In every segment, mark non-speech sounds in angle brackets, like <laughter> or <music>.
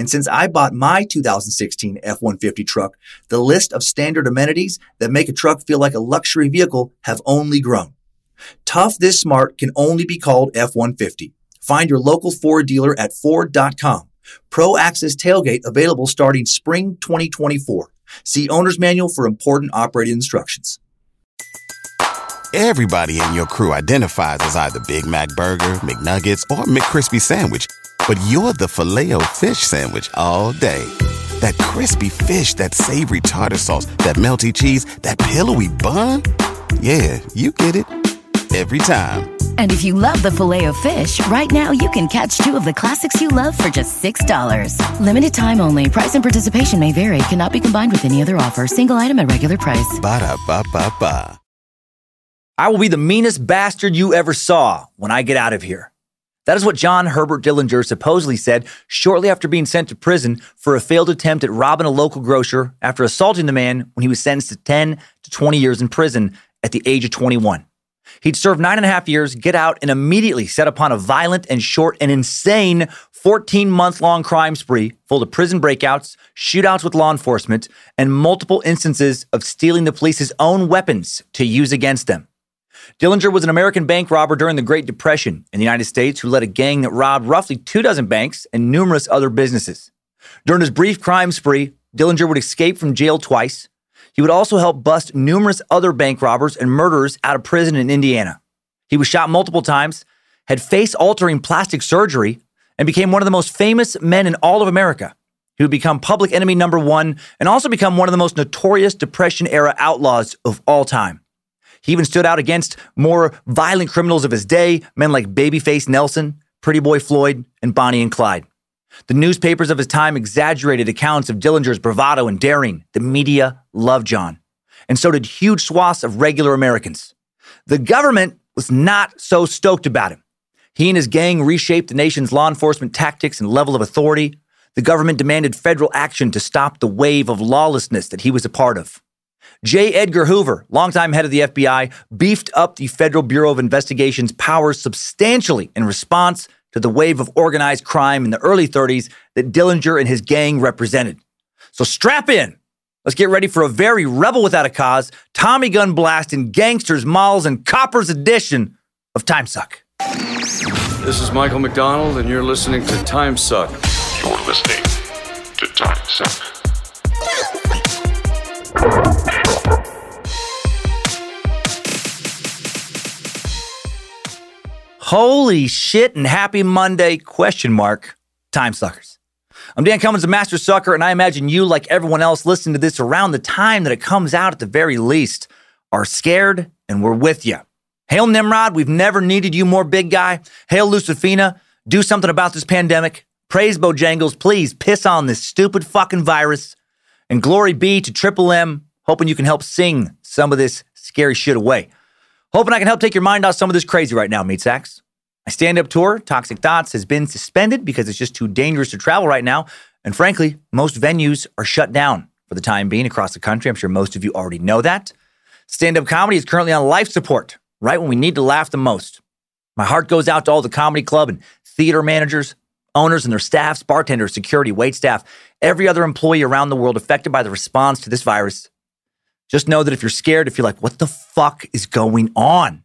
And since I bought my 2016 F-150 truck, the list of standard amenities that make a truck feel like a luxury vehicle have only grown. Tough this smart can only be called F-150. Find your local Ford dealer at Ford.com. Pro Access Tailgate available starting spring 2024. See owner's manual for important operating instructions. Everybody in your crew identifies as either Big Mac Burger, McNuggets, or McCrispy Sandwich. But you're the filet o fish Sandwich all day. That crispy fish, that savory tartar sauce, that melty cheese, that pillowy bun. Yeah, you get it. Every time. And if you love the filet of fish, right now you can catch two of the classics you love for just $6. Limited time only. Price and participation may vary. Cannot be combined with any other offer. Single item at regular price. Ba da ba ba ba. I will be the meanest bastard you ever saw when I get out of here. That is what John Herbert Dillinger supposedly said shortly after being sent to prison for a failed attempt at robbing a local grocer after assaulting the man when he was sentenced to 10 to 20 years in prison at the age of 21. He'd serve nine and a half years, get out, and immediately set upon a violent and short and insane 14 month long crime spree full of prison breakouts, shootouts with law enforcement, and multiple instances of stealing the police's own weapons to use against them. Dillinger was an American bank robber during the Great Depression in the United States who led a gang that robbed roughly two dozen banks and numerous other businesses. During his brief crime spree, Dillinger would escape from jail twice. He would also help bust numerous other bank robbers and murderers out of prison in Indiana. He was shot multiple times, had face altering plastic surgery, and became one of the most famous men in all of America. He would become public enemy number one and also become one of the most notorious Depression era outlaws of all time. He even stood out against more violent criminals of his day, men like Babyface Nelson, Pretty Boy Floyd, and Bonnie and Clyde. The newspapers of his time exaggerated accounts of Dillinger's bravado and daring. The media loved John. And so did huge swaths of regular Americans. The government was not so stoked about him. He and his gang reshaped the nation's law enforcement tactics and level of authority. The government demanded federal action to stop the wave of lawlessness that he was a part of. J. Edgar Hoover, longtime head of the FBI, beefed up the Federal Bureau of Investigation's powers substantially in response to the wave of organized crime in the early 30s that Dillinger and his gang represented. So strap in. Let's get ready for a very rebel without a cause, Tommy gun blasting, gangsters, molls, and coppers edition of Time Suck. This is Michael McDonald, and you're listening to Time Suck. You're listening to Time Suck. Holy shit and happy Monday question mark time suckers. I'm Dan Cummins, a master sucker, and I imagine you, like everyone else listening to this around the time that it comes out at the very least, are scared and we're with you. Hail Nimrod, we've never needed you more, big guy. Hail Lucifina, do something about this pandemic. Praise Bojangles, please piss on this stupid fucking virus. And glory be to Triple M, hoping you can help sing some of this scary shit away. Hoping I can help take your mind off some of this crazy right now, meat sacks. My stand up tour, Toxic Thoughts, has been suspended because it's just too dangerous to travel right now. And frankly, most venues are shut down for the time being across the country. I'm sure most of you already know that. Stand up comedy is currently on life support, right when we need to laugh the most. My heart goes out to all the comedy club and theater managers, owners and their staffs, bartenders, security, wait staff, every other employee around the world affected by the response to this virus. Just know that if you're scared, if you're like, what the fuck is going on?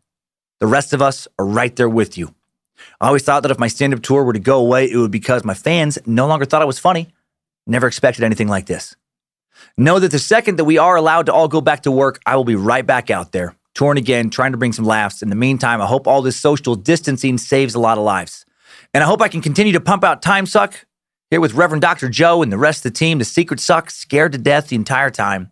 The rest of us are right there with you. I always thought that if my stand up tour were to go away, it would be because my fans no longer thought I was funny. Never expected anything like this. Know that the second that we are allowed to all go back to work, I will be right back out there, touring again, trying to bring some laughs. In the meantime, I hope all this social distancing saves a lot of lives. And I hope I can continue to pump out Time Suck here with Reverend Dr. Joe and the rest of the team. The Secret Suck, scared to death the entire time.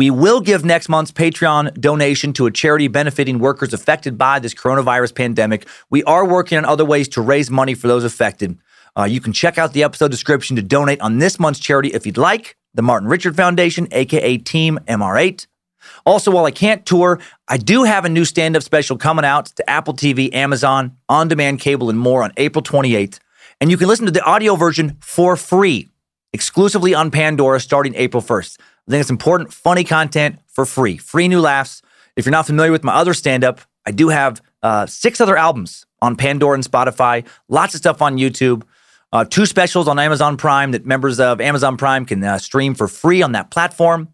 We will give next month's Patreon donation to a charity benefiting workers affected by this coronavirus pandemic. We are working on other ways to raise money for those affected. Uh, you can check out the episode description to donate on this month's charity if you'd like the Martin Richard Foundation, aka Team MR8. Also, while I can't tour, I do have a new stand up special coming out to Apple TV, Amazon, on demand cable, and more on April 28th. And you can listen to the audio version for free, exclusively on Pandora starting April 1st. I think it's important, funny content for free, free new laughs. If you're not familiar with my other stand up, I do have uh, six other albums on Pandora and Spotify, lots of stuff on YouTube. Uh, two specials on Amazon Prime that members of Amazon Prime can uh, stream for free on that platform.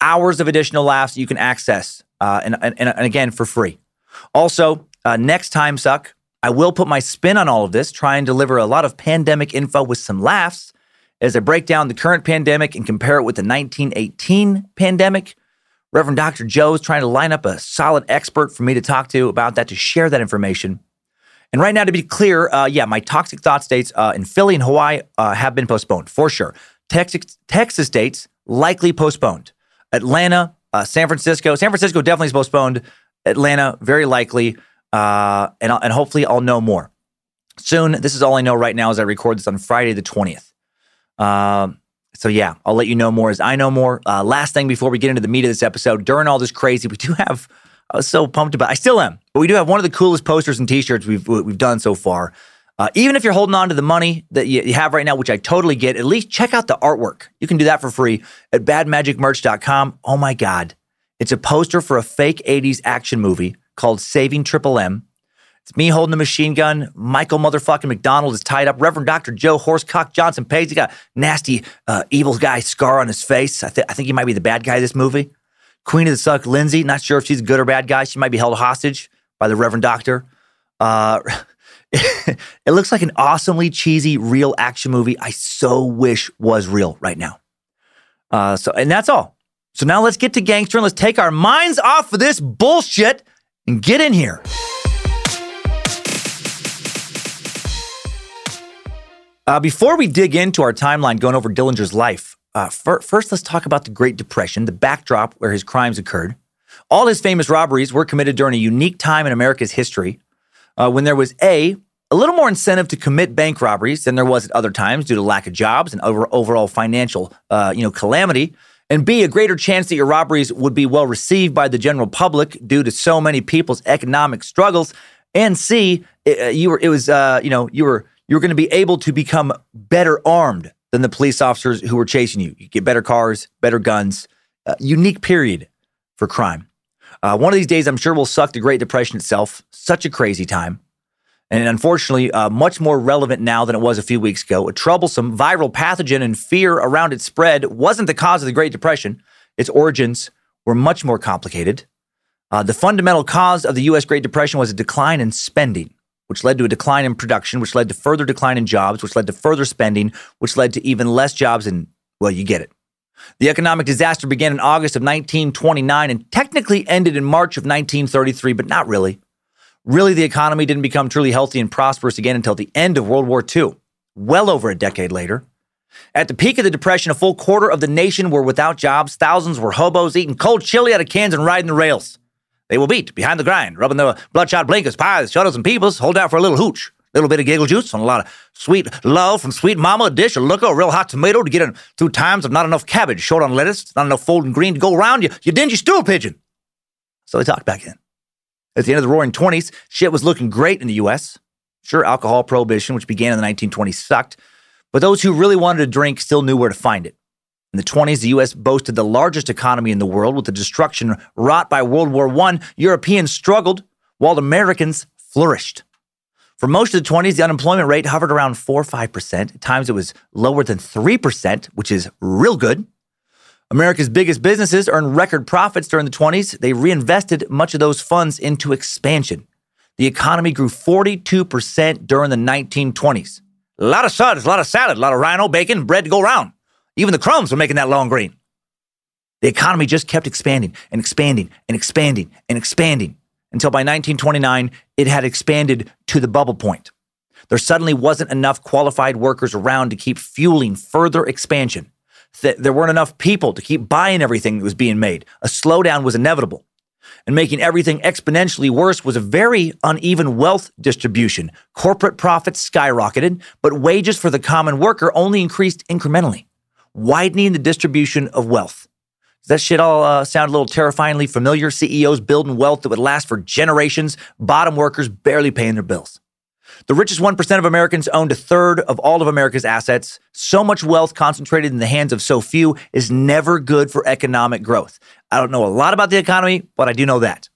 Hours of additional laughs you can access, uh, and, and, and, again, for free. Also, uh, next time, Suck, I will put my spin on all of this, try and deliver a lot of pandemic info with some laughs as I break down the current pandemic and compare it with the 1918 pandemic. Reverend Dr. Joe is trying to line up a solid expert for me to talk to about that to share that information. And right now, to be clear, uh, yeah, my toxic thought states uh, in Philly and Hawaii uh, have been postponed for sure. Texas, Texas dates likely postponed. Atlanta, uh, San Francisco, San Francisco definitely is postponed. Atlanta, very likely. Uh, and, and hopefully I'll know more soon. This is all I know right now as I record this on Friday, the 20th. Um, so yeah, I'll let you know more as I know more. Uh, last thing before we get into the meat of this episode, during all this crazy, we do have I was so pumped about. I still am, but we do have one of the coolest posters and T-shirts we've we've done so far. Uh, even if you're holding on to the money that you, you, have right now, which I totally get, at least check out the artwork. You can do that for free at badmagicmerch.com. Oh my God. It's a poster for a fake 80s action movie called Saving Triple M. It's me holding the machine gun. Michael motherfucking McDonald is tied up. Reverend Dr. Joe Horsecock Johnson Page. He got nasty uh, evil guy scar on his face. I, th- I think he might be the bad guy this movie. Queen of the Suck, Lindsay, not sure if she's a good or bad guy. She might be held hostage by the Reverend Doctor. Uh, <laughs> it looks like an awesomely cheesy, real action movie I so wish was real right now. Uh, so, and that's all. So now let's get to gangster and let's take our minds off of this bullshit and get in here. Uh, before we dig into our timeline going over Dillinger's life, uh, first, let's talk about the Great Depression, the backdrop where his crimes occurred. All his famous robberies were committed during a unique time in America's history uh, when there was A, a little more incentive to commit bank robberies than there was at other times due to lack of jobs and over, overall financial uh, you know, calamity. And B, a greater chance that your robberies would be well received by the general public due to so many people's economic struggles. And C, it, uh, you were, it was, uh, you know, you were, you were going to be able to become better armed than the police officers who were chasing you. You get better cars, better guns. Uh, unique period for crime. Uh, one of these days, I'm sure will suck the Great Depression itself. Such a crazy time. And unfortunately, uh, much more relevant now than it was a few weeks ago. A troublesome viral pathogen and fear around its spread wasn't the cause of the Great Depression. Its origins were much more complicated. Uh, the fundamental cause of the U.S. Great Depression was a decline in spending which led to a decline in production, which led to further decline in jobs, which led to further spending, which led to even less jobs. And, well, you get it. The economic disaster began in August of 1929 and technically ended in March of 1933, but not really. Really, the economy didn't become truly healthy and prosperous again until the end of World War II, well over a decade later. At the peak of the Depression, a full quarter of the nation were without jobs. Thousands were hobos eating cold chili out of cans and riding the rails. They will beat behind the grind, rubbing their bloodshot blinkers, pies, shutters, and peepers, hold out for a little hooch. A little bit of giggle juice and a lot of sweet love from sweet mama, a dish, a looker, a real hot tomato to get in through times of not enough cabbage, short on lettuce, not enough folding green to go around, you, you dingy stool pigeon. So they talked back then. At the end of the roaring 20s, shit was looking great in the U.S. Sure, alcohol prohibition, which began in the 1920s, sucked, but those who really wanted to drink still knew where to find it. In the 20s, the U.S. boasted the largest economy in the world with the destruction wrought by World War I. Europeans struggled while Americans flourished. For most of the 20s, the unemployment rate hovered around 4 or 5%. At times, it was lower than 3%, which is real good. America's biggest businesses earned record profits during the 20s. They reinvested much of those funds into expansion. The economy grew 42% during the 1920s. A lot of suds, a lot of salad, a lot of rhino, bacon, bread to go around. Even the crumbs were making that long green. The economy just kept expanding and expanding and expanding and expanding until by 1929, it had expanded to the bubble point. There suddenly wasn't enough qualified workers around to keep fueling further expansion. There weren't enough people to keep buying everything that was being made. A slowdown was inevitable. And making everything exponentially worse was a very uneven wealth distribution. Corporate profits skyrocketed, but wages for the common worker only increased incrementally, widening the distribution of wealth. Does that shit all uh, sound a little terrifyingly familiar? CEOs building wealth that would last for generations, bottom workers barely paying their bills. The richest 1% of Americans owned a third of all of America's assets. So much wealth concentrated in the hands of so few is never good for economic growth. I don't know a lot about the economy, but I do know that.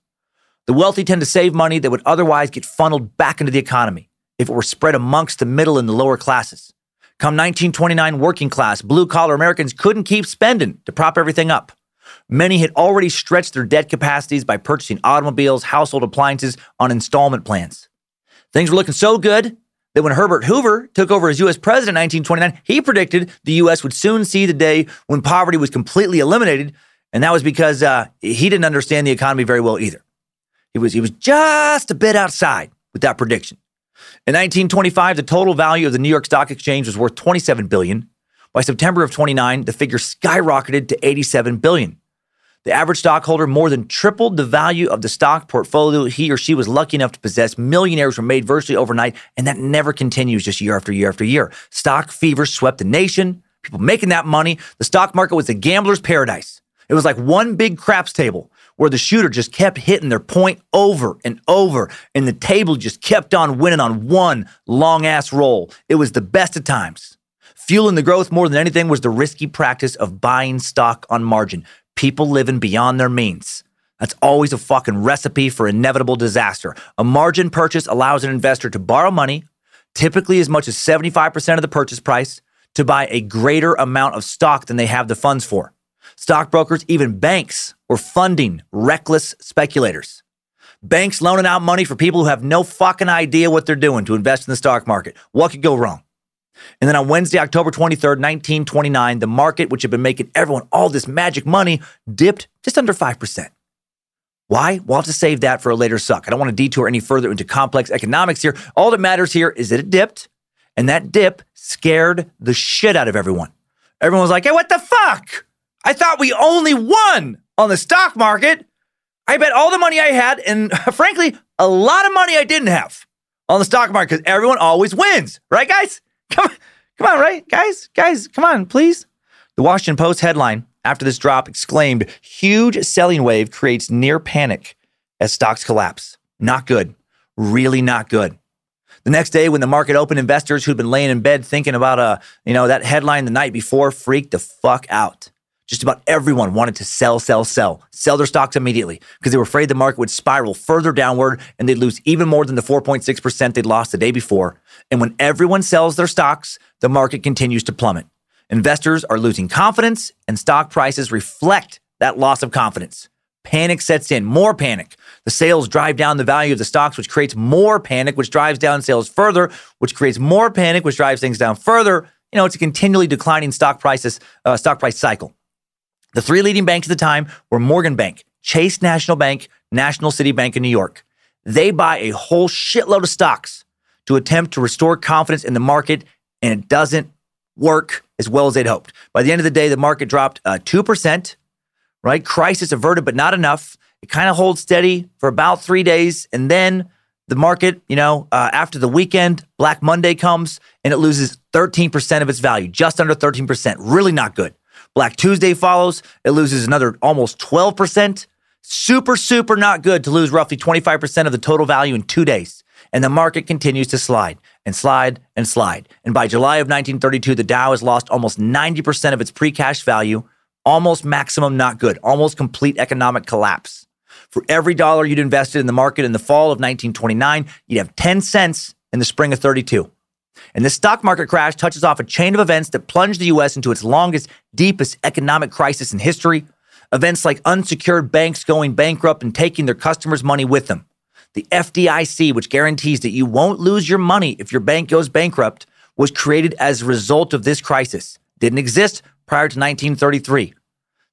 The wealthy tend to save money that would otherwise get funneled back into the economy if it were spread amongst the middle and the lower classes. Come 1929, working class, blue collar Americans couldn't keep spending to prop everything up. Many had already stretched their debt capacities by purchasing automobiles, household appliances on installment plans. Things were looking so good that when Herbert Hoover took over as U.S. president in 1929, he predicted the U.S. would soon see the day when poverty was completely eliminated. And that was because uh, he didn't understand the economy very well either. He was, he was just a bit outside with that prediction. In 1925, the total value of the New York Stock Exchange was worth 27 billion. By September of 29, the figure skyrocketed to 87 billion. The average stockholder more than tripled the value of the stock portfolio he or she was lucky enough to possess. Millionaires were made virtually overnight, and that never continues just year after year after year. Stock fever swept the nation, people making that money. The stock market was a gambler's paradise. It was like one big craps table where the shooter just kept hitting their point over and over, and the table just kept on winning on one long ass roll. It was the best of times. Fueling the growth more than anything was the risky practice of buying stock on margin people living beyond their means. That's always a fucking recipe for inevitable disaster. A margin purchase allows an investor to borrow money, typically as much as 75% of the purchase price, to buy a greater amount of stock than they have the funds for. Stockbrokers, even banks, were funding reckless speculators. Banks loaning out money for people who have no fucking idea what they're doing to invest in the stock market. What could go wrong? And then on Wednesday, October 23rd, 1929, the market, which had been making everyone all this magic money, dipped just under 5%. Why? Well, have to save that for a later suck. I don't want to detour any further into complex economics here. All that matters here is that it dipped, and that dip scared the shit out of everyone. Everyone was like, hey, what the fuck? I thought we only won on the stock market. I bet all the money I had, and <laughs> frankly, a lot of money I didn't have on the stock market because everyone always wins, right, guys? <laughs> Come on, come on, right? Guys, guys, come on, please. The Washington Post headline after this drop exclaimed, huge selling wave creates near panic as stocks collapse. Not good. Really not good. The next day, when the market opened, investors who'd been laying in bed thinking about uh, you know, that headline the night before freaked the fuck out. Just about everyone wanted to sell, sell, sell, sell their stocks immediately because they were afraid the market would spiral further downward and they'd lose even more than the 4.6% they'd lost the day before. And when everyone sells their stocks, the market continues to plummet. Investors are losing confidence and stock prices reflect that loss of confidence. Panic sets in, more panic. The sales drive down the value of the stocks, which creates more panic, which drives down sales further, which creates more panic, which drives things down further. You know, it's a continually declining stock prices, uh, stock price cycle. The three leading banks at the time were Morgan Bank, Chase National Bank, National City Bank in New York. They buy a whole shitload of stocks to attempt to restore confidence in the market, and it doesn't work as well as they'd hoped. By the end of the day, the market dropped uh, 2%, right? Crisis averted, but not enough. It kind of holds steady for about three days. And then the market, you know, uh, after the weekend, Black Monday comes and it loses 13% of its value, just under 13%. Really not good. Black Tuesday follows. It loses another almost 12%. Super, super not good to lose roughly 25% of the total value in two days. And the market continues to slide and slide and slide. And by July of 1932, the Dow has lost almost 90% of its pre cash value, almost maximum not good, almost complete economic collapse. For every dollar you'd invested in the market in the fall of 1929, you'd have 10 cents in the spring of 32. And the stock market crash touches off a chain of events that plunged the US into its longest, deepest economic crisis in history. Events like unsecured banks going bankrupt and taking their customers' money with them. The FDIC, which guarantees that you won't lose your money if your bank goes bankrupt, was created as a result of this crisis. Didn't exist prior to 1933.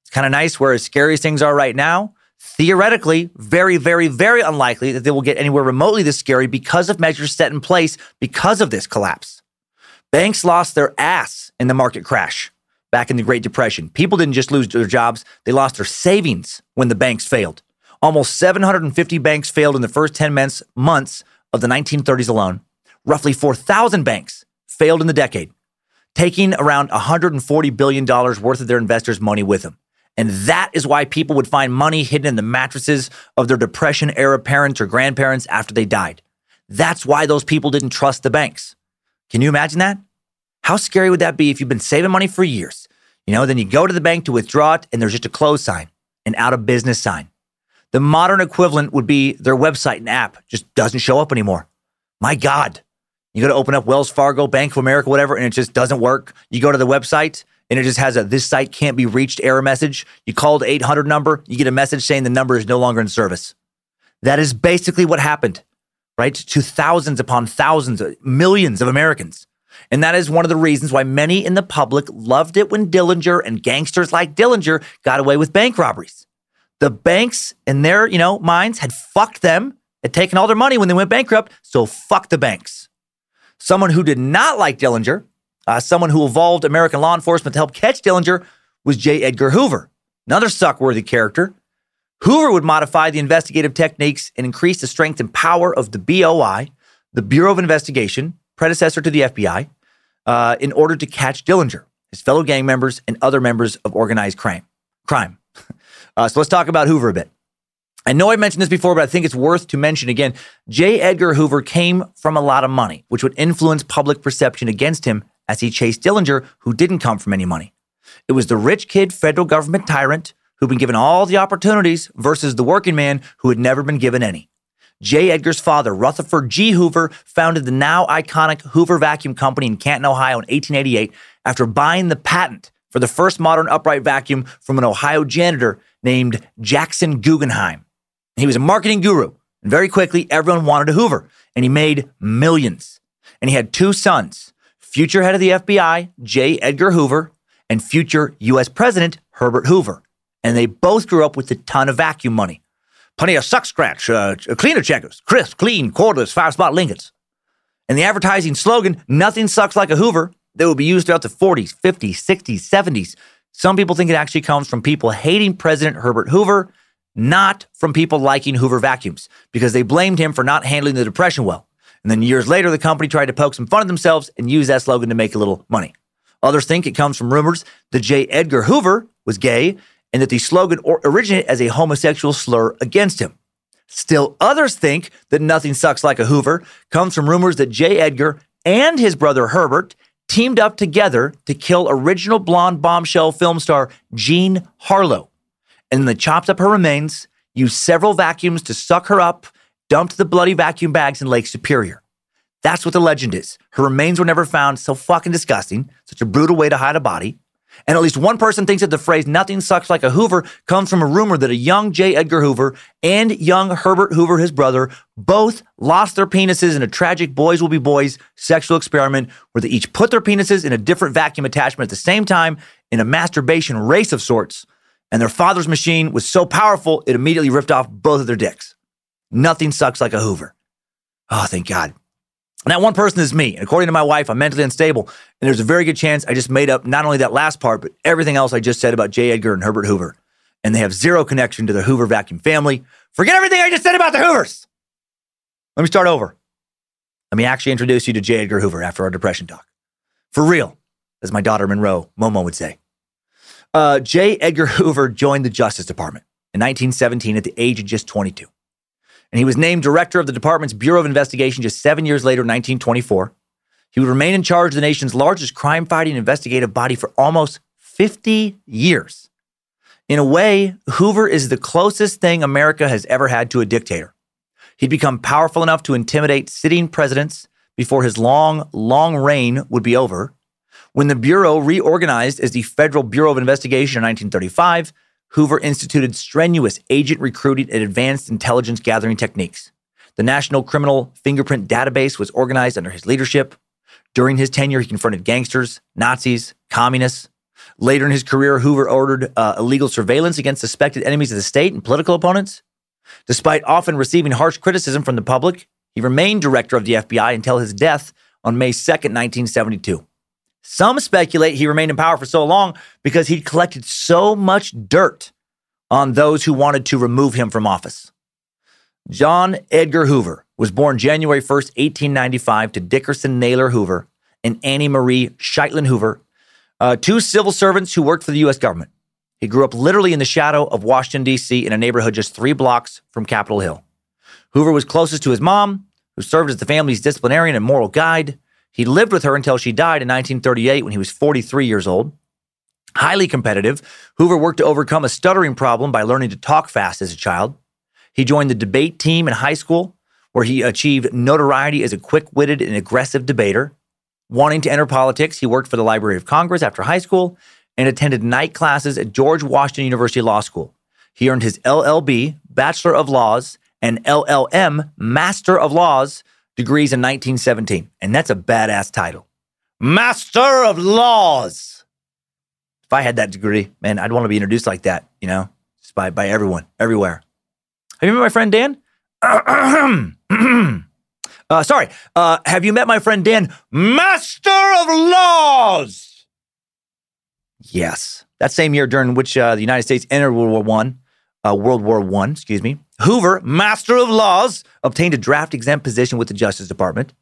It's kind of nice where as scary as things are right now, theoretically, very, very, very unlikely that they will get anywhere remotely this scary because of measures set in place because of this collapse. Banks lost their ass in the market crash back in the Great Depression. People didn't just lose their jobs, they lost their savings when the banks failed. Almost 750 banks failed in the first 10 months, of the 1930s alone. Roughly 4,000 banks failed in the decade, taking around $140 billion worth of their investors' money with them. And that is why people would find money hidden in the mattresses of their Depression era parents or grandparents after they died. That's why those people didn't trust the banks. Can you imagine that? How scary would that be if you've been saving money for years? You know, then you go to the bank to withdraw it and there's just a close sign, an out of business sign. The modern equivalent would be their website and app just doesn't show up anymore. My God. You go to open up Wells Fargo, Bank of America, whatever, and it just doesn't work. You go to the website and it just has a this site can't be reached error message. You call the 800 number, you get a message saying the number is no longer in service. That is basically what happened right? To thousands upon thousands, uh, millions of Americans. And that is one of the reasons why many in the public loved it when Dillinger and gangsters like Dillinger got away with bank robberies. The banks in their, you know, minds had fucked them, had taken all their money when they went bankrupt, so fuck the banks. Someone who did not like Dillinger, uh, someone who evolved American law enforcement to help catch Dillinger, was J. Edgar Hoover, another suckworthy character Hoover would modify the investigative techniques and increase the strength and power of the BOI, the Bureau of Investigation, predecessor to the FBI, uh, in order to catch Dillinger, his fellow gang members, and other members of organized crime. Crime. <laughs> Uh, so let's talk about Hoover a bit. I know I mentioned this before, but I think it's worth to mention again. J. Edgar Hoover came from a lot of money, which would influence public perception against him as he chased Dillinger, who didn't come from any money. It was the rich kid federal government tyrant who'd been given all the opportunities versus the working man who had never been given any. J. Edgar's father, Rutherford G. Hoover, founded the now iconic Hoover Vacuum Company in Canton, Ohio in 1888 after buying the patent for the first modern upright vacuum from an Ohio janitor named Jackson Guggenheim. He was a marketing guru, and very quickly everyone wanted a Hoover, and he made millions. And he had two sons, future head of the FBI, J. Edgar Hoover, and future U.S. President Herbert Hoover and they both grew up with a ton of vacuum money. Plenty of suck scratch, uh, cleaner checkers, crisp, clean, cordless, five spot Lincolns. And the advertising slogan, nothing sucks like a Hoover, that would be used throughout the 40s, 50s, 60s, 70s. Some people think it actually comes from people hating President Herbert Hoover, not from people liking Hoover vacuums, because they blamed him for not handling the Depression well. And then years later, the company tried to poke some fun at themselves and use that slogan to make a little money. Others think it comes from rumors that J. Edgar Hoover was gay and that the slogan originated as a homosexual slur against him. Still, others think that Nothing Sucks Like a Hoover comes from rumors that J. Edgar and his brother Herbert teamed up together to kill original blonde bombshell film star Jean Harlow. And then they chopped up her remains, used several vacuums to suck her up, dumped the bloody vacuum bags in Lake Superior. That's what the legend is. Her remains were never found. So fucking disgusting. Such a brutal way to hide a body. And at least one person thinks that the phrase nothing sucks like a Hoover comes from a rumor that a young J. Edgar Hoover and young Herbert Hoover, his brother, both lost their penises in a tragic boys will be boys sexual experiment where they each put their penises in a different vacuum attachment at the same time in a masturbation race of sorts. And their father's machine was so powerful, it immediately ripped off both of their dicks. Nothing sucks like a Hoover. Oh, thank God. And that one person is me. And according to my wife, I'm mentally unstable. And there's a very good chance I just made up not only that last part, but everything else I just said about J. Edgar and Herbert Hoover. And they have zero connection to the Hoover vacuum family. Forget everything I just said about the Hoovers. Let me start over. Let me actually introduce you to J. Edgar Hoover after our depression talk. For real, as my daughter Monroe, Momo would say. Uh, J. Edgar Hoover joined the Justice Department in 1917 at the age of just 22 and he was named director of the department's Bureau of Investigation just seven years later, 1924. He would remain in charge of the nation's largest crime fighting investigative body for almost 50 years. In a way, Hoover is the closest thing America has ever had to a dictator. He'd become powerful enough to intimidate sitting presidents before his long, long reign would be over. When the Bureau reorganized as the Federal Bureau of Investigation in 1935, Hoover instituted strenuous agent recruiting and advanced intelligence gathering techniques. The National Criminal Fingerprint Database was organized under his leadership. During his tenure, he confronted gangsters, Nazis, communists. Later in his career, Hoover ordered uh, illegal surveillance against suspected enemies of the state and political opponents. Despite often receiving harsh criticism from the public, he remained director of the FBI until his death on May 2nd, 1972. Some speculate he remained in power for so long because he'd collected so much dirt on those who wanted to remove him from office. John Edgar Hoover was born January 1st, 1895, to Dickerson Naylor Hoover and Annie Marie Scheitlin Hoover, uh, two civil servants who worked for the U.S. government. He grew up literally in the shadow of Washington, D.C., in a neighborhood just three blocks from Capitol Hill. Hoover was closest to his mom, who served as the family's disciplinarian and moral guide. He lived with her until she died in 1938 when he was 43 years old. Highly competitive, Hoover worked to overcome a stuttering problem by learning to talk fast as a child. He joined the debate team in high school, where he achieved notoriety as a quick witted and aggressive debater. Wanting to enter politics, he worked for the Library of Congress after high school and attended night classes at George Washington University Law School. He earned his LLB, Bachelor of Laws, and LLM, Master of Laws degrees in 1917. And that's a badass title. Master of Laws. If I had that degree, man, I'd want to be introduced like that, you know, just by, by everyone, everywhere. Have you met my friend Dan? <clears throat> uh, sorry. Uh, have you met my friend Dan, Master of Laws? Yes. That same year during which uh, the United States entered World War One, uh, World War One, excuse me, Hoover, Master of Laws, obtained a draft exempt position with the Justice Department.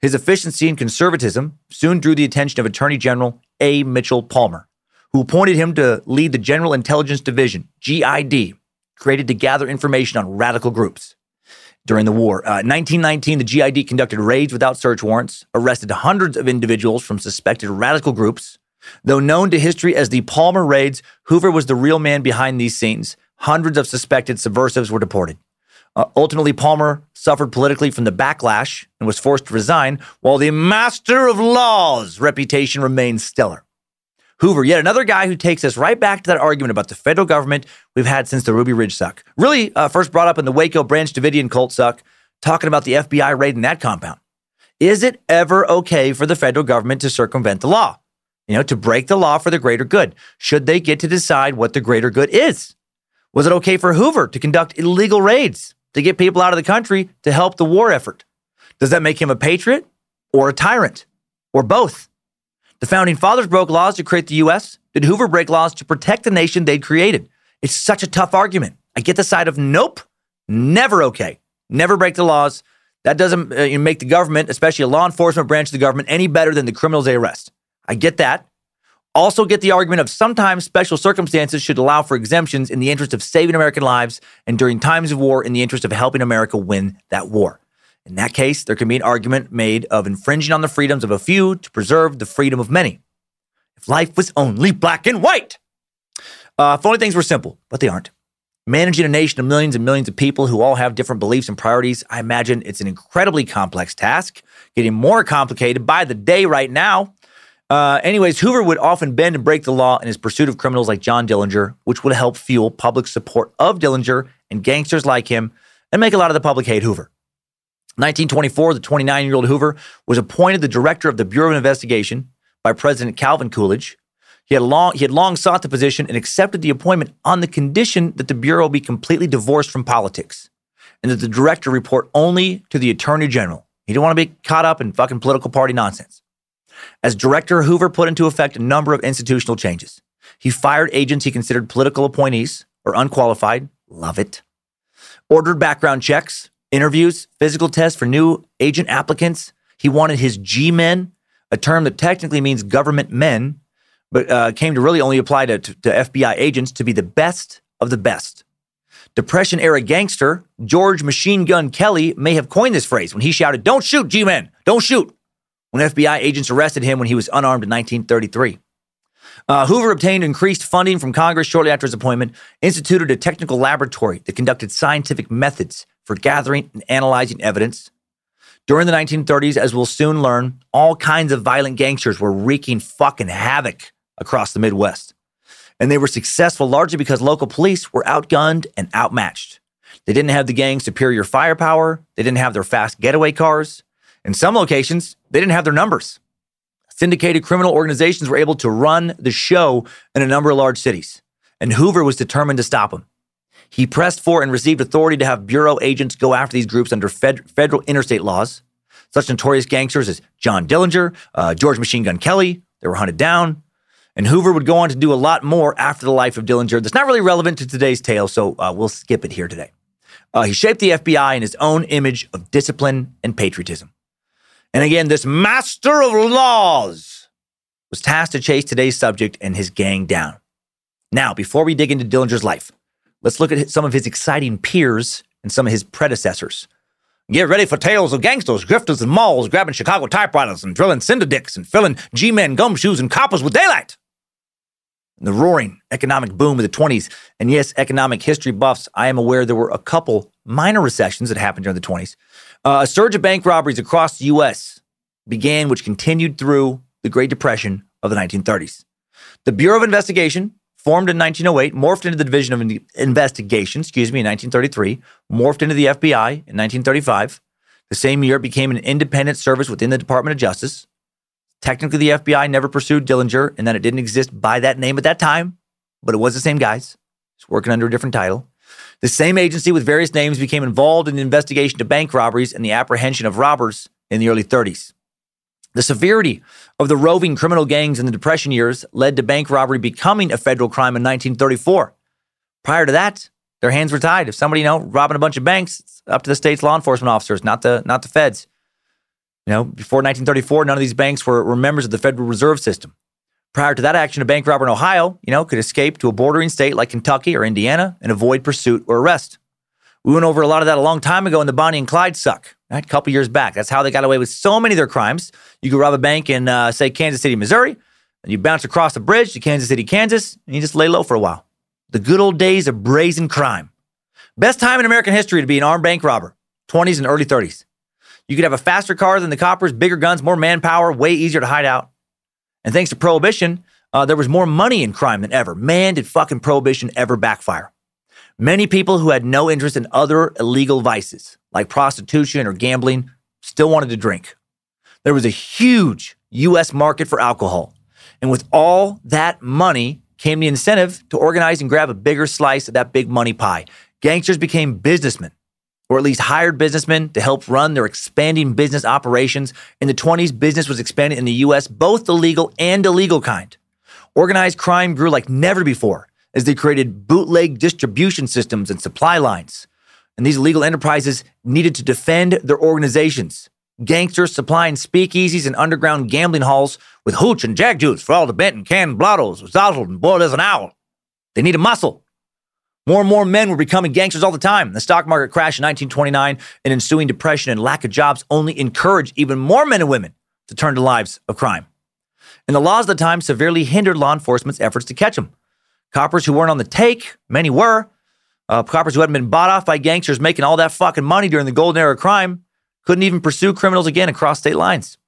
His efficiency and conservatism soon drew the attention of Attorney General A. Mitchell Palmer, who appointed him to lead the General Intelligence Division, GID, created to gather information on radical groups. During the war, uh, 1919, the GID conducted raids without search warrants, arrested hundreds of individuals from suspected radical groups. Though known to history as the Palmer raids, Hoover was the real man behind these scenes. Hundreds of suspected subversives were deported. Uh, ultimately, Palmer suffered politically from the backlash and was forced to resign, while the Master of Laws reputation remained stellar. Hoover, yet another guy who takes us right back to that argument about the federal government we've had since the Ruby Ridge suck. Really, uh, first brought up in the Waco Branch Davidian cult suck, talking about the FBI raid in that compound. Is it ever okay for the federal government to circumvent the law? You know, to break the law for the greater good? Should they get to decide what the greater good is? Was it okay for Hoover to conduct illegal raids to get people out of the country to help the war effort? Does that make him a patriot or a tyrant or both? The founding fathers broke laws to create the U.S. Did Hoover break laws to protect the nation they'd created? It's such a tough argument. I get the side of nope, never okay. Never break the laws. That doesn't uh, make the government, especially a law enforcement branch of the government, any better than the criminals they arrest. I get that. Also, get the argument of sometimes special circumstances should allow for exemptions in the interest of saving American lives and during times of war in the interest of helping America win that war. In that case, there can be an argument made of infringing on the freedoms of a few to preserve the freedom of many. If life was only black and white. Uh, if only things were simple, but they aren't. Managing a nation of millions and millions of people who all have different beliefs and priorities, I imagine it's an incredibly complex task, getting more complicated by the day right now. Uh, anyways, Hoover would often bend and break the law in his pursuit of criminals like John Dillinger, which would help fuel public support of Dillinger and gangsters like him and make a lot of the public hate Hoover. 1924, the 29 year old Hoover was appointed the director of the Bureau of Investigation by President Calvin Coolidge. He had, long, he had long sought the position and accepted the appointment on the condition that the Bureau be completely divorced from politics and that the director report only to the Attorney General. He didn't want to be caught up in fucking political party nonsense. As director, Hoover put into effect a number of institutional changes. He fired agents he considered political appointees or unqualified. Love it. Ordered background checks interviews, physical tests for new agent applicants. He wanted his G men, a term that technically means government men, but uh, came to really only apply to, to, to FBI agents, to be the best of the best. Depression era gangster George Machine Gun Kelly may have coined this phrase when he shouted, Don't shoot, G men, don't shoot, when FBI agents arrested him when he was unarmed in 1933. Uh, Hoover obtained increased funding from Congress shortly after his appointment, instituted a technical laboratory that conducted scientific methods for gathering and analyzing evidence. During the 1930s, as we'll soon learn, all kinds of violent gangsters were wreaking fucking havoc across the Midwest. And they were successful largely because local police were outgunned and outmatched. They didn't have the gang's superior firepower, they didn't have their fast getaway cars. In some locations, they didn't have their numbers. Syndicated criminal organizations were able to run the show in a number of large cities, and Hoover was determined to stop them. He pressed for and received authority to have bureau agents go after these groups under fed- federal interstate laws. Such notorious gangsters as John Dillinger, uh, George Machine Gun Kelly, they were hunted down. And Hoover would go on to do a lot more after the life of Dillinger that's not really relevant to today's tale, so uh, we'll skip it here today. Uh, he shaped the FBI in his own image of discipline and patriotism. And again, this master of laws was tasked to chase today's subject and his gang down. Now, before we dig into Dillinger's life, let's look at some of his exciting peers and some of his predecessors. Get ready for tales of gangsters, grifters, and molls grabbing Chicago typewriters and drilling cinder dicks and filling G-men gumshoes and coppers with daylight. The roaring economic boom of the 20s, and yes, economic history buffs, I am aware there were a couple minor recessions that happened during the 20s. Uh, a surge of bank robberies across the U.S. began, which continued through the Great Depression of the 1930s. The Bureau of Investigation formed in 1908, morphed into the Division of Investigation, excuse me, in 1933, morphed into the FBI in 1935. The same year, it became an independent service within the Department of Justice. Technically, the FBI never pursued Dillinger and that it didn't exist by that name at that time, but it was the same guys. It's working under a different title. The same agency with various names became involved in the investigation of bank robberies and the apprehension of robbers in the early 30s. The severity of the roving criminal gangs in the Depression years led to bank robbery becoming a federal crime in 1934. Prior to that, their hands were tied. If somebody, you know, robbing a bunch of banks, it's up to the state's law enforcement officers, not the not the feds. You know, before 1934, none of these banks were, were members of the Federal Reserve System. Prior to that action, a bank robber in Ohio, you know, could escape to a bordering state like Kentucky or Indiana and avoid pursuit or arrest. We went over a lot of that a long time ago in the Bonnie and Clyde suck, right? A couple years back. That's how they got away with so many of their crimes. You could rob a bank in, uh, say, Kansas City, Missouri, and you bounce across the bridge to Kansas City, Kansas, and you just lay low for a while. The good old days of brazen crime. Best time in American history to be an armed bank robber 20s and early 30s. You could have a faster car than the coppers, bigger guns, more manpower, way easier to hide out. And thanks to Prohibition, uh, there was more money in crime than ever. Man, did fucking Prohibition ever backfire. Many people who had no interest in other illegal vices, like prostitution or gambling, still wanted to drink. There was a huge US market for alcohol. And with all that money came the incentive to organize and grab a bigger slice of that big money pie. Gangsters became businessmen, or at least hired businessmen to help run their expanding business operations. In the 20s, business was expanding in the US, both the legal and illegal kind. Organized crime grew like never before as they created bootleg distribution systems and supply lines. And these illegal enterprises needed to defend their organizations. Gangsters supplying speakeasies and underground gambling halls with hooch and jag juice for all the bent and canned blottos, zozzled and boiled as an owl. They needed muscle. More and more men were becoming gangsters all the time. The stock market crash in 1929 and ensuing depression and lack of jobs only encouraged even more men and women to turn to lives of crime. And the laws of the time severely hindered law enforcement's efforts to catch them. Coppers who weren't on the take, many were. Uh, coppers who hadn't been bought off by gangsters making all that fucking money during the golden era of crime couldn't even pursue criminals again across state lines.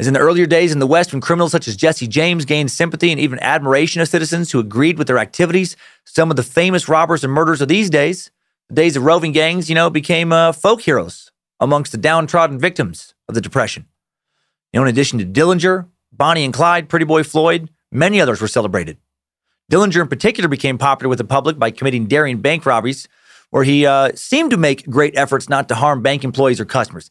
As in the earlier days in the West, when criminals such as Jesse James gained sympathy and even admiration of citizens who agreed with their activities, some of the famous robbers and murderers of these days, the days of roving gangs, you know, became uh, folk heroes amongst the downtrodden victims of the Depression. You know, in addition to Dillinger, Bonnie and Clyde, Pretty Boy Floyd, many others were celebrated. Dillinger, in particular, became popular with the public by committing daring bank robberies, where he uh, seemed to make great efforts not to harm bank employees or customers.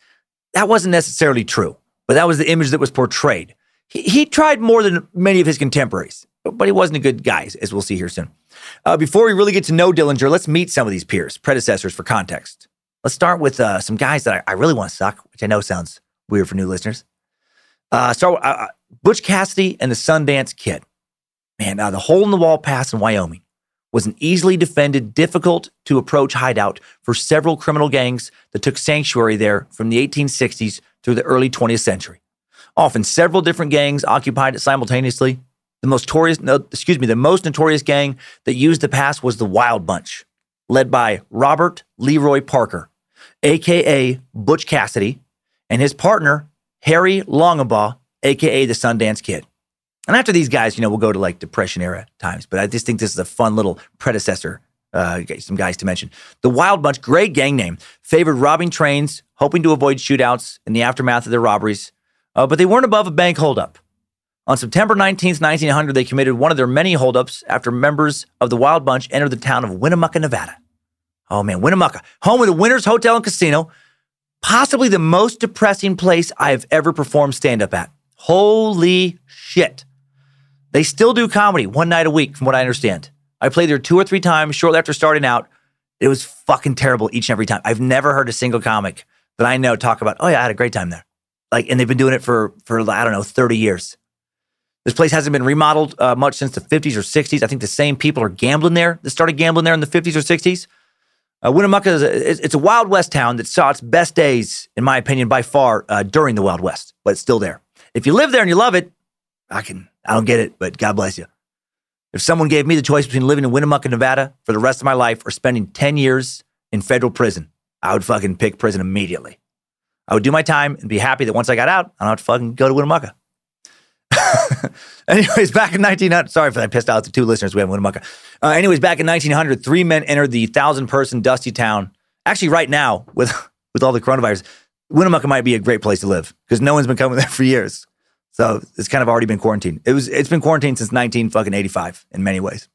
That wasn't necessarily true, but that was the image that was portrayed. He, he tried more than many of his contemporaries, but he wasn't a good guy, as we'll see here soon. Uh, before we really get to know Dillinger, let's meet some of these peers, predecessors for context. Let's start with uh, some guys that I, I, really want to suck, which I know sounds weird for new listeners. Uh, start with uh, uh, Butch Cassidy and the Sundance Kid. Man, uh, the hole in the wall pass in Wyoming was an easily defended, difficult to approach hideout for several criminal gangs that took sanctuary there from the 1860s through the early 20th century. Often several different gangs occupied it simultaneously. The most notorious, no, excuse me, the most notorious gang that used the pass was the Wild Bunch, led by Robert Leroy Parker, aka Butch Cassidy, and his partner Harry Longabaugh, aka the Sundance Kid. And after these guys, you know, we'll go to like Depression era times. But I just think this is a fun little predecessor. Uh, some guys to mention. The Wild Bunch, great gang name, favored robbing trains, hoping to avoid shootouts in the aftermath of their robberies. Uh, but they weren't above a bank holdup. On September 19th, 1900, they committed one of their many holdups after members of the Wild Bunch entered the town of Winnemucca, Nevada. Oh man, Winnemucca, home of the Winners Hotel and Casino, possibly the most depressing place I have ever performed stand up at. Holy shit. They still do comedy one night a week, from what I understand. I played there two or three times shortly after starting out. It was fucking terrible each and every time. I've never heard a single comic that I know talk about, oh yeah, I had a great time there. Like, and they've been doing it for for I don't know, 30 years. This place hasn't been remodeled uh, much since the 50s or 60s. I think the same people are gambling there that started gambling there in the 50s or 60s. Uh, Winnemucca is a, it's a Wild West town that saw its best days, in my opinion, by far uh, during the Wild West, but it's still there. If you live there and you love it, I can I don't get it, but God bless you. If someone gave me the choice between living in Winnemucca, Nevada for the rest of my life or spending 10 years in federal prison, I would fucking pick prison immediately. I would do my time and be happy that once I got out, I don't have to fucking go to Winnemucca. <laughs> anyways, back in 1900, sorry if I pissed out the two listeners we have in Winnemucca. Uh, anyways, back in 1900, three men entered the thousand person dusty town. Actually, right now, with, <laughs> with all the coronavirus, Winnemucca might be a great place to live because no one's been coming <laughs> there for years. So it's kind of already been quarantined. It was, it's been quarantined since 19 fucking 85 in many ways.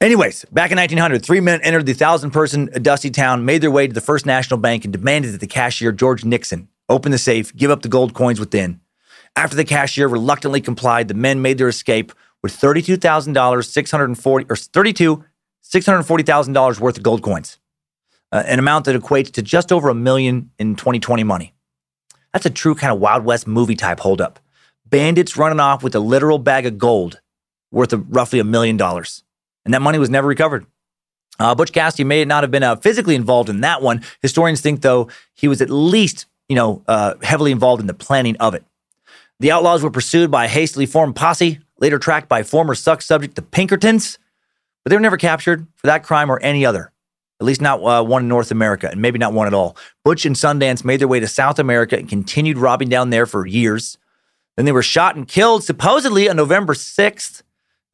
Anyways, back in 1900, three men entered the thousand person dusty town, made their way to the First National Bank, and demanded that the cashier, George Nixon, open the safe, give up the gold coins within. After the cashier reluctantly complied, the men made their escape with $32,000, 640 or 32 $640,000 worth of gold coins, uh, an amount that equates to just over a million in 2020 money. That's a true kind of Wild West movie type holdup. Bandits running off with a literal bag of gold worth of roughly a million dollars. And that money was never recovered. Uh, Butch Cassidy may not have been uh, physically involved in that one. Historians think, though, he was at least, you know, uh, heavily involved in the planning of it. The outlaws were pursued by a hastily formed posse, later tracked by former suck subject the Pinkertons, but they were never captured for that crime or any other. At least not uh, one in North America, and maybe not one at all. Butch and Sundance made their way to South America and continued robbing down there for years. Then they were shot and killed, supposedly on November 6th,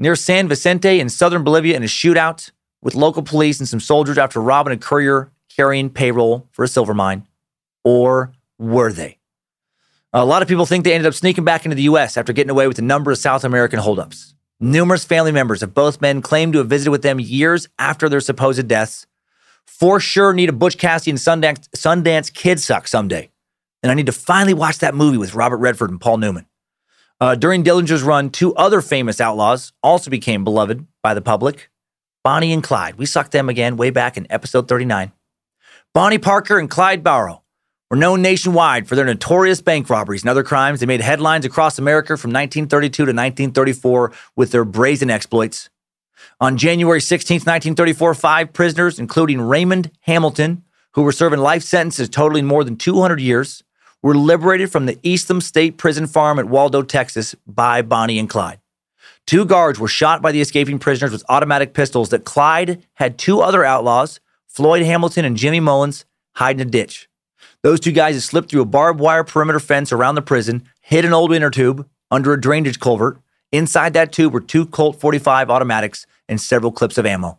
near San Vicente in southern Bolivia in a shootout with local police and some soldiers after robbing a courier carrying payroll for a silver mine. Or were they? A lot of people think they ended up sneaking back into the U.S. after getting away with a number of South American holdups. Numerous family members of both men claim to have visited with them years after their supposed deaths. For sure, need a Butch Cassidy and Sundance, Sundance Kid suck someday. And I need to finally watch that movie with Robert Redford and Paul Newman. Uh, during Dillinger's run, two other famous outlaws also became beloved by the public Bonnie and Clyde. We sucked them again way back in episode 39. Bonnie Parker and Clyde Barrow were known nationwide for their notorious bank robberies and other crimes. They made headlines across America from 1932 to 1934 with their brazen exploits. On January 16, 1934, five prisoners, including Raymond Hamilton, who were serving life sentences totaling more than 200 years, were liberated from the Eastham State Prison Farm at Waldo, Texas by Bonnie and Clyde. Two guards were shot by the escaping prisoners with automatic pistols that Clyde had two other outlaws, Floyd Hamilton and Jimmy Mullins, hide in a ditch. Those two guys had slipped through a barbed wire perimeter fence around the prison, hid an old inner tube under a drainage culvert. Inside that tube were two Colt 45 automatics and several clips of ammo.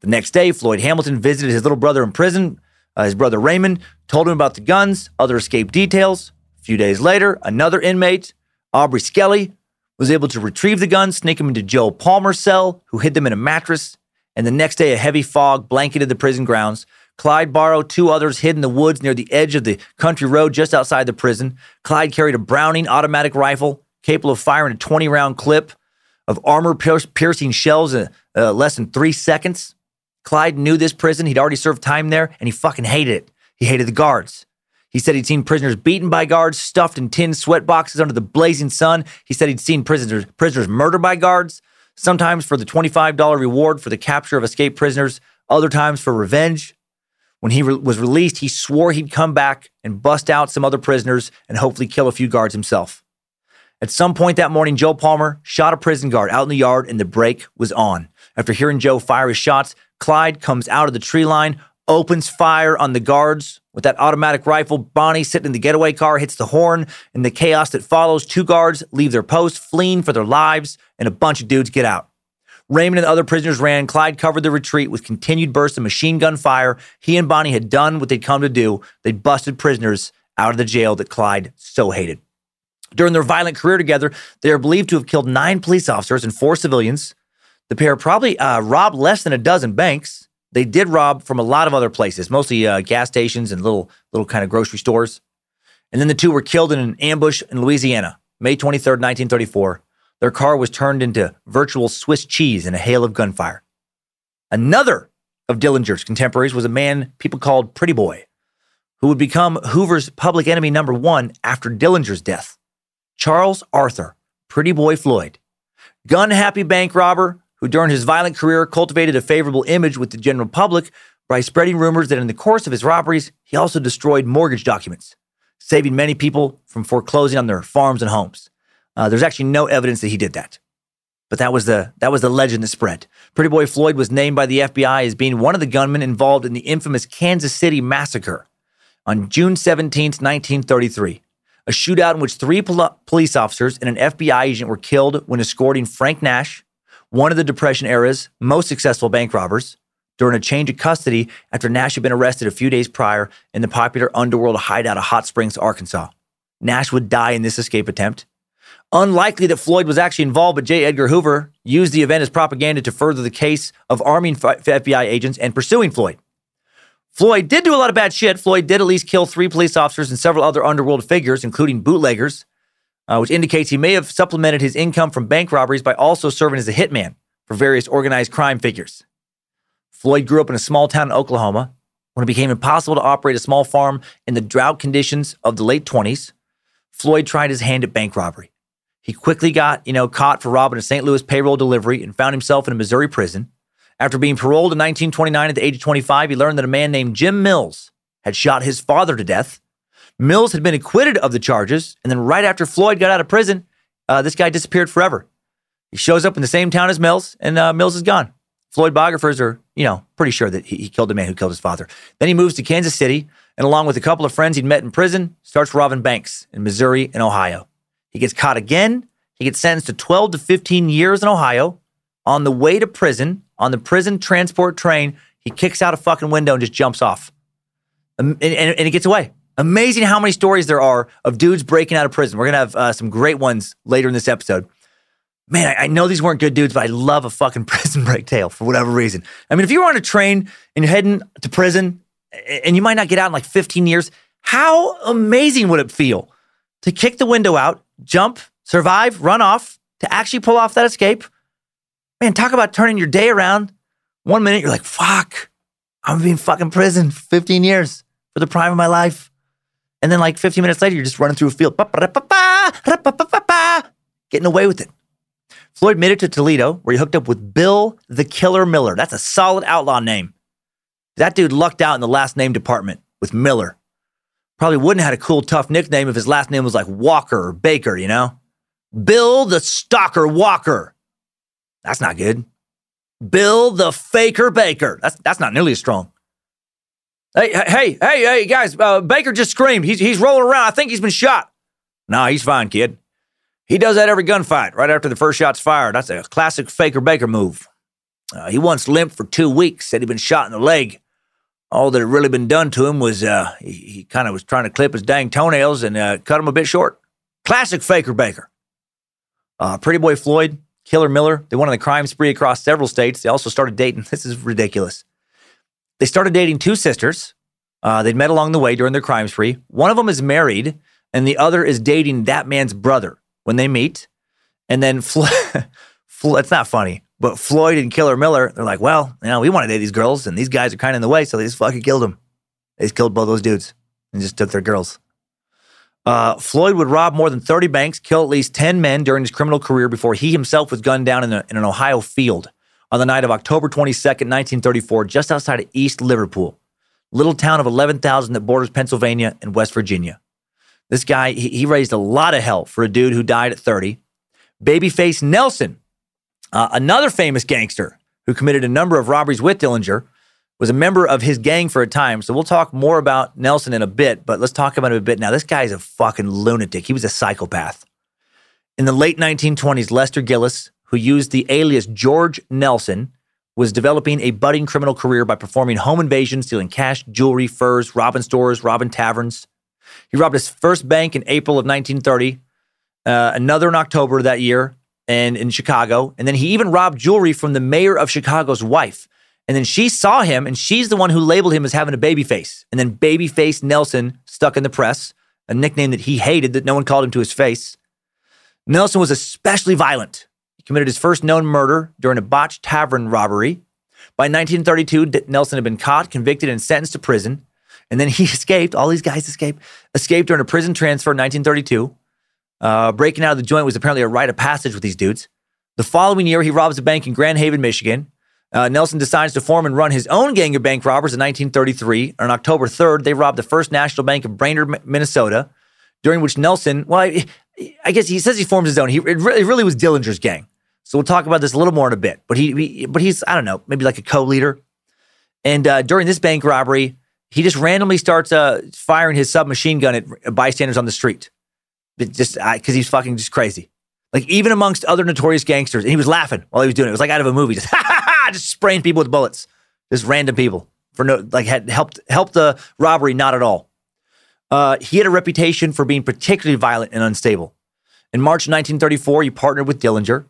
The next day, Floyd Hamilton visited his little brother in prison. Uh, his brother Raymond told him about the guns, other escape details. A few days later, another inmate, Aubrey Skelly, was able to retrieve the guns, sneak them into Joe Palmer's cell, who hid them in a mattress. And the next day, a heavy fog blanketed the prison grounds, Clyde borrowed two others hid in the woods near the edge of the country road just outside the prison. Clyde carried a Browning automatic rifle capable of firing a 20 round clip of armor piercing shells in uh, less than three seconds. Clyde knew this prison. He'd already served time there and he fucking hated it. He hated the guards. He said he'd seen prisoners beaten by guards, stuffed in tin sweat boxes under the blazing sun. He said he'd seen prisoners, prisoners murdered by guards, sometimes for the $25 reward for the capture of escaped prisoners, other times for revenge. When he re- was released, he swore he'd come back and bust out some other prisoners and hopefully kill a few guards himself. At some point that morning, Joe Palmer shot a prison guard out in the yard and the break was on. After hearing Joe fire his shots, Clyde comes out of the tree line, opens fire on the guards with that automatic rifle. Bonnie, sitting in the getaway car, hits the horn. In the chaos that follows, two guards leave their post, fleeing for their lives, and a bunch of dudes get out. Raymond and the other prisoners ran. Clyde covered the retreat with continued bursts of machine gun fire. He and Bonnie had done what they'd come to do. They busted prisoners out of the jail that Clyde so hated. During their violent career together, they are believed to have killed nine police officers and four civilians. The pair probably uh, robbed less than a dozen banks. They did rob from a lot of other places, mostly uh, gas stations and little little kind of grocery stores. And then the two were killed in an ambush in Louisiana, May 23rd, 1934. Their car was turned into virtual Swiss cheese in a hail of gunfire. Another of Dillinger's contemporaries was a man people called Pretty Boy, who would become Hoover's public enemy number one after Dillinger's death. Charles Arthur, Pretty Boy Floyd, gun happy bank robber who during his violent career cultivated a favorable image with the general public by spreading rumors that in the course of his robberies, he also destroyed mortgage documents, saving many people from foreclosing on their farms and homes. Uh, there's actually no evidence that he did that. But that was the that was the legend that spread. Pretty Boy Floyd was named by the FBI as being one of the gunmen involved in the infamous Kansas City massacre on June 17, 1933 a shootout in which three pol- police officers and an FBI agent were killed when escorting Frank Nash, one of the Depression era's most successful bank robbers, during a change of custody after Nash had been arrested a few days prior in the popular underworld hideout of Hot Springs, Arkansas. Nash would die in this escape attempt. Unlikely that Floyd was actually involved, but J. Edgar Hoover used the event as propaganda to further the case of arming FBI agents and pursuing Floyd. Floyd did do a lot of bad shit. Floyd did at least kill three police officers and several other underworld figures, including bootleggers, uh, which indicates he may have supplemented his income from bank robberies by also serving as a hitman for various organized crime figures. Floyd grew up in a small town in Oklahoma. When it became impossible to operate a small farm in the drought conditions of the late 20s, Floyd tried his hand at bank robbery. He quickly got, you know, caught for robbing a St. Louis payroll delivery and found himself in a Missouri prison. After being paroled in 1929 at the age of 25, he learned that a man named Jim Mills had shot his father to death. Mills had been acquitted of the charges, and then right after Floyd got out of prison, uh, this guy disappeared forever. He shows up in the same town as Mills, and uh, Mills is gone. Floyd biographers are, you know, pretty sure that he, he killed the man who killed his father. Then he moves to Kansas City, and along with a couple of friends he'd met in prison, starts robbing banks in Missouri and Ohio. He gets caught again. He gets sentenced to 12 to 15 years in Ohio. On the way to prison, on the prison transport train. He kicks out a fucking window and just jumps off. And, and, and he gets away. Amazing how many stories there are of dudes breaking out of prison. We're going to have uh, some great ones later in this episode. Man, I, I, know these weren't good dudes, but I love a fucking <laughs> prison break tale for whatever reason. I mean, if you were on a train and you're heading to prison and you might not get out in like 15 years, how amazing would it feel to kick the window out, jump, survive, run off, to actually pull off that escape? Man, talk about turning your day around. One minute you're like, fuck, I'm being fucking prison 15 years for the prime of my life. And then like 15 minutes later, you're just running through a field, getting away with it. Floyd made it to Toledo, where he hooked up with Bill the Killer Miller. That's a solid outlaw name. That dude lucked out in the last name department with Miller. Probably wouldn't have had a cool, tough nickname if his last name was like Walker or Baker, you know? Bill the Stalker Walker. That's not good. Bill the Faker Baker. That's that's not nearly as strong. Hey, hey, hey, hey, guys! Uh, Baker just screamed. He's he's rolling around. I think he's been shot. No, he's fine, kid. He does that every gunfight right after the first shot's fired. That's a classic Faker Baker move. Uh, he once limped for two weeks. Said he'd been shot in the leg. All that had really been done to him was uh, he, he kind of was trying to clip his dang toenails and uh, cut him a bit short. Classic Faker Baker. Uh, Pretty Boy Floyd Killer Miller, they went on the crime spree across several states. They also started dating. <laughs> This is ridiculous. They started dating two sisters. Uh, they'd met along the way during their crime spree. One of them is married, and the other is dating that man's brother when they meet. And then, Flo- <laughs> it's not funny, but Floyd and Killer Miller, they're like, well, you know, we want to date these girls, and these guys are kind of in the way, so they just fucking killed them. They just killed both those dudes and just took their girls. Uh, Floyd would rob more than 30 banks, kill at least 10 men during his criminal career before he himself was gunned down in, a, in an Ohio field on the night of October 22nd, 1934, just outside of East Liverpool, little town of 11,000 that borders Pennsylvania and West Virginia. This guy, he, he, raised a lot of hell for a dude who died at 30. Babyface Nelson, uh, another famous gangster who committed a number of robberies with Dillinger, was a member of his gang for a time. So we'll talk more about Nelson in a bit, but let's talk about him a bit now. This guy is a fucking lunatic. He was a psychopath. In the late 1920s, Lester Gillis, who used the alias George Nelson, was developing a budding criminal career by performing home invasions, stealing cash, jewelry, furs, robbing stores, robbing taverns. He robbed his first bank in April of 1930 uh, another in October that year, and in Chicago. And then he even robbed jewelry from the mayor of Chicago's wife. And then she saw him, and she's the one who labeled him as having a baby face. And then Babyface Nelson stuck in the press, a nickname that he hated that no one called him to his face. Nelson was especially violent. He committed his first known murder during a botched tavern robbery. By 1932, Nelson had been caught, convicted, and sentenced to prison. And then he <laughs> escaped. All these guys escaped. Escaped during a prison transfer in 1932. Uh, breaking out of the joint was apparently a rite of passage with these dudes. The following year, he robs a bank in Grand Haven, Michigan. Uh, Nelson decides to form and run his own gang of bank robbers in 1933. On October 3rd, they robbed the First National Bank of Brainerd, Minnesota, during which Nelson, well, I, I guess he says he forms his own. He, it, really, it really was Dillinger's gang. So we'll talk about this a little more in a bit. But he, he but he's I don't know, maybe like a co-leader. And uh, during this bank robbery, he just randomly starts uh, firing his submachine gun at bystanders on the street. It just because he's fucking just crazy. Like even amongst other notorious gangsters, and he was laughing while he was doing it. It was like out of a movie, <laughs> just just spraying people with bullets, just random people for no like had helped helped the robbery not at all. Uh, he had a reputation for being particularly violent and unstable. In March 1934, he partnered with Dillinger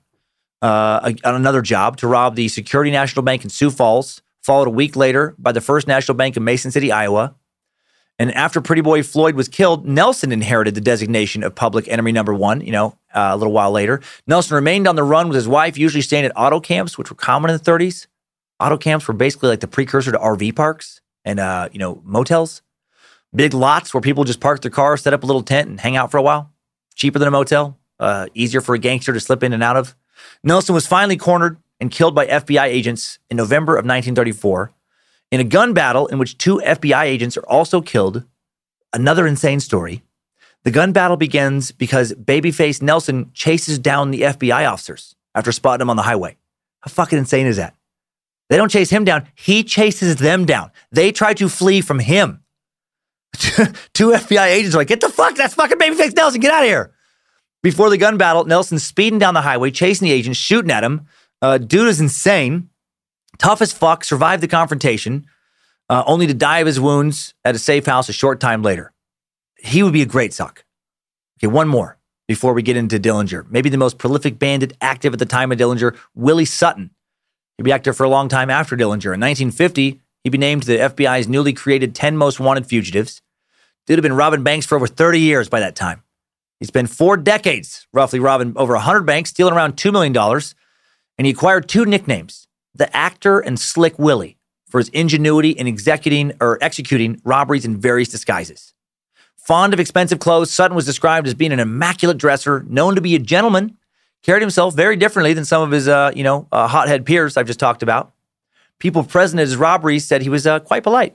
uh, on another job to rob the Security National Bank in Sioux Falls, followed a week later by the First National Bank in Mason City, Iowa. And after Pretty Boy Floyd was killed, Nelson inherited the designation of public enemy number one, you know, uh, a little while later. Nelson remained on the run with his wife, usually staying at auto camps, which were common in the 30s. Auto camps were basically like the precursor to RV parks and, uh, you know, motels. Big lots where people just park their car, set up a little tent, and hang out for a while. Cheaper than a motel, uh, easier for a gangster to slip in and out of. Nelson was finally cornered and killed by FBI agents in November of 1934 in a gun battle in which two FBI agents are also killed. Another insane story. The gun battle begins because babyface Nelson chases down the FBI officers after spotting them on the highway. How fucking insane is that? They don't chase him down, he chases them down. They try to flee from him. <laughs> two FBI agents are like, get the fuck, that's fucking babyface Nelson, get out of here. Before the gun battle, Nelson's speeding down the highway, chasing the agents, shooting at him. Uh, dude is insane. Tough as fuck, survived the confrontation, uh, only to die of his wounds at a safe house a short time later. He would be a great suck. Okay, one more before we get into Dillinger. Maybe the most prolific bandit active at the time of Dillinger, Willie Sutton. He'd be active for a long time after Dillinger. In 1950, he'd be named the FBI's newly created 10 most wanted fugitives. Dude had been robbing banks for over 30 years by that time. He spent four decades roughly robbing over 100 banks, stealing around $2 million. And he acquired two nicknames the actor and Slick Willie for his ingenuity in executing or executing robberies in various disguises. Fond of expensive clothes, Sutton was described as being an immaculate dresser, known to be a gentleman, carried himself very differently than some of his, uh, you know, uh, hothead peers I've just talked about. People present at his robberies said he was uh, quite polite.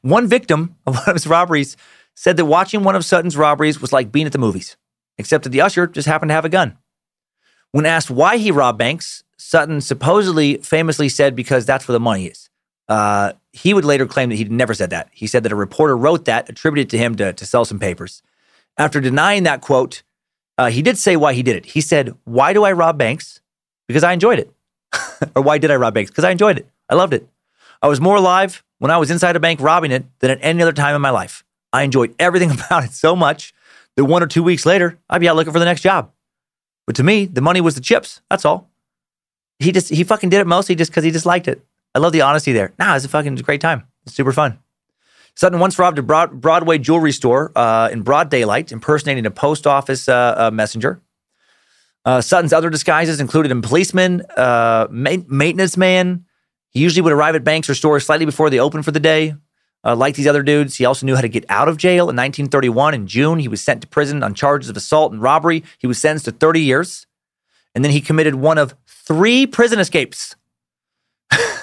One victim of <laughs> one of his robberies said that watching one of Sutton's robberies was like being at the movies, except that the usher just happened to have a gun. When asked why he robbed banks, Sutton supposedly famously said because that's where the money is. Uh, he would later claim that he'd never said that. He said that a reporter wrote that, attributed to him to, to sell some papers. After denying that quote, uh, he did say why he did it. He said, Why do I rob banks? Because I enjoyed it. <laughs> or why did I rob banks? Because I enjoyed it. I loved it. I was more alive when I was inside a bank robbing it than at any other time in my life. I enjoyed everything <laughs> about it so much that one or two weeks later, I'd be out looking for the next job. But to me, the money was the chips. That's all. He just, he fucking did it mostly just because he just liked it. I love the honesty there. Nah, it's a fucking great time. It's super fun. Sutton once robbed a Broad, Broadway jewelry store uh, in broad daylight, impersonating a post office uh, uh, messenger. Uh, Sutton's other disguises included a policeman, uh, ma- maintenance man. He usually would arrive at banks or stores slightly before they open for the day. Uh, like these other dudes, he also knew how to get out of jail. In 1931, in June, he was sent to prison on charges of assault and robbery. He was sentenced to 30 years. And then he committed one of three prison escapes.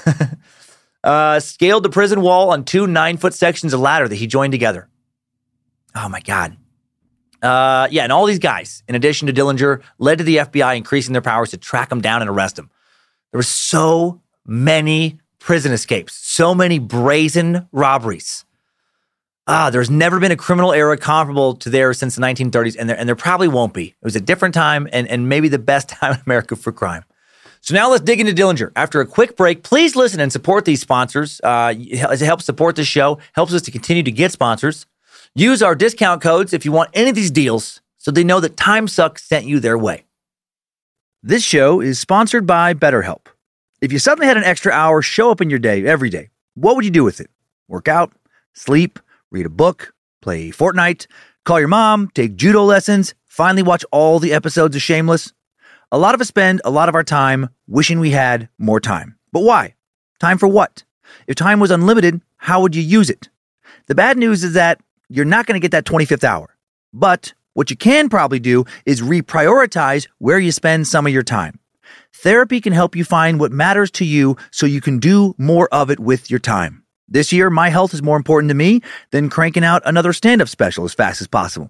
<laughs> uh, scaled the prison wall on two nine foot sections of ladder that he joined together. Oh my God. Uh, yeah, and all these guys, in addition to Dillinger, led to the FBI increasing their powers to track him down and arrest him. There were so many prison escapes, so many brazen robberies. Ah, there's never been a criminal era comparable to theirs since the 1930s, and there, and there probably won't be. It was a different time and, and maybe the best <laughs> time in America for crime. So now let's dig into Dillinger. After a quick break, please listen and support these sponsors. Uh, it helps support the show, helps us to continue to get sponsors. Use our discount codes if you want any of these deals so they know that Time Suck sent you their way. This show is sponsored by BetterHelp. If you suddenly had an extra hour show up in your day every day, what would you do with it? Work out, sleep, read a book, play Fortnite, call your mom, take judo lessons, finally watch all the episodes of Shameless? A lot of us spend a lot of our time wishing we had more time. But why? Time for what? If time was unlimited, how would you use it? The bad news is that you're not going to get that 25th hour. But what you can probably do is reprioritize where you spend some of your time. Therapy can help you find what matters to you so you can do more of it with your time. This year, my health is more important to me than cranking out another stand up special as fast as possible.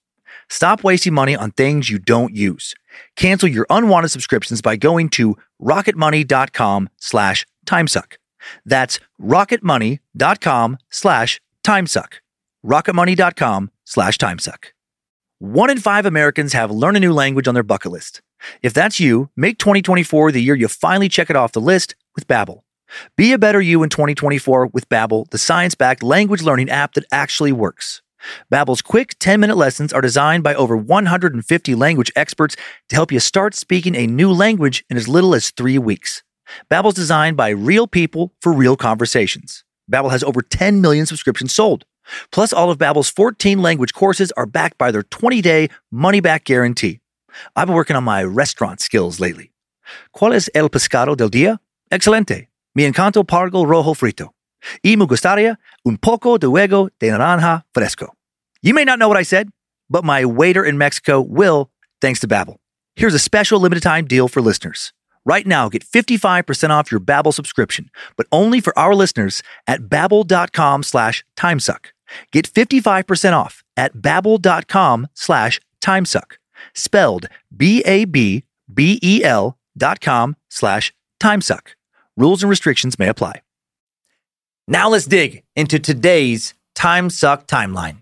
Stop wasting money on things you don't use. Cancel your unwanted subscriptions by going to rocketmoney.com slash timesuck. That's rocketmoney.com slash timesuck. rocketmoney.com slash timesuck. One in five Americans have learn a new language on their bucket list. If that's you, make 2024 the year you finally check it off the list with Babbel. Be a better you in 2024 with Babbel, the science-backed language learning app that actually works. Babbel's quick 10-minute lessons are designed by over 150 language experts to help you start speaking a new language in as little as 3 weeks. Babbel's designed by real people for real conversations. Babbel has over 10 million subscriptions sold. Plus all of Babbel's 14 language courses are backed by their 20-day money-back guarantee. I've been working on my restaurant skills lately. ¿Cuál es el pescado del día? Excelente. Mi encanto pargo rojo frito. Y me gustaría un poco de huevo de naranja fresco. You may not know what I said, but my waiter in Mexico will, thanks to Babbel. Here's a special limited time deal for listeners. Right now, get 55% off your Babbel subscription, but only for our listeners at babbel.com slash timesuck. Get 55% off at babbel.com slash timesuck. Spelled B-A-B-B-E-L dot com slash timesuck. Rules and restrictions may apply. Now let's dig into today's Time Suck timeline.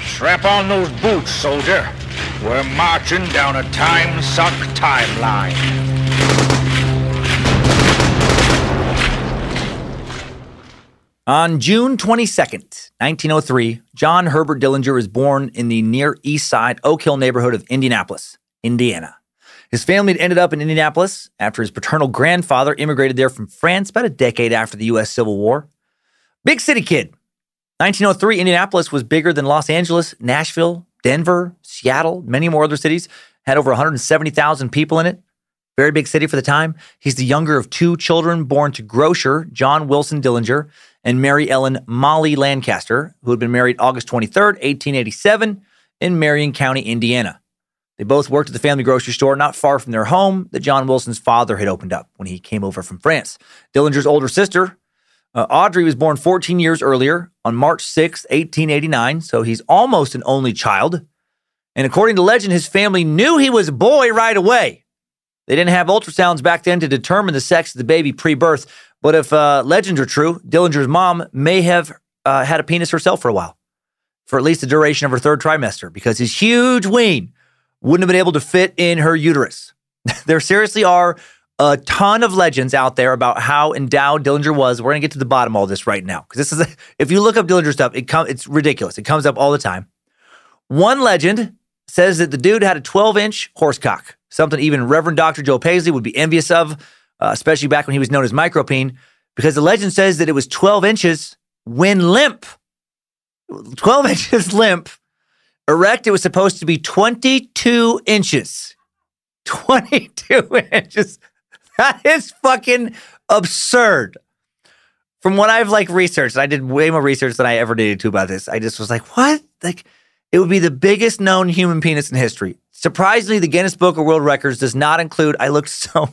Strap on those boots, soldier. We're marching down a time-suck timeline. On June 22nd, 1903, John Herbert Dillinger was born in the near east side Oak Hill neighborhood of Indianapolis, Indiana. His family had ended up in Indianapolis after his paternal grandfather immigrated there from France about a decade after the U.S. Civil War. Big city kid. 1903, Indianapolis was bigger than Los Angeles, Nashville, Denver, Seattle, many more other cities. Had over 170,000 people in it. Very big city for the time. He's the younger of two children born to grocer John Wilson Dillinger and Mary Ellen Molly Lancaster, who had been married August 23rd, 1887, in Marion County, Indiana. They both worked at the family grocery store not far from their home that John Wilson's father had opened up when he came over from France. Dillinger's older sister, uh, Audrey, was born 14 years earlier on March 6, 1889, so he's almost an only child. And according to legend, his family knew he was a boy right away. They didn't have ultrasounds back then to determine the sex of the baby pre birth, but if uh, legends are true, Dillinger's mom may have uh, had a penis herself for a while, for at least the duration of her third trimester, because his huge ween wouldn't have been able to fit in her uterus. <laughs> there seriously are a ton of legends out there about how endowed Dillinger was. We're gonna get to the bottom of all this right now because this is a, <laughs> if you look up Dillinger stuff, it com- it's ridiculous. It comes up all the time. One legend says that the dude had a 12 inch horsecock, something even Reverend Dr. Joe Paisley would be envious of, uh, especially back when he was known as Micropene, because the legend says that it was 12 inches when limp. 12 <laughs> inches limp. Erect, it was supposed to be 22 inches. 22 <laughs> inches. That is fucking absurd. From what I've like researched, I did way more research than I ever needed to about this. I just was like, what? Like, it would be the biggest known human penis in history. Surprisingly, the Guinness Book of World Records does not include. I looked <laughs> so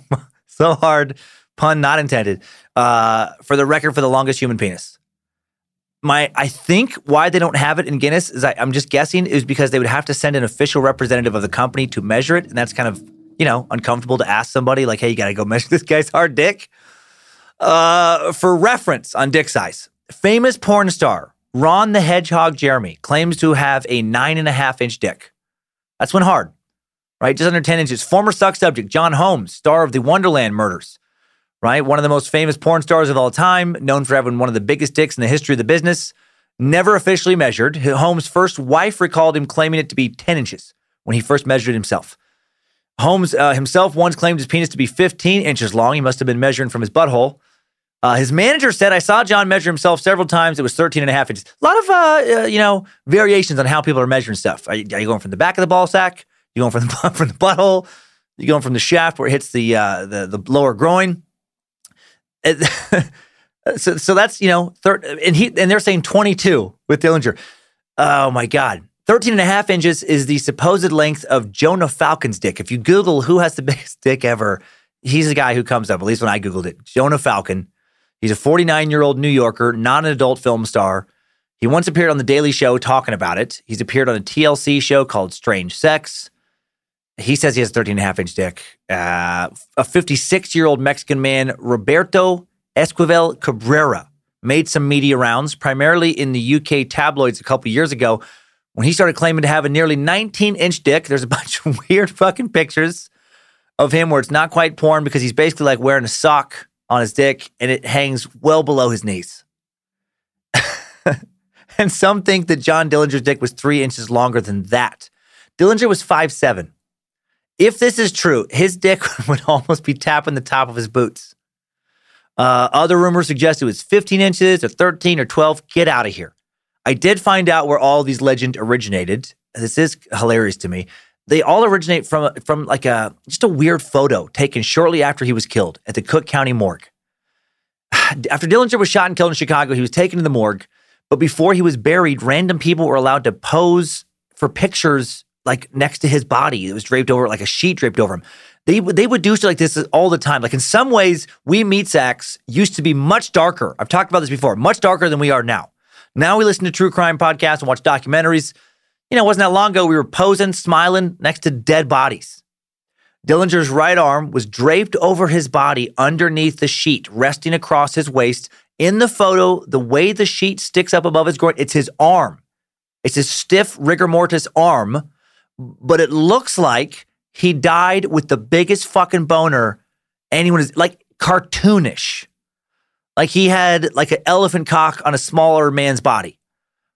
so hard, pun not intended, uh, for the record for the longest human penis. My, I think why they don't have it in Guinness is I, I'm just guessing is because they would have to send an official representative of the company to measure it, and that's kind of you know uncomfortable to ask somebody like, hey, you got to go <laughs> measure this guy's hard dick. Uh, for reference on dick size, famous porn star Ron the Hedgehog Jeremy claims to have a nine and a half inch dick. That's when hard, right? Just under 10 inches. Former suck subject John Holmes, star of the Wonderland murders, right? One of the most famous porn stars of all time, known for having one of the biggest dicks in the history of the business, never officially measured. Holmes' first wife recalled him claiming it to be 10 inches when he first measured himself. Holmes uh, himself once claimed his penis to be 15 inches long. He must have been measuring from his butthole. Uh, his manager said, I saw John measure himself several times. It was 13 and a half inches. A lot of, uh, uh, you know, variations on how people are measuring stuff. Are you, are you, going from the back of the ball sack? Are You going from the, <laughs> from the butthole? Are you going from the shaft where it hits the, uh, the, the lower groin? <laughs> so, so that's, you know, thir- and he, and they're saying 22 with Dillinger. Oh my God. 13 and a half inches is the supposed length of Jonah Falcon's dick. If you Google who has the <laughs> biggest dick ever, he's the guy who comes up, at least when I Googled it. Jonah Falcon. He's a 49 year old New Yorker, not an adult film star. He once appeared on The Daily Show talking about it. He's appeared on a TLC show called Strange Sex. He says he has a 13 and a half inch dick. Uh, a 56 year old Mexican man, Roberto Esquivel Cabrera, made some media rounds, primarily in the UK tabloids a couple years ago, when he started claiming to have a nearly 19 inch dick. There's a <laughs> bunch of weird fucking pictures of him where it's not quite porn because he's basically like wearing a sock on his dick and it hangs well below his knees. <laughs> and some think that John Dillinger's dick was three inches longer than that. Dillinger was five seven. If this is true, his dick <laughs> would almost be tapping the top of his boots. Uh, other rumors suggest it was 15 inches or 13 or 12. Get out of here. I did find out where all these legends originated. This is hilarious to me they all originate from from like a just a weird photo taken shortly after he was killed at the Cook County morgue. <sighs> After Dillinger was shot and killed in Chicago, he was taken to the morgue, but before he was buried, random people were allowed to pose for pictures like next to his body. It was draped over like a sheet draped over him. They they would do stuff like this all the time. Like in some ways, we meat sacks used to be much darker. I've talked about this before, much darker than we are now. Now we listen to true crime podcasts and watch documentaries you know, it wasn't that long ago we were posing, smiling next to dead bodies. Dillinger's right arm was draped over his body underneath the sheet, resting across his waist. In the photo, the way the sheet sticks up above his groin, it's his arm. It's his stiff rigor mortis arm, but it looks like he died with the biggest fucking boner anyone is like cartoonish. Like he had like an elephant cock on a smaller man's body.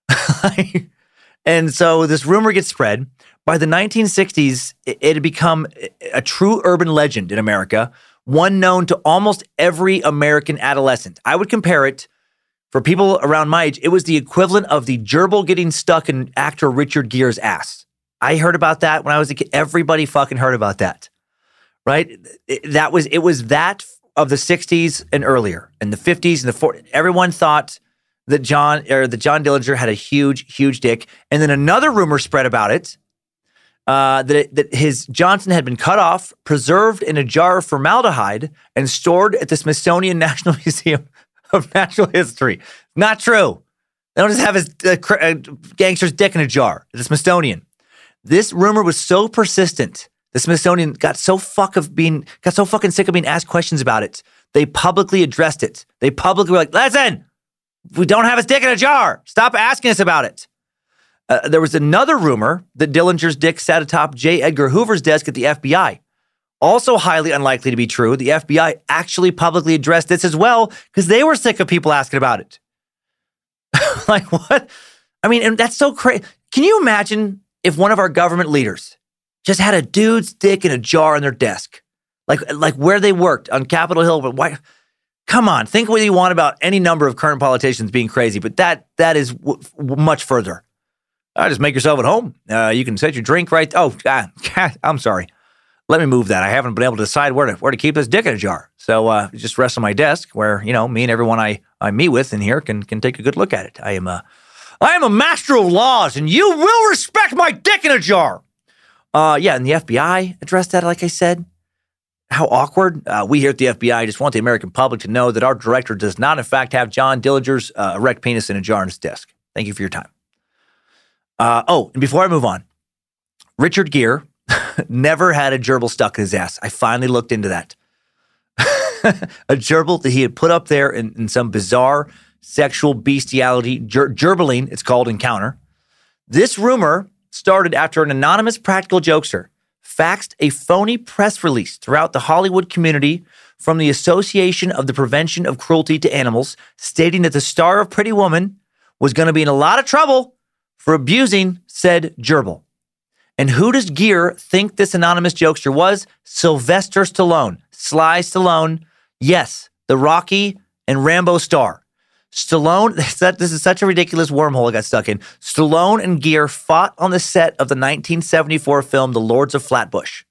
<laughs> and so this rumor gets spread. By the 1960s, it, had become a true urban legend in America, one known to almost every American adolescent. I would compare it for people around my age, it was the equivalent of the gerbil getting stuck in actor Richard Gere's ass. I heard about that when I was a kid. Everybody fucking heard about that, right? That was it was that of the '60s and earlier, in the '50s and the '40s. Everyone thought that John or that John Dillinger had a huge, huge dick, and then another rumor spread about it uh, that it, that his Johnson had been cut off, preserved in a jar of formaldehyde, and stored at the Smithsonian <laughs> National Museum of Natural History. Not true. They don't just have his uh, uh, gangster's dick in a jar. The Smithsonian. This rumor was so persistent. The Smithsonian got so fuck of being got so fucking sick of being asked questions about it. They publicly addressed it. They publicly were like, "Listen, we don't have a dick in a jar. Stop asking us about it." Uh, there was another rumor that Dillinger's dick sat atop J. Edgar Hoover's desk at the FBI. Also, highly unlikely to be true. The FBI actually publicly addressed this as well because they were sick of people asking about it. <laughs> like, what? I mean, and that's so crazy. Can you imagine if one of our government leaders just had a dude's dick in a jar on their desk? Like, like where they worked on Capitol Hill, but why? Come on, think what you want about any number of current politicians being crazy, but that that is w- w- much further. Uh, just make yourself at home. Uh, you can set your drink right. Oh, God, <laughs> I'm sorry. Let me move that. I haven't been able to decide where to where to keep this dick in a jar. So uh, just rest on my desk, where you know me and everyone I, I meet with in here can can take a good look at it. I am a I am a master of laws, and you will respect my dick in a jar. Uh, yeah, and the FBI addressed that. Like I said, how awkward. Uh, we here at the FBI just want the American public to know that our director does not, in fact, have John Dillinger's uh, erect penis in a jar on his desk. Thank you for your time. Uh, oh, and before I move on, Richard Gere <laughs> never had a gerbil stuck in his ass. I finally looked into that. <laughs> a gerbil that he had put up there in, in some bizarre sexual bestiality, ger- gerbiling, it's called encounter. This rumor started after an anonymous practical jokester faxed a phony press release throughout the Hollywood community from the Association of the Prevention of Cruelty to Animals, stating that the star of Pretty Woman was going to be in a lot of trouble for abusing said gerbil. And who does Gere think this anonymous jokester was? Sylvester Stallone, Sly Stallone. Yes, the Rocky and Rambo star. Stallone, <laughs> this is such a ridiculous wormhole I got stuck in. Stallone and Gere fought on the set of the 1974 film The Lords of Flatbush.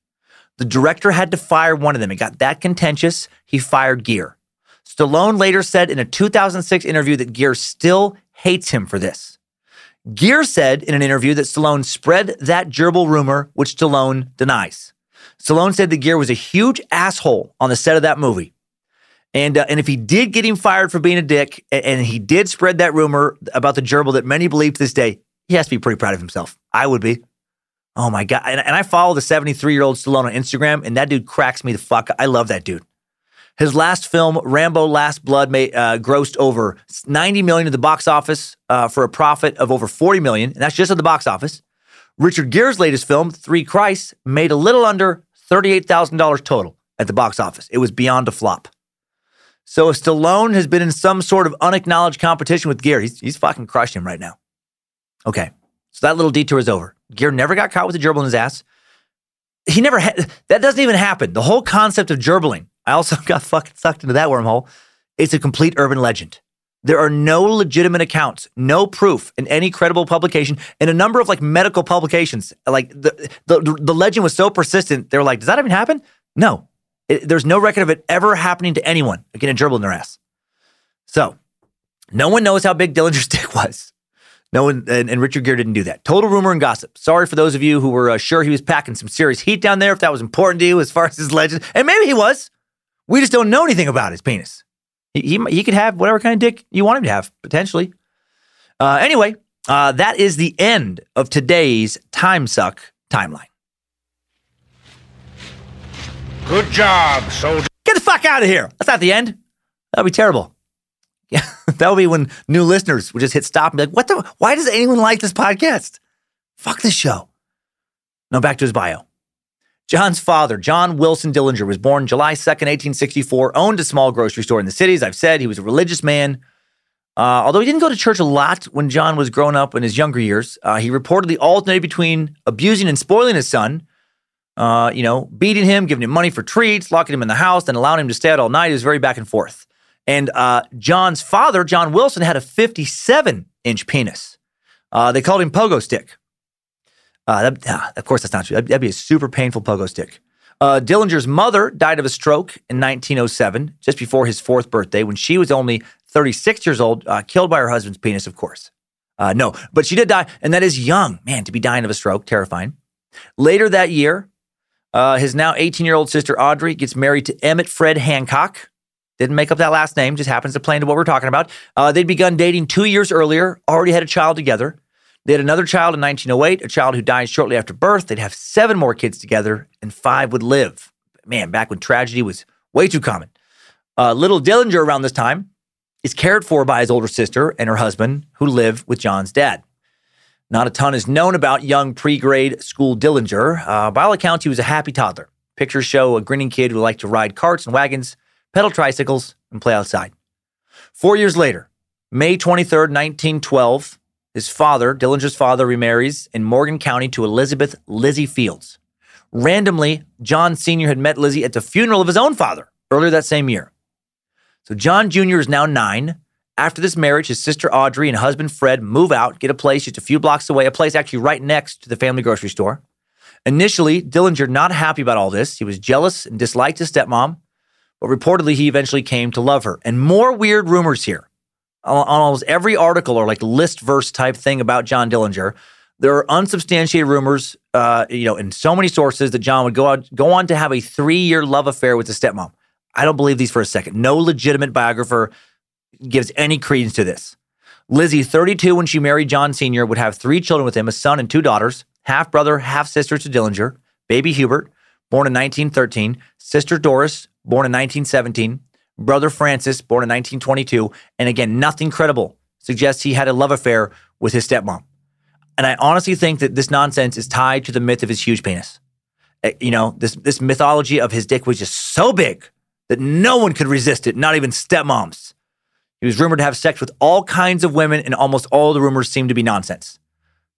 The director had to fire one of them. It got that contentious, he fired Gere. Stallone later said in a 2006 interview that Gere still hates him for this. Gere said in an interview that Stallone spread that gerbil rumor, which Stallone denies. Stallone said that Gere was a huge asshole on the set of that movie. And, uh, and if he did get him fired for being a dick, and, and he did spread that rumor about the gerbil that many believe to this day, he has to be pretty proud of himself. I would be. Oh my God. And, and I follow the 73 year old Stallone on Instagram, and that dude cracks me the fuck. Up. I love that dude. His last film, Rambo: Last Blood, uh, grossed over 90 million at the box office uh, for a profit of over 40 million, and that's just at the box office. Richard Gere's latest film, Three Christs, made a little under $38,000 total at the box office. It was beyond a flop. So if Stallone has been in some sort of unacknowledged competition with Gere, he's, he's fucking crushing him right now. Okay, so that little detour is over. Gere never got caught with a gerbil in his ass. He never had, that doesn't even happen. The whole concept of gerbiling, I also <laughs> got fucking sucked into that wormhole. It's a complete urban legend. There are no legitimate accounts, no proof in any credible publication, and a number of like medical publications. Like the the, the legend was so persistent, they were like, "Does that even happen?" No, it, there's no record of it ever happening to anyone getting a gerbil in their ass. So, no one knows how big Dillinger's <laughs> dick was. No one, and, and, Richard Gere didn't do that. Total rumor and gossip. Sorry for those of you who were uh, sure he was packing some serious heat down there. If that was important to you as far as his legend, and maybe he was. We just don't know anything about his penis. He, he, he could have whatever kind of dick you want him to have, potentially. Uh, anyway, uh, that is the end of today's Time Suck timeline. Good job, soldier. Get the fuck out of here. That's not the end. That'd be terrible. <laughs> Yeah, that would be when new listeners would just hit stop and be like, "What the? Why does anyone like this podcast? Fuck this show." Now back to his bio. John's father, John Wilson Dillinger, was born July 2nd, 1864, owned a small grocery store in the city. As I've said, he was a religious man. Uh, although he didn't go to church a lot when John was growing up in his younger years, uh, he reportedly alternated between abusing and spoiling his son, uh, you know, beating him, giving him money for treats, locking him in the house, then allowing him to stay out all night. It was very back and forth. And uh, John's father, John Wilson, had a 57 inch penis. Uh, they called him Pogo Stick. Uh, that, of course, that's not true. That'd, that'd, be a super painful Pogo Stick. Uh, Dillinger's mother died of a stroke in 1907, just before his fourth birthday, when she was only 36 years old, uh, killed by her husband's penis, of course. No, but she did die, and that is young. Man, to be dying of a stroke, terrifying. Later that year, his now 18 year old sister Audrey gets married to Emmett Fred Hancock, didn't make up that last name, just happens to play into what we're talking about. Uh, they'd begun dating two years earlier, already had a child together. They had another child in 1908, a child who died shortly after birth. They'd have seven more kids together, and five would live. Man, back when tragedy was way too common. Uh, little Dillinger around this time is cared for by his older sister and her husband, who live with John's dad. Not a ton is known about young pre grade school Dillinger. Uh, by all accounts, he was a happy toddler. Pictures show a grinning kid who liked to ride carts and wagons pedal tricycles, and play outside. Four years later, May 23rd, 1912, his father, Dillinger's father, remarries in Morgan County to Elizabeth Lizzie Fields. Randomly, John Sr. had met Lizzie at the funeral of his own father earlier that same year. So John Jr. is now nine. After this marriage, his sister Audrey and husband Fred move out, get a place just a few blocks away, a place actually right next to the family grocery store. Initially, Dillinger not happy about all this. He was jealous and disliked his stepmom but reportedly he eventually came to love her. And more weird rumors here. On almost every article or like list verse type thing about John Dillinger, there are unsubstantiated rumors, uh, you know, in so many sources that John would go out, go on to have a three year love affair with his stepmom. I don't believe these for a second. No legitimate biographer gives any credence to this. Lizzie, 32 when she married John Sr., would have three children with him a son and two daughters, half brother, half sister to Dillinger, baby Hubert, born in 1913, sister Doris, born in 1917, brother Francis, born in 1922, and again, nothing credible suggests he had a love affair with his stepmom. And I honestly think that this nonsense is tied to the myth of his huge penis. Eh, you know, this this mythology of his dick was just so big that no one could resist it, not even stepmoms. He was rumored to have sex with all kinds of women, and almost all the rumors seemed to be nonsense.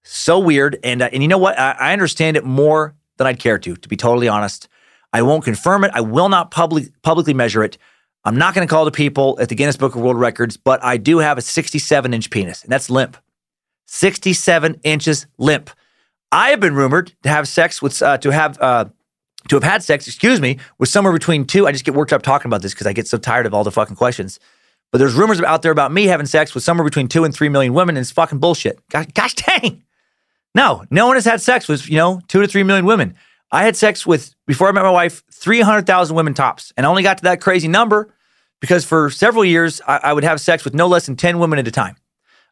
So weird, and uh, and you know what? I, I understand it more than I'd care to, to be totally honest. I won't confirm it. I will not public, publicly measure it. I'm not going to call the people at the Guinness Book of World Records, but I do have a 67 inch penis, and that's limp. 67 inches limp. I have been rumored to have sex with, uh, to have, uh, to have had sex, excuse me, with somewhere between two. I just get worked up talking about this because I get so tired of all the fucking questions. But there's rumors out there about me having sex with somewhere between two and three million women, and it's fucking bullshit. Gosh, gosh dang. No, no one has had sex with, you know, two to three million women. I had sex with, before I met my wife, 300,000 women tops. And I only got to that crazy number because for several years, I, I would have sex with no less than 10 women at a time.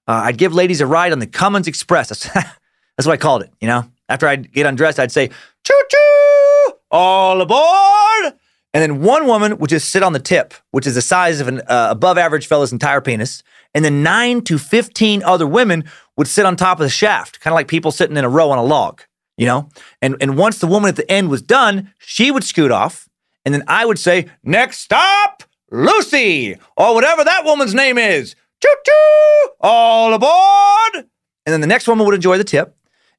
Uh, I'd give ladies a ride on the Cummins Express. That's, <laughs> that's what I called it, you know? After I'd get undressed, I'd say, choo choo, all aboard. And then one woman would just sit on the tip, which is the size of an uh, above average fella's entire penis. And then nine to 15 other women would sit on top of the shaft, kind of like people sitting in a row on a log you know? And and once the woman at the end was done, she would scoot off, and then I would say, "Next stop, Lucy," or whatever that woman's name is. Choo choo, all aboard! And then the next woman would enjoy the tip.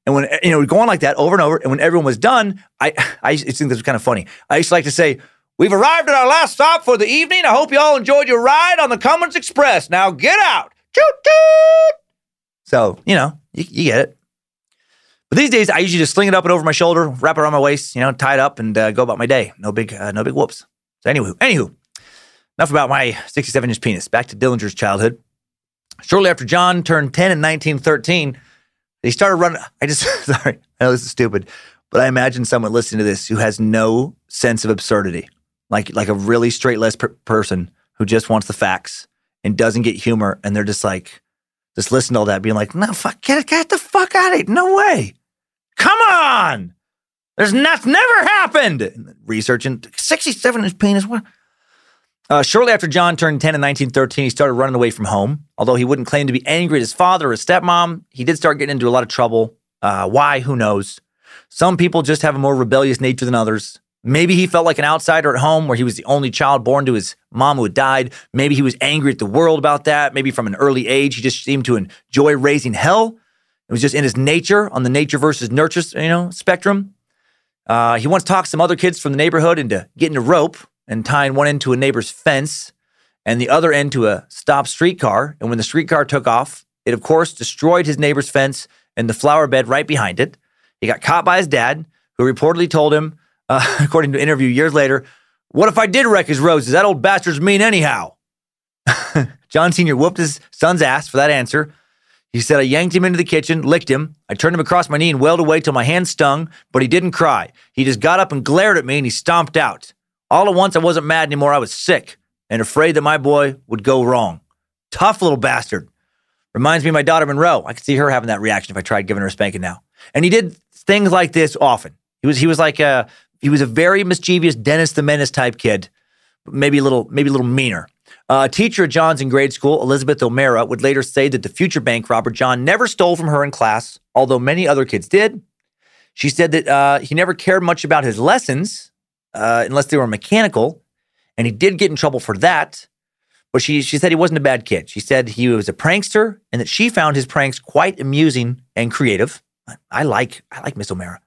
And when you know, would go on like that over and over. And when everyone was done, I I to think this was kind of funny. I used to like to say, We've arrived at our last stop for the evening. I hope you all enjoyed your ride on the Cummins Express. Now get out. So, you know, you, you get it. But these days, I usually just sling it up and over my shoulder, wrap it around my waist, you know, tie it up, and uh, go about my day. No big, uh, no big whoops. So anywho, anywho, enough about my 67 inch penis. Back to Dillinger's childhood. Shortly after John turned 10 in 1913, he started running. I just <laughs> sorry, I know this is stupid, but I imagine someone listening to this who has no sense of absurdity, like like a really straight laced per- person who just wants the facts and doesn't get humor, and they're just like, just listen to all that, being like, no, fuck, get, get the fuck out of it. No way. Come on. There's not, never happened. Researching 67 inch penis. What? Uh, shortly after John turned 10 in 1913, he started running away from home. Although he wouldn't claim to be angry at his father or his stepmom, he did start getting into a lot of trouble. Uh, why? Who knows? Some people just have a more rebellious nature than others. Maybe he felt like an outsider at home where he was the only child born to his mom who had died. Maybe he was angry at the world about that. Maybe from an early age, he just seemed to enjoy raising hell. It was just in his nature on the nature versus nurture, you know, spectrum. Uh, he once talked some other kids from the neighborhood into getting a rope and tying one end to a neighbor's fence and the other end to a stopped streetcar. And when the streetcar took off, it of course destroyed his neighbor's fence and the flower bed right behind it. He got caught by his dad, who reportedly told him, uh, <laughs> according to an interview years later, What if I did wreck his roses? That old bastard's mean anyhow. <laughs> John Sr. whooped his son's ass for that answer. He said, I yanked him into the kitchen, licked him. I turned him across my knee and wailed away till my hand stung, but he didn't cry. He just got up and glared at me and he stomped out. All at once, I wasn't mad anymore. I was sick and afraid that my boy would go wrong. Tough little bastard. Reminds me of my daughter Monroe. I could see her having that reaction if I tried giving her a spanking now. And he did things like this often. He was he was like a he was a very mischievous Dennis the Menace type kid, maybe a little maybe a little meaner. Uh, a teacher at John's in grade school, Elizabeth O'Mara, would later say that the future bank robber John never stole from her in class, although many other kids did. She said that uh, he never cared much about his lessons uh, unless they were mechanical, and he did get in trouble for that. But she she said he wasn't a bad kid. She said he was a prankster, and that she found his pranks quite amusing and creative. I like I like Miss O'Mara.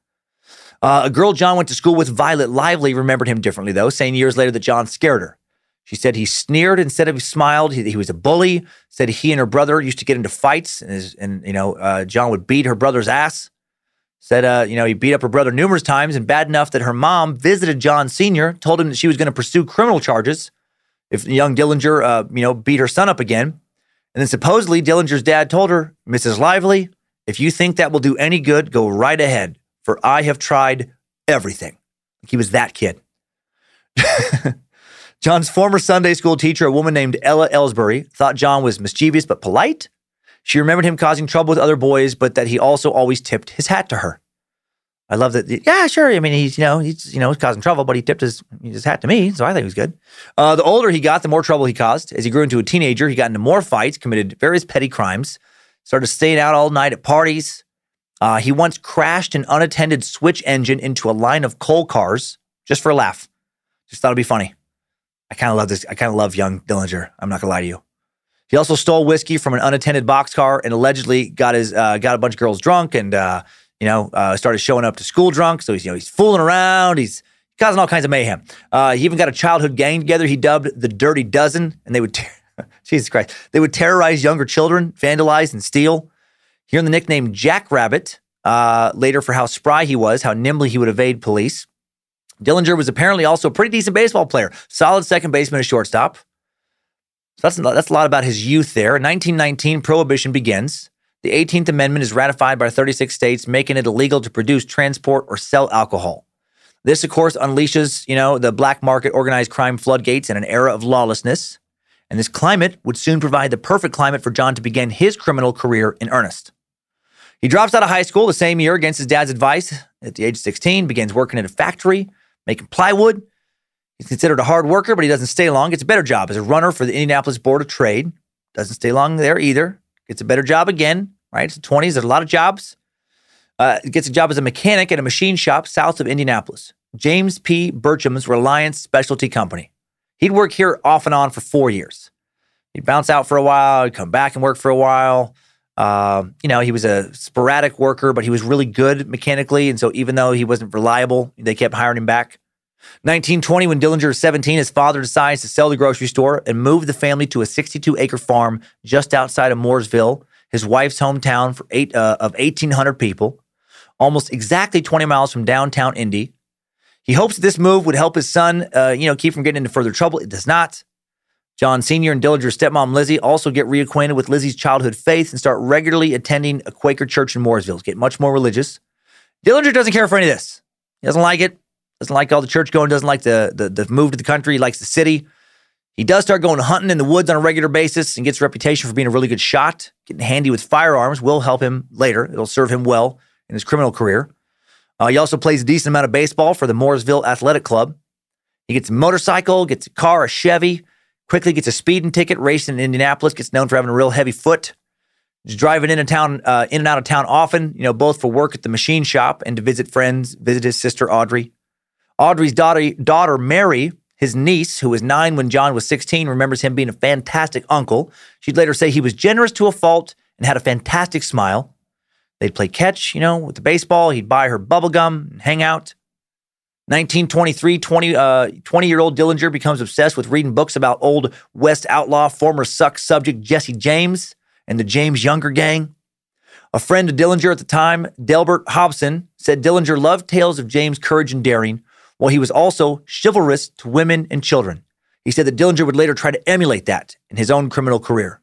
Uh, a girl John went to school with, Violet Lively, remembered him differently though, saying years later that John scared her. She said he sneered instead of smiled. He, he, was a bully. Said he and her brother used to get into fights, and, his, and you know uh, John would beat her brother's ass. Said uh, you know he beat up her brother numerous times, and bad enough that her mom visited John Senior, told him that she was going to pursue criminal charges if young Dillinger uh, you know beat her son up again. And then supposedly Dillinger's dad told her, Mrs. Lively, if you think that will do any good, go right ahead, for I have tried everything. He was that kid. <laughs> John's former Sunday school teacher, a woman named Ella Ellsbury, thought John was mischievous but polite. She remembered him causing trouble with other boys, but that he also always tipped his hat to her. I love that. Yeah, sure. I mean, he's you know he's you know causing trouble, but he tipped his his hat to me, so I think he was good. Uh, the older he got, the more trouble he caused. As he grew into a teenager, he got into more fights, committed various petty crimes, started staying out all night at parties. Uh, he once crashed an unattended switch engine into a line of coal cars just for a laugh. Just thought it'd be funny. I kind of love this. I kind of love young Dillinger. I'm not gonna lie to you. He also stole whiskey from an unattended boxcar and allegedly got his uh, got a bunch of girls drunk and uh, you know uh, started showing up to school drunk. So he's you know he's fooling around. He's causing all kinds of mayhem. Uh, he even got a childhood gang together. He dubbed the Dirty Dozen, and they would ter- <laughs> Jesus Christ they would terrorize younger children, vandalize and steal. Hearing the nickname Jackrabbit uh, later for how spry he was, how nimbly he would evade police. Dillinger was apparently also a pretty decent baseball player, solid second baseman and shortstop. So that's, that's a lot about his youth there. In 1919, prohibition begins. The 18th Amendment is ratified by 36 states, making it illegal to produce, transport, or sell alcohol. This, of course, unleashes, you know, the black market organized crime floodgates in an era of lawlessness. And this climate would soon provide the perfect climate for John to begin his criminal career in earnest. He drops out of high school the same year against his dad's advice. At the age of 16, begins working in a factory making plywood. He's considered a hard worker, but he doesn't stay long. Gets a better job as a runner for the Indianapolis Board of Trade. Doesn't stay long there either. Gets a better job again, right? It's the 20s. There's a lot of jobs. Uh, gets a job as a mechanic at a machine shop south of Indianapolis. James P. Burcham's Reliance Specialty Company. He'd work here off and on for four years. He'd bounce out for a while, he'd come back and work for a while. Uh, you know, he was a sporadic worker, but he was really good mechanically. And so even though he wasn't reliable, they kept hiring him back. 1920, when Dillinger is 17, his father decides to sell the grocery store and move the family to a 62 acre farm just outside of Mooresville, his wife's hometown for eight, uh, of 1,800 people, almost exactly 20 miles from downtown Indy. He hopes this move would help his son, uh, you know, keep from getting into further trouble. It does not. John Sr. and Dillinger's stepmom Lizzie also get reacquainted with Lizzie's childhood faith and start regularly attending a Quaker church in Mooresville, get much more religious. Dillinger doesn't care for any of this. He doesn't like it. Doesn't like all the church going. Doesn't like the, the the move to the country. He likes the city. He does start going hunting in the woods on a regular basis and gets a reputation for being a really good shot. Getting handy with firearms will help him later. It'll serve him well in his criminal career. Uh, he also plays a decent amount of baseball for the Mooresville Athletic Club. He gets a motorcycle, gets a car, a Chevy. Quickly gets a speeding ticket, racing in Indianapolis, gets known for having a real heavy foot. He's driving in and town, uh, in and out of town often, you know, both for work at the machine shop and to visit friends, visit his sister Audrey. Audrey's daughter, daughter Mary, his niece, who was nine when John was 16, remembers him being a fantastic uncle. She'd later say he was generous to a fault and had a fantastic smile. They'd play catch, you know, with the baseball. He'd buy her bubble gum and hang out. 1923, 20, uh, 20 year old Dillinger becomes obsessed with reading books about old West outlaw, former suck subject Jesse James and the James Younger gang. A friend of Dillinger at the time, Delbert Hobson, said Dillinger loved tales of James' courage and daring, while he was also chivalrous to women and children. He said that Dillinger would later try to emulate that in his own criminal career.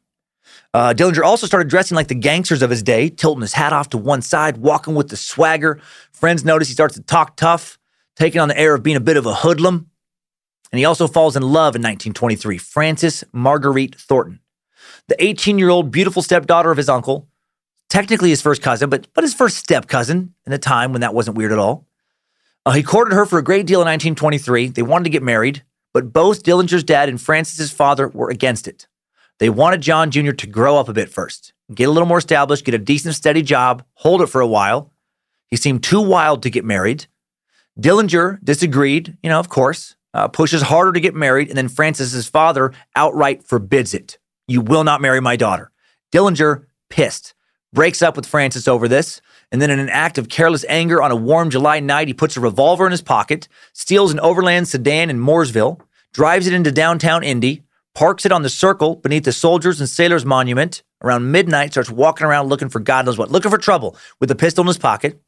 Uh, Dillinger also started dressing like the gangsters of his day, tilting his hat off to one side, walking with the swagger. Friends notice he starts to talk tough, taking on the air of being a bit of a hoodlum. And he also falls in love in 1923, Frances Marguerite Thornton the 18 year old beautiful stepdaughter of his uncle, technically his first cousin, but, but his first step cousin in a time when that wasn't weird at all. Uh, he courted her for a great deal in 1923. They wanted to get married, but both Dillinger's dad and Frances's father were against it. They wanted John Jr. to grow up a bit first, get a little more established, get a decent, steady job, hold it for a while. He seemed too wild to get married. Dillinger disagreed, you know, of course, uh, pushes harder to get married, and then Francis's father outright forbids it. You will not marry my daughter. Dillinger, pissed, breaks up with Francis over this. And then, in an act of careless anger on a warm July night, he puts a revolver in his pocket, steals an overland sedan in Mooresville, drives it into downtown Indy, parks it on the circle beneath the Soldiers and Sailors Monument. Around midnight, starts walking around looking for God knows what, looking for trouble with a pistol in his pocket.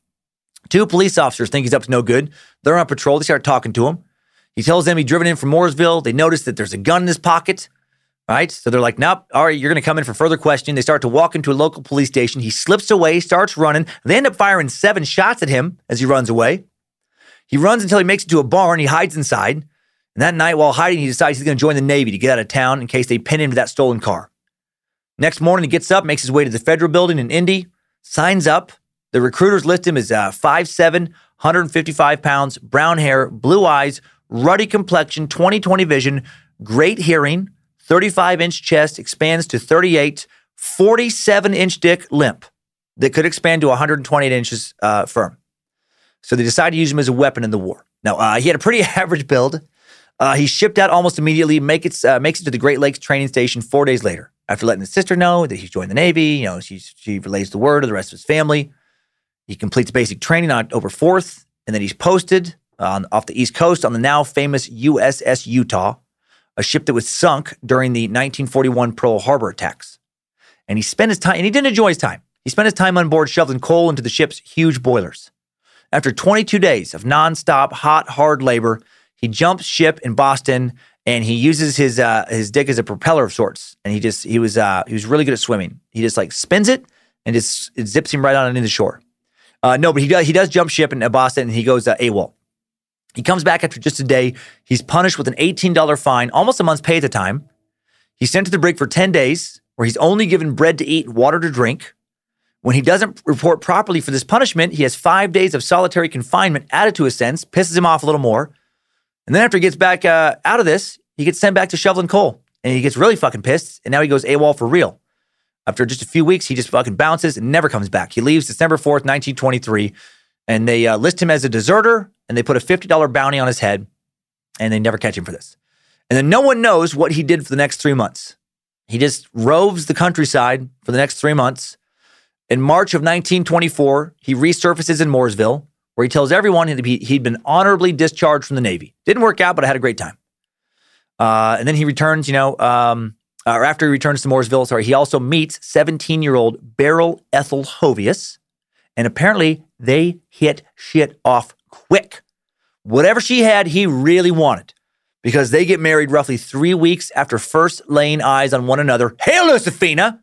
Two police officers think he's up to no good. They're on patrol. They start talking to him. He tells them he's driven in from Mooresville. They notice that there's a gun in his pocket right? So they're like, nope, all right, you're going to come in for further questioning. They start to walk into a local police station. He slips away, starts running. They end up firing seven shots at him as he runs away. He runs until he makes it to a barn. He hides inside. And that night, while hiding, he decides he's going to join the Navy to get out of town in case they pin him to that stolen car. Next morning, he gets up, makes his way to the federal building in Indy, signs up. The recruiters list him as uh, 5'7, 155 pounds, brown hair, blue eyes, ruddy complexion, 20/20 vision, great hearing, 35 inch chest expands to 38, 47 inch dick limp that could expand to 128 inches uh, firm. So they decided to use him as a weapon in the war. Now, uh, he had a pretty <laughs> average build. Uh, he shipped out almost immediately, make it, uh, makes it to the Great Lakes training station four days later. After letting his sister know that he's joined the Navy, you know, she, she relays the word to the rest of his family. He completes basic training on October 4th, and then he's posted on, off the East Coast on the now famous USS Utah a ship that was sunk during the 1941 Pearl Harbor attacks. And he spent his time, and he didn't enjoy his time. He spent his time on board shoveling coal into the ship's huge boilers. After 22 days of nonstop, hot, hard labor, he jumps ship in Boston and he uses his uh, his dick as a propeller of sorts. And he just he was uh, he was really good at swimming. He just like spins it and just it zips him right on into the shore. Uh, no, but he does he does jump ship in Boston and he goes uh, AWOL. He comes back after just a day. He's punished with an $18 fine, almost a month's pay at the time. He's sent to the brig for 10 days, where he's only given bread to eat, water to drink. When he doesn't report properly for this punishment, he has five days of solitary confinement added to his sentence, pisses him off a little more. And then after he gets back uh, out of this, he gets sent back to shoveling coal. And he gets really fucking pissed. And now he goes AWOL for real. After just a few weeks, he just fucking bounces and never comes back. He leaves December 4th, 1923 and they uh, list him as a deserter and they put a $50 bounty on his head and they never catch him for this. And then no one knows what he did for the next three months. He just roves the countryside for the next three months. In March of 1924, he resurfaces in Mooresville, where he tells everyone he'd been honorably discharged from the Navy. Didn't work out, but I had a great time. Uh, and then he returns, you know, um, Uh, or after he returns to Mooresville, sorry, he also meets 17 year old Beryl Ethel Hovius. And apparently they hit shit off quick. Whatever she had, he really wanted because they get married roughly three weeks after first laying eyes on one another. Hail, Josephina!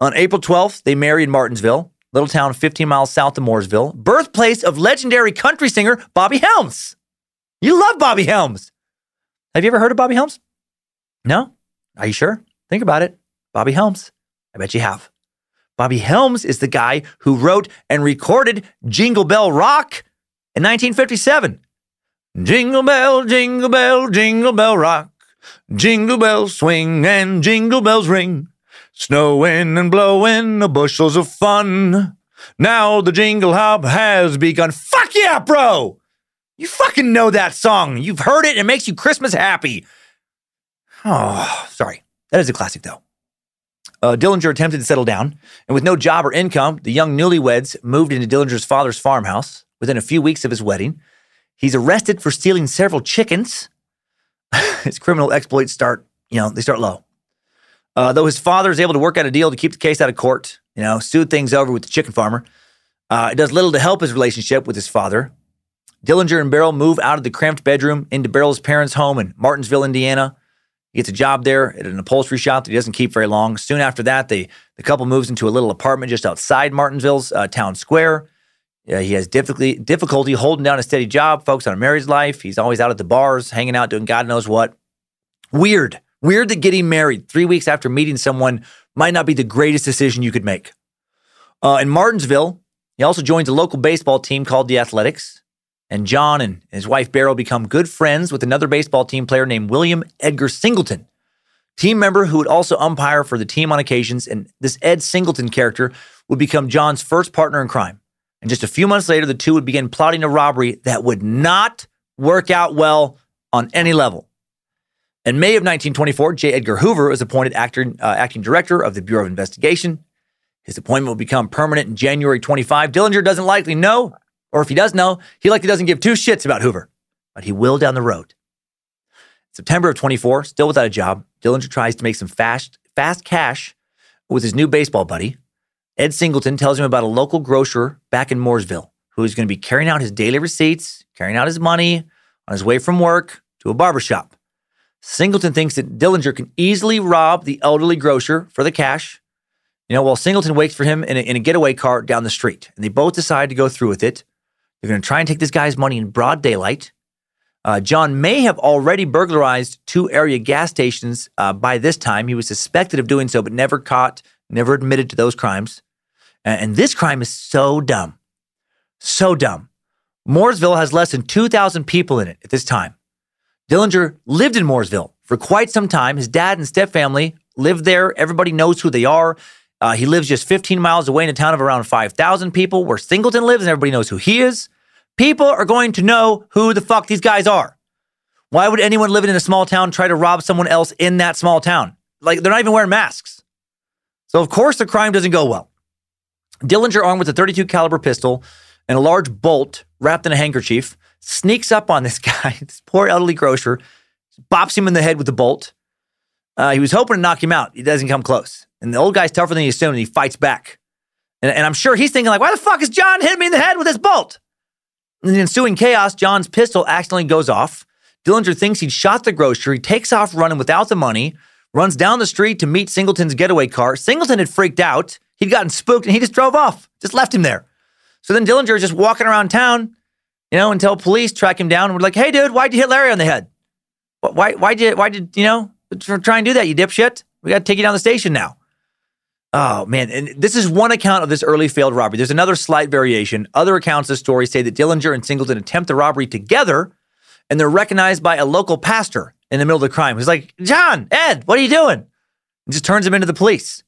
On April 12th, they marry in Martinsville, little town 15 miles south of Mooresville, birthplace of legendary country singer Bobby Helms. You love Bobby Helms. Have you ever heard of Bobby Helms? No? Are you sure? Think about it. Bobby Helms. I bet you have. Bobby Helms is the guy who wrote and recorded Jingle Bell Rock in 1957. Jingle bell, jingle bell, jingle bell rock. Jingle bells swing and jingle bells ring. Snowing and blowing, a bushels of fun. Now the jingle hop has begun. Fuck yeah, bro! You fucking know that song. You've heard it. It makes you Christmas happy. Oh, <sighs> sorry. That is a classic, though. Uh, Dillinger attempted to settle down, and with no job or income, the young newlyweds moved into Dillinger's father's farmhouse. Within a few weeks of his wedding, he's arrested for stealing several chickens. <laughs> his criminal exploits start, you know, they start low. Uh, though his father is able to work out a deal to keep the case out of court, you know, soothe things over with the chicken farmer, uh, it does little to help his relationship with his father. Dillinger and Beryl move out of the cramped bedroom into Beryl's parents' home in Martinsville, Indiana. He gets a job there at an upholstery shop that he doesn't keep very long. Soon after that, they, the couple moves into a little apartment just outside Martinsville's uh, town square. Uh, he has difficulty, difficulty holding down a steady job, focused on a married life. He's always out at the bars, hanging out, doing God knows what. Weird. Weird that getting married three weeks after meeting someone might not be the greatest decision you could make. Uh, in Martinsville, he also joins a local baseball team called the Athletics. And John and his wife Beryl become good friends with another baseball team player named William Edgar Singleton, team member who would also umpire for the team on occasions. And this Ed Singleton character would become John's first partner in crime. And just a few months later, the two would begin plotting a robbery that would not work out well on any level. In May of 1924, J. Edgar Hoover was appointed actor, uh, acting director of the Bureau of Investigation. His appointment will become permanent in January 25. Dillinger doesn't likely know, or if he does know, he likely doesn't give two shits about Hoover, but he will down the road. September of 24, still without a job, Dillinger tries to make some fast, fast cash with his new baseball buddy. Ed Singleton tells him about a local grocer back in Mooresville who is going to be carrying out his daily receipts, carrying out his money on his way from work to a barbershop. Singleton thinks that Dillinger can easily rob the elderly grocer for the cash. You know, while Singleton waits for him in a, in a getaway car down the street, and they both decide to go through with it. They're going to try and take this guy's money in broad daylight. Uh, John may have already burglarized two area gas stations uh, by this time. He was suspected of doing so, but never caught, never admitted to those crimes. And, and this crime is so dumb. So dumb. Mooresville has less than 2,000 people in it at this time. Dillinger lived in Mooresville for quite some time. His dad and stepfamily lived there. Everybody knows who they are. Uh, he lives just 15 miles away in a town of around 5,000 people where Singleton lives, and everybody knows who he is. People are going to know who the fuck these guys are. Why would anyone living in a small town try to rob someone else in that small town? Like, they're not even wearing masks. So, of course, the crime doesn't go well. Dillinger, armed with a 32 caliber pistol and a large bolt wrapped in a handkerchief, sneaks up on <laughs> this guy, this poor elderly grocer, bops him in the head with the bolt. Uh, he was hoping to knock him out. He doesn't come close. And the old guy's tougher than he assumed, and he fights back. And, and I'm sure he's thinking, like, why the fuck is John hitting me in the head with this bolt? In the ensuing chaos, John's pistol accidentally goes off. Dillinger thinks he'd shot the grocer. He takes off running without the money, runs down the street to meet Singleton's getaway car. Singleton had freaked out. He'd gotten spooked and he just drove off, just left him there. So then Dillinger is just walking around town, you know, until police track him down and were like, hey, dude, why'd you hit Larry on the head? Why, why did, why did, you know, try and do that, you dipshit? We got to take you down the station now. Oh man, and this is one account of this early failed robbery. There's another slight variation. Other accounts of the story say that Dillinger and Singleton attempt the robbery together, and they're recognized by a local pastor in the middle of the crime. He's like, "John, Ed, what are you doing?" And just turns him into the police.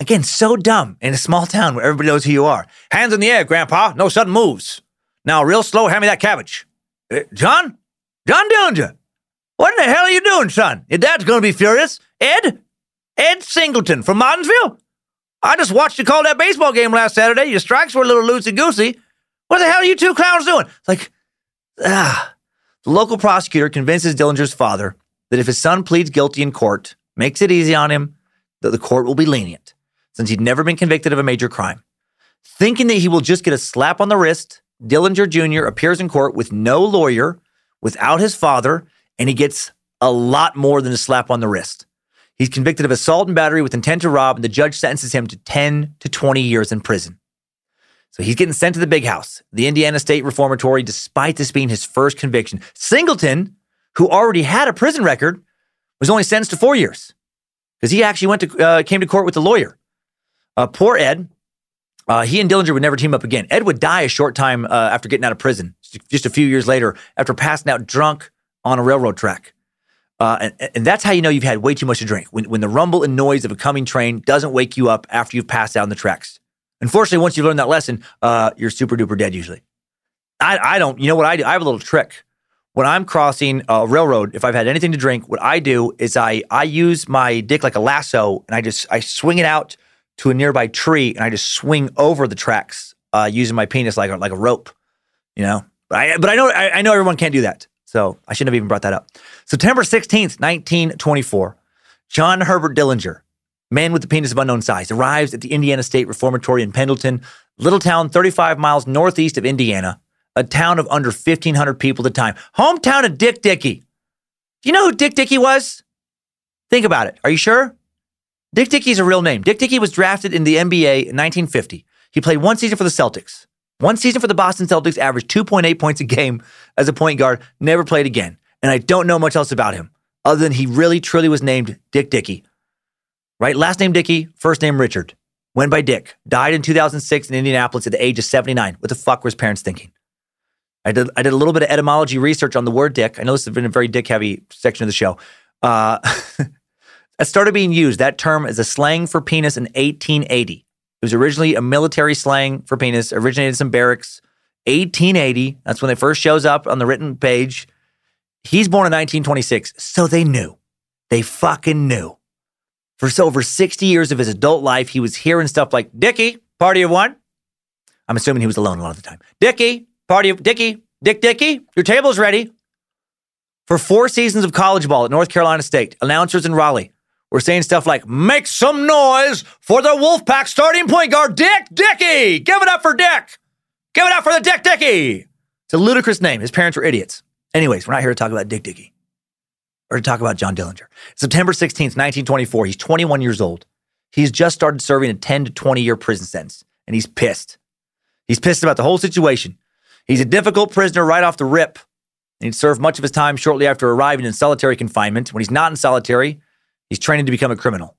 Again, so dumb in a small town where everybody knows who you are. Hands in the air, Grandpa. No sudden moves. Now, real slow. Hand me that cabbage. Uh, John, John Dillinger. What in the hell are you doing, son? Your dad's gonna be furious. Ed, Ed Singleton from Martinsville? I just watched you call that baseball game last Saturday. Your strikes were a little loosey goosey. What the hell are you two clowns doing? Like, ah. The local prosecutor convinces Dillinger's father that if his son pleads guilty in court, makes it easy on him, that the court will be lenient, since he'd never been convicted of a major crime. Thinking that he will just get a slap on the wrist, Dillinger Jr. appears in court with no lawyer, without his father, and he gets a lot more than a slap on the wrist. He's convicted of assault and battery with intent to rob, and the judge sentences him to 10 to 20 years in prison. So he's getting sent to the big house, the Indiana State Reformatory, despite this being his first conviction. Singleton, who already had a prison record, was only sentenced to four years because he actually went to uh, came to court with a lawyer. Uh, poor Ed. Uh, he and Dillinger would never team up again. Ed would die a short time uh, after getting out of prison, just a few years later, after passing out drunk on a railroad track. Uh, and, and that's how you know you've had way too much to drink. When, when the rumble and noise of a coming train doesn't wake you up after you've passed out on the tracks. Unfortunately, once you've learned that lesson, uh, you're super duper dead usually. I, I don't, you know what I do? I have a little trick. When I'm crossing a railroad, if I've had anything to drink, what I do is I, I use my dick like a lasso and I just, I swing it out to a nearby tree and I just swing over the tracks uh, using my penis like a, like a rope, you know? But I, but I know, I, I know everyone can't do that. So I shouldn't have even brought that up. September 16th, 1924, John Herbert Dillinger, man with the penis of unknown size, arrives at the Indiana State Reformatory in Pendleton, little town 35 miles northeast of Indiana, a town of under 1,500 people at the time. Hometown of Dick Dickey. Do you know who Dick Dickey was? Think about it. Are you sure? Dick Dickey's a real name. Dick Dickey was drafted in the NBA in 1950. He played one season for the Celtics. One season for the Boston Celtics, averaged 2.8 points a game as a point guard, never played again. And I don't know much else about him other than he really, truly was named Dick Dickey. Right? Last name Dickey, first name Richard. Went by Dick. Died in 2006 in Indianapolis at the age of 79. What the fuck were his parents thinking? I did, I did a little bit of etymology research on the word dick. I know this has been a very dick heavy section of the show. Uh, <laughs> it started being used, that term, as a slang for penis in 1880. Was originally a military slang for penis, originated in some barracks. 1880, that's when it first shows up on the written page. He's born in 1926, so they knew. They fucking knew. For over 60 years of his adult life, he was hearing stuff like, Dickie, party of one. I'm assuming he was alone a lot of the time. Dickie, Party of Dicky, Dick Dicky, your table's ready. For four seasons of college ball at North Carolina State, announcers in Raleigh were saying stuff like, make some noise for the Wolfpack starting point guard, Dick Dickey. Give it up for Dick. Give it up for the Dick Dickey. It's a ludicrous name. His parents were idiots. Anyways, we're not here to talk about Dick Dickey or to talk about John Dillinger. September 16th, 1924, he's 21 years old. He's just started serving a 10 to 20 year prison sentence, and he's pissed. He's pissed about the whole situation. He's a difficult prisoner right off the rip. He'd served much of his time shortly after arriving in solitary confinement. When he's not in solitary, he's training to become a criminal.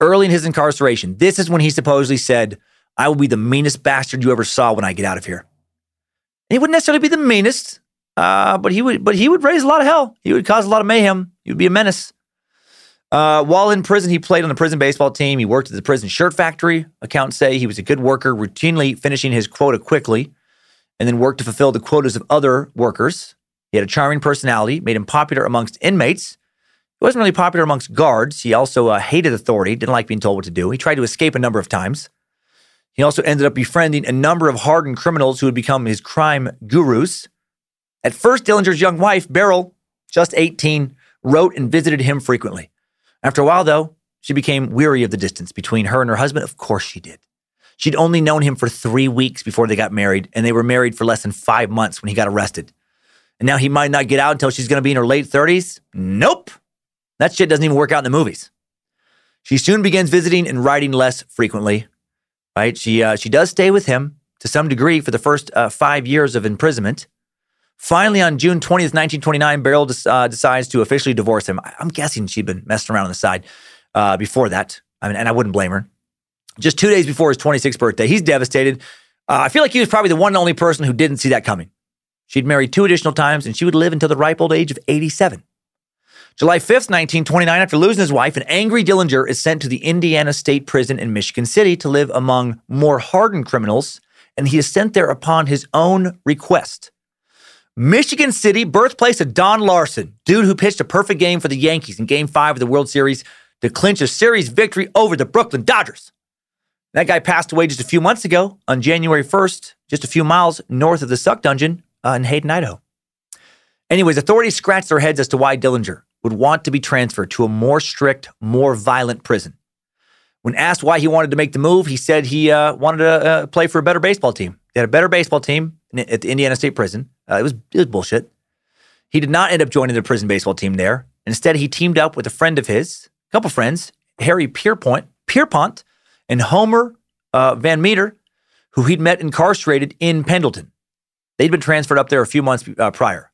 Early in his incarceration, this is when he supposedly said, I will be the meanest bastard you ever saw when I get out of here. He wouldn't necessarily be the meanest, uh, but he would but he would raise a lot of hell. He would cause a lot of mayhem. He would be a menace. Uh, while in prison, he played on the prison baseball team. He worked at the prison shirt factory. Accounts say he was a good worker, routinely finishing his quota quickly and then worked to fulfill the quotas of other workers. He had a charming personality, made him popular amongst inmates. Wasn't really popular amongst guards. He also uh, hated authority, didn't like being told what to do. He tried to escape a number of times. He also ended up befriending a number of hardened criminals who would become his crime gurus. At first, Dillinger's young wife, Beryl, just 18, wrote and visited him frequently. After a while, though, she became weary of the distance between her and her husband. Of course she did. She'd only known him for three weeks before they got married, and they were married for less than five months when he got arrested. And now he might not get out until she's going to be in her late 30s? Nope. That shit doesn't even work out in the movies. She soon begins visiting and writing less frequently. Right? She uh, she does stay with him to some degree for the first uh, five years of imprisonment. Finally, on June 20th, 1929, Beryl des- uh, decides to officially divorce him. I'm guessing she'd been messing around on the side uh, before that. I mean, and I wouldn't blame her just two days before his 26th birthday. He's devastated. Uh, I feel like he was probably the one and only person who didn't see that coming. She'd married two additional times and she would live until the ripe old age of 87. July 5th, 1929, after losing his wife, an angry Dillinger is sent to the Indiana State Prison in Michigan City to live among more hardened criminals, and he is sent there upon his own request. Michigan City, birthplace of Don Larsen, dude who pitched a perfect game for the Yankees in Game 5 of the World Series to clinch a series victory over the Brooklyn Dodgers. That guy passed away just a few months ago on January 1st, just a few miles north of the Suck Dungeon uh, in Hayden, Idaho. Anyways, authorities scratched their heads as to why Dillinger would want to be transferred to a more strict, more violent prison. When asked why he wanted to make the move, he said he uh, wanted to uh, play for a better baseball team. They had a better baseball team at the Indiana State Prison. Uh, it, was, it was bullshit. He did not end up joining the prison baseball team there. Instead, he teamed up with a friend of his, a couple friends, Harry Pierpont, Pierpont, and Homer uh, Van Meter, who he'd met incarcerated in Pendleton. They'd been transferred up there a few months uh, prior.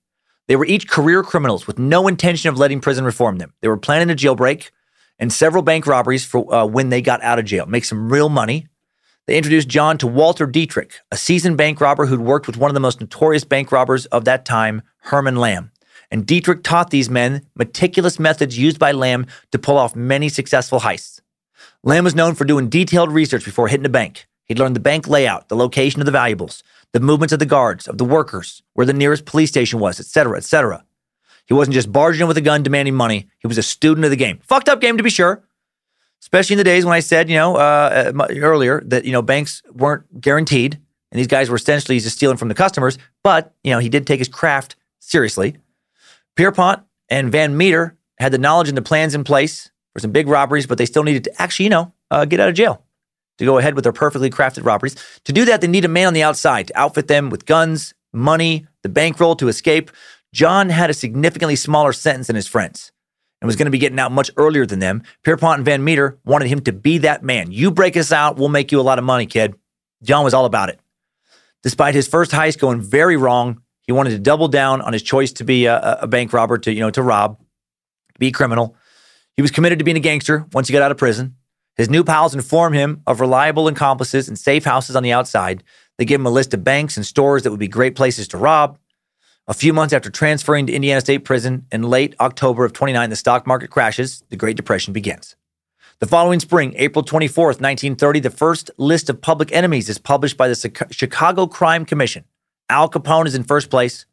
They were each career criminals with no intention of letting prison reform them. They were planning a jailbreak and several bank robberies for uh, when they got out of jail, make some real money. They introduced John to Walter Dietrich, a seasoned bank robber who'd worked with one of the most notorious bank robbers of that time, Herman Lamm. and Dietrich taught these men meticulous methods used by Lamm to pull off many successful heists. Lamm was known for doing detailed research before hitting a bank. He'd learned the bank layout, the location of the valuables, the movements of the guards, of the workers, where the nearest police station was, etc., etc. He wasn't just barging in with a gun demanding money. He was a student of the game. Fucked up game to be sure. Especially in the days when I said, you know, uh, uh earlier that you know banks weren't guaranteed, and these guys were essentially just stealing from the customers. But you know, he did take his craft seriously. Pierpont and Van Meter had the knowledge and the plans in place for some big robberies, but they still needed to actually, you know, uh, get out of jail to go ahead with their perfectly crafted robberies. To do that, they need a man on the outside to outfit them with guns, money, the bankroll to escape. John had a significantly smaller sentence than his friends and was going to be getting out much earlier than them. Pierpont and Van Meter wanted him to be that man. You break us out, we'll make you a lot of money, kid. John was all about it. Despite his first heist going very wrong, he wanted to double down on his choice to be a, a bank robber, to you know, to rob, be a criminal. He was committed to being a gangster once he got out of prison. His new pals inform him of reliable accomplices and safe houses on the outside. They give him a list of banks and stores that would be great places to rob. A few months after transferring to Indiana State Prison in late October of 29, the stock market crashes. The Great Depression begins. The following spring, April 24, 1930, the first list of public enemies is published by the Chicago Crime Commission. Al Capone is in first place.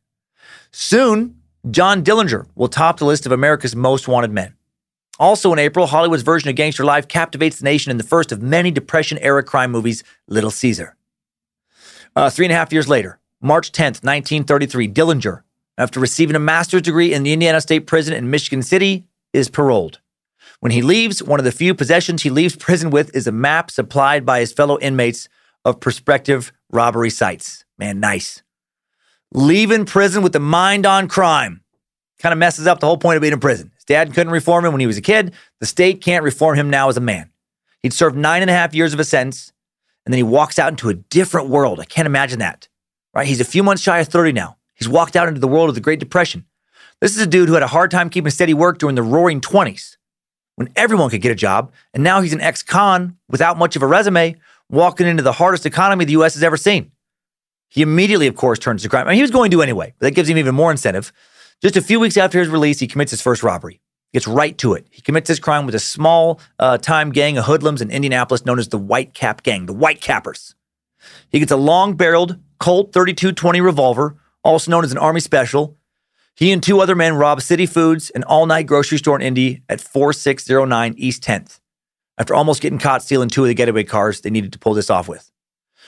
Soon, John Dillinger will top the list of America's most wanted men. Also in April, Hollywood's version of Gangster Life captivates the nation in the first of many Depression era crime movies, Little Caesar. Uh, three and a half years later, March 10th, 1933, Dillinger, after receiving a master's degree in the Indiana State Prison in Michigan City, is paroled. When he leaves, one of the few possessions he leaves <laughs> prison with is a map supplied by his fellow inmates of prospective robbery sites. Man, nice. Leaving prison with the mind on crime kind of messes up the whole point of being in prison. Dad couldn't reform him when he was a kid. The state can't reform him now as a man. He'd served nine and a half years of a sentence, and then he walks out into a different world. I can't imagine that. Right? He's a few months shy of 30 now. He's walked out into the world of the Great Depression. This is a dude who had a hard time keeping steady work during the roaring 20s when everyone could get a job. And now he's an ex con without much of a resume, walking into the hardest economy the US has ever seen. He immediately, of course, turns to crime. I mean, he was going to anyway, but that gives him even more incentive. Just a few weeks after his release, he commits his first robbery. Gets right to it. He commits this crime with a small uh, time gang of hoodlums in Indianapolis known as the White Cap Gang, the White Cappers. He gets a long barreled Colt 3220 revolver, also known as an Army Special. He and two other men rob City Foods, an all night grocery store in Indy at 4609 East 10th. After almost getting caught stealing two of the getaway cars they needed to pull this off with.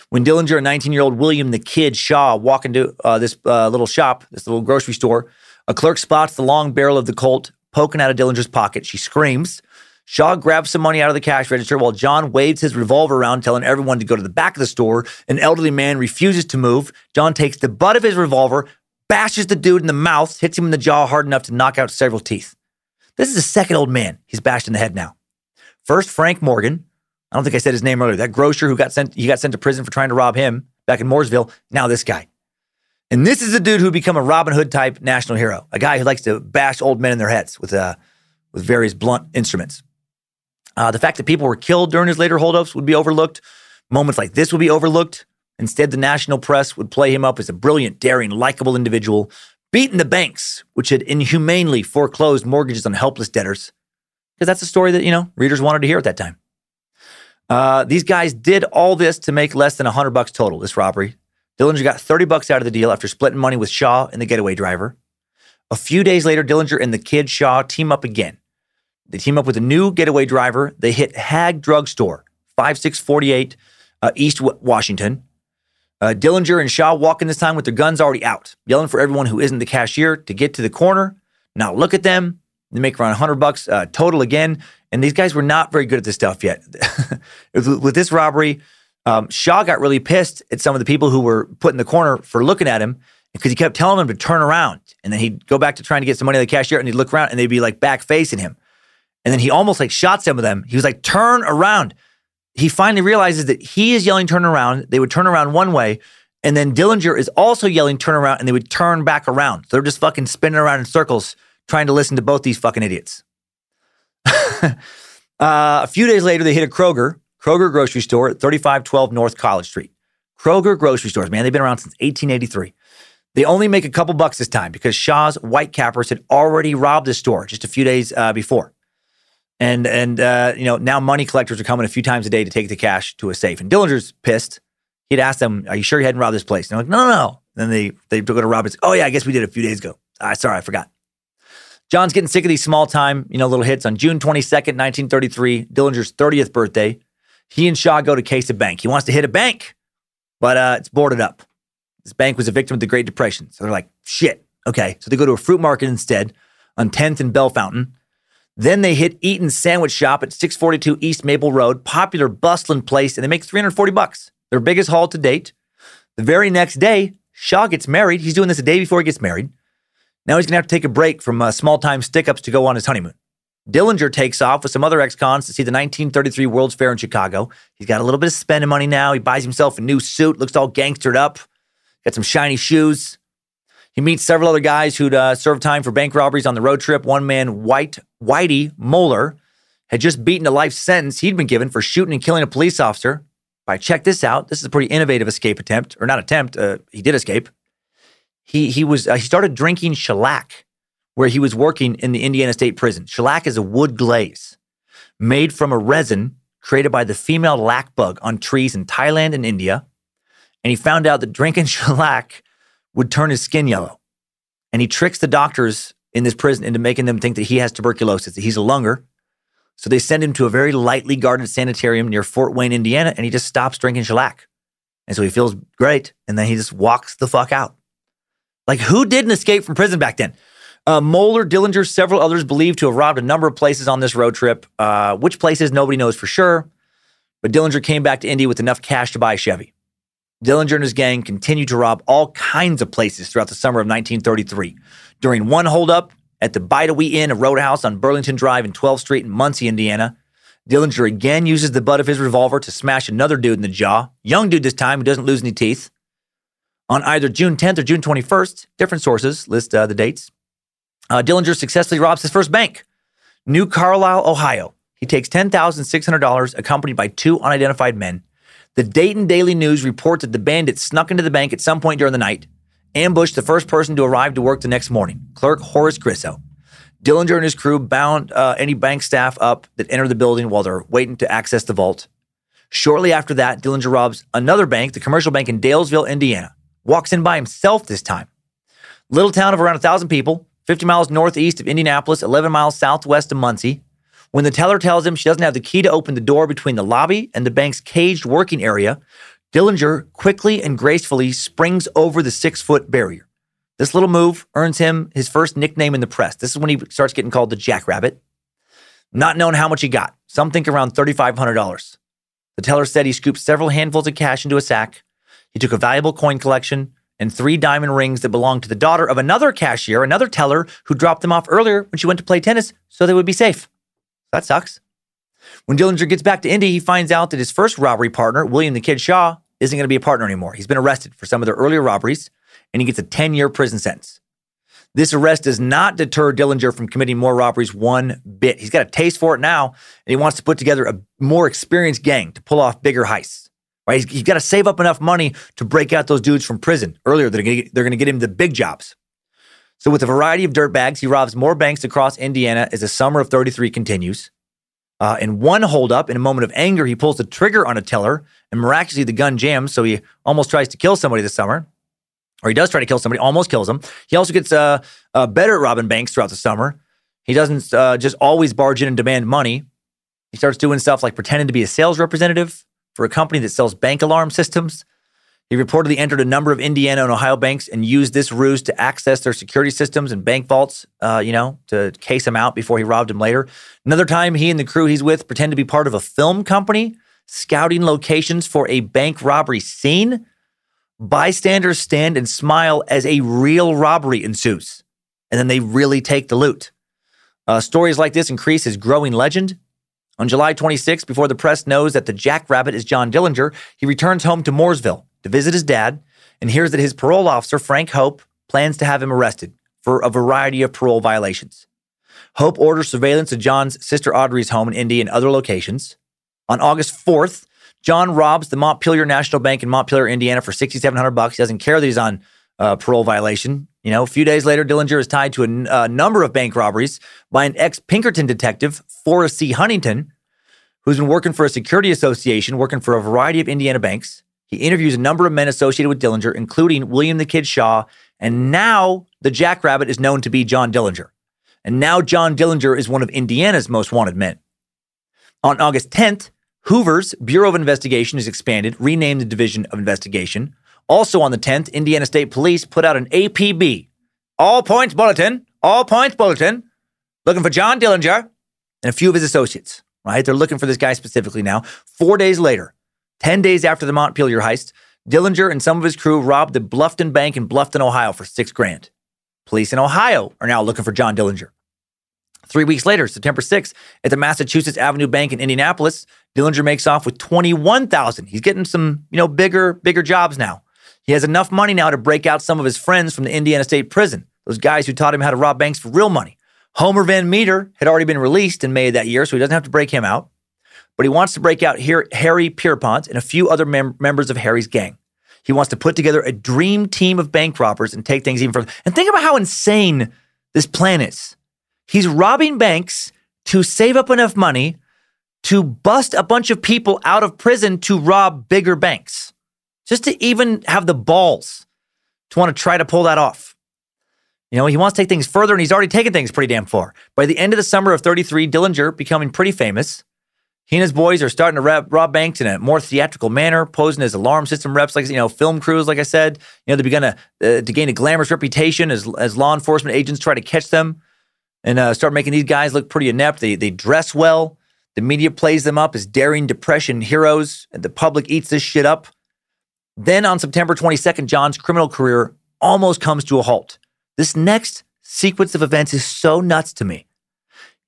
When Dillinger and 19 year old William the Kid Shaw walk into uh, this uh, little shop, this little grocery store, a clerk spots the long barrel of the Colt poking out of Dillinger's pocket. She screams. Shaw grabs some money out of the cash register while John waves his revolver around, telling everyone to go to the back of the store. An elderly man refuses to move. John takes the butt of his revolver, bashes the dude in the mouth, hits him in the jaw hard enough to knock out several teeth. This is the second old man he's bashed in the head now. First, Frank Morgan, I don't think I said his name earlier. That grocer who got sent, he got sent to prison for trying to rob him back in Mooresville. Now this guy. And this is a dude who become a Robin Hood type national hero, a guy who likes to bash old men in their heads with uh, with various blunt instruments. Uh, the fact that people were killed during his later holdups would be overlooked. Moments like this would be overlooked. Instead, the national press would play him up as a brilliant, daring, likable individual, beating the banks, which had inhumanely foreclosed mortgages on helpless debtors. Because that's a story that, you know, readers wanted to hear at that time. Uh, these guys did all this to make less than 100 bucks total, this robbery. Dillinger got 30 bucks out of the deal after splitting money with Shaw and the getaway driver. A few days later, Dillinger and the kid Shaw team up again. They team up with a new getaway driver. They hit Haag Drugstore, 5648 uh, East Washington. Uh, Dillinger and Shaw walk in this time with their guns already out, yelling for everyone who isn't the cashier to get to the corner. Now look at them. They make around 100 bucks uh, total again. And these guys were not very good at this stuff yet. <laughs> with this robbery, um, Shaw got really pissed at some of the people who were put in the corner for looking at him because he kept telling them to turn around. And then he'd go back to trying to get some money of the cashier and he'd look around and they'd be like back facing him. And then he almost like shot some of them. He was like, turn around. He finally realizes that he is yelling, turn around. They would turn around one way. And then Dillinger is also yelling, turn around. And they would turn back around. So they're just fucking spinning around in circles trying to listen to both these fucking idiots. <laughs> uh, a few days later, they hit a Kroger, Kroger grocery store at 3512 North College Street. Kroger grocery stores, man, they've been around since 1883. They only make a couple bucks this time because Shaw's white cappers had already robbed the store just a few days uh, before. And and uh, you know now money collectors are coming a few times a day to take the cash to a safe. And Dillinger's pissed. He'd asked them, "Are you sure you hadn't robbed this place?" And they're like, "No, no, no." Then they they go to rob it. Oh yeah, I guess we did a few days ago. Ah, sorry, I forgot. John's getting sick of these small time, you know, little hits. On June 22nd, 1933, Dillinger's 30th birthday, he and Shaw go to Case a Bank. He wants to hit a bank, but uh, it's boarded up. This bank was a victim of the Great Depression. So they're like, shit. Okay. So they go to a fruit market instead on 10th and Bellefontaine. Then they hit Eaton's Sandwich Shop at 642 East Maple Road, popular bustling place, and they make 340 bucks. Their biggest haul to date. The very next day, Shaw gets married. He's doing this a day before he gets married. Now he's going to have to take a break from uh, small time stick ups to go on his honeymoon. Dillinger takes off with some other ex cons to see the 1933 World's Fair in Chicago. He's got a little bit of spending money now. He buys himself a new suit, looks all gangstered up, got some shiny shoes. He meets several other guys who'd uh, served time for bank robberies on the road trip. One man, White Whitey Mohler, had just beaten a life sentence he'd been given for shooting and killing a police officer. But check this out. This is a pretty innovative escape attempt, or not attempt. Uh, he did escape. He he was uh, he started drinking shellac where he was working in the Indiana State Prison. Shellac is a wood glaze made from a resin created by the female lac bug on trees in Thailand and India. And he found out that drinking <laughs> shellac would turn his skin yellow. And he tricks the doctors in this prison into making them think that he has tuberculosis, that he's a lunger. So they send him to a very lightly guarded sanitarium near Fort Wayne, Indiana, and he just stops drinking shellac. And so he feels great, and then he just walks the fuck out. Like, who didn't escape from prison back then? Uh, Mohler, Dillinger, several others believed to have robbed a number of places on this road trip. Uh, which places, nobody knows for sure. But Dillinger came back to Indy with enough cash to buy a Chevy. Dillinger and his gang continued to rob all kinds of places throughout the summer of 1933. During one holdup, at the Bidewee Inn, a roadhouse on Burlington Drive in 12th Street in Muncie, Indiana. Dillinger again uses the butt of his revolver to smash another dude in the jaw. Young dude this time who doesn't lose any teeth. On either June 10th or June 21st, different sources list uh, the dates. Uh, Dillinger successfully robs his first bank, New Carlisle, Ohio. He takes $10,600 accompanied by two unidentified men. The Dayton Daily News reports that the bandits snuck into the bank at some point during the night, ambushed the first person to arrive to work the next morning, clerk Horace Grisso. Dillinger and his crew bound uh, any bank staff up that entered the building while they're waiting to access the vault. Shortly after that, Dillinger robs another bank, the commercial bank in Daleville, Indiana. Walks in by himself this time. Little town of around 1,000 people, 50 miles northeast of Indianapolis, 11 miles southwest of Muncie. When the teller tells him she doesn't have the key to open the door between the lobby and the bank's caged working area, Dillinger quickly and gracefully springs over the six foot barrier. This little move earns him his first nickname in the press. This is when he starts getting called the Jackrabbit. Not knowing how much he got, some think around $3,500. The teller said he scooped several handfuls of cash into a sack. He took a valuable coin collection and three diamond rings that belonged to the daughter of another cashier, another teller who dropped them off earlier when she went to play tennis so they would be safe. That sucks. When Dillinger gets back to Indy, he finds out that his first robbery partner, William the Kid Shaw, isn't going to be a partner anymore. He's been arrested for some of their earlier robberies, and he gets a 10 year prison sentence. This arrest does not deter Dillinger from committing more robberies one bit. He's got a taste for it now, and he wants to put together a more experienced gang to pull off bigger heists. Right? He's, he's got to save up enough money to break out those dudes from prison earlier. They're going to get him the big jobs. So, with a variety of dirt bags, he robs more banks across Indiana as the summer of 33 continues. Uh, in one holdup, in a moment of anger, he pulls the trigger on a teller, and miraculously the gun jams. So he almost tries to kill somebody this summer, or he does try to kill somebody, almost kills him. He also gets uh, uh, better at robbing banks throughout the summer. He doesn't uh, just always barge in and demand money. He starts doing stuff like pretending to be a sales representative for a company that sells bank alarm systems. He reportedly entered a number of Indiana and Ohio banks and used this ruse to access their security systems and bank vaults, uh, you know, to case them out before he robbed them later. Another time, he and the crew he's with pretend to be part of a film company, scouting locations for a bank robbery scene. Bystanders stand and smile as a real robbery ensues, and then they really take the loot. Uh, stories like this increase his growing legend. On July 26, before the press knows that the Jackrabbit is John Dillinger, he returns home to Mooresville to visit his dad and hears that his parole officer, Frank Hope, plans to have him arrested for a variety of parole violations. Hope orders surveillance of John's sister Audrey's home in Indy and other locations. On August 4th, John robs the Montpelier National Bank in Montpelier, Indiana for 6700 bucks. He doesn't care that he's on uh, parole violation. You know, a few days later, Dillinger is tied to a a uh, number of bank robberies by an ex Pinkerton detective, Forrest C. Huntington, who's been working for a security association, working for a variety of Indiana banks. He interviews a number of men associated with Dillinger, including William the Kid Shaw, and now the Jackrabbit is known to be John Dillinger. And now John Dillinger is one of Indiana's most wanted men. On August 10th, Hoover's Bureau of Investigation is expanded, renamed the Division of Investigation. Also on the 10th, Indiana State Police put out an APB, all points bulletin, all points bulletin, looking for John Dillinger and a few of his associates, right? They're looking for this guy specifically now. Four days later, 10 days after the Montpelier heist, Dillinger and some of his crew robbed the Bluffton Bank in Bluffton, Ohio for six grand. Police in Ohio are now looking for John Dillinger. Three weeks later, September 6th, at the Massachusetts Avenue Bank in Indianapolis, Dillinger makes off with 21,000. He's getting some, you know, bigger, bigger jobs now. He has enough money now to break out some of his friends from the Indiana State Prison, those guys who taught him how to rob banks for real money. Homer Van Meter had already been released in May of that year, so he doesn't have to break him out. But he wants to break out Harry Pierpont and a few other mem- members of Harry's gang. He wants to put together a dream team of bank robbers and take things even further. And think about how insane this plan is. He's robbing banks to save up enough money to bust a bunch of people out of prison to rob bigger banks. Just to even have the balls to want to try to pull that off. You know, he wants to take things further and he's already taken things pretty damn far. By the end of the summer of 33, Dillinger becoming pretty famous. He and his boys are starting to rob, rob banks in a more theatrical manner, posing as alarm system reps, like you know, film crews. Like I said, you know, they begun to uh, to gain a glamorous reputation as as law enforcement agents try to catch them and uh, start making these guys look pretty inept. They they dress well. The media plays them up as daring depression heroes, and the public eats this shit up. Then on September 22nd, John's criminal career almost comes to a halt. This next sequence of events is so nuts to me.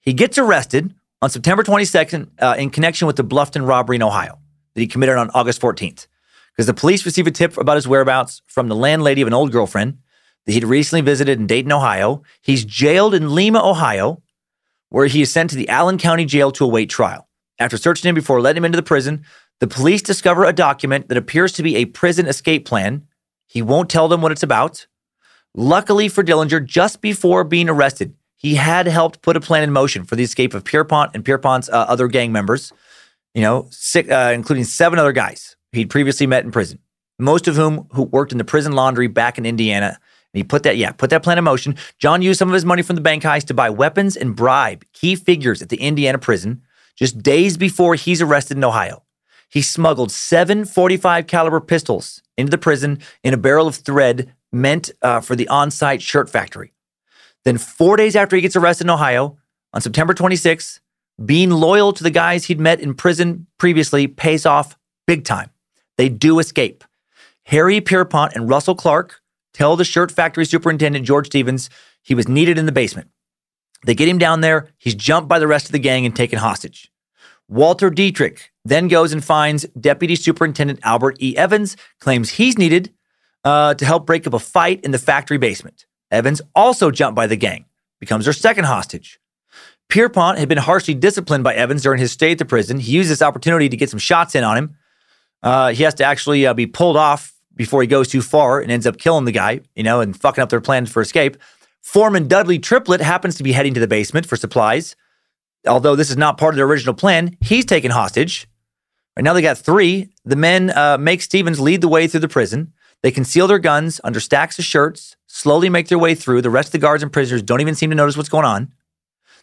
He gets arrested on September 22nd uh, in connection with the Bluffton robbery in Ohio that he committed on August 14th. Because the police receive a tip about his whereabouts from the landlady of an old girlfriend that he'd recently visited in Dayton, Ohio. He's jailed in Lima, Ohio, where he is sent to the Allen County Jail to await trial. After searching him before letting him into the prison, the police discover a document that appears to be a prison escape plan. He won't tell them what it's about. Luckily for Dillinger, just before being arrested, he had helped put a plan in motion for the escape of Pierpont and Pierpont's uh, other gang members, you know, six, uh, including seven other guys he'd previously met in prison, most of whom who worked in the prison laundry back in Indiana. And he put that, yeah, put that plan in motion. John used some of his money from the bank heist to buy weapons and bribe key figures at the Indiana prison just days before he's arrested in Ohio. He smuggled seven 45 caliber pistols into the prison in a barrel of thread meant uh, for the on-site shirt factory. Then, four days after he gets arrested in Ohio, on September 26th, being loyal to the guys he'd met in prison previously pays off big time. They do escape. Harry Pierpont and Russell Clark tell the shirt factory superintendent, George Stevens, he was needed in the basement. They get him down there. He's jumped by the rest of the gang and taken hostage. Walter Dietrich then goes and finds Deputy Superintendent Albert E. Evans, claims he's needed uh, to help break up a fight in the factory basement. Evans also jumped by the gang, becomes their second hostage. Pierpont had been harshly disciplined by Evans during his stay at the prison. He used this opportunity to get some shots in on him. Uh, he has to actually uh, be pulled off before he goes too far and ends up killing the guy, you know, and fucking up their plans for escape. Foreman Dudley Triplett happens to be heading to the basement for supplies. Although this is not part of the original plan, he's taken hostage. Right now they got three. The men uh, make Stevens lead the way through the prison. They conceal their guns under stacks of shirts, slowly make their way through. The rest of the guards and prisoners don't even seem to notice what's going on.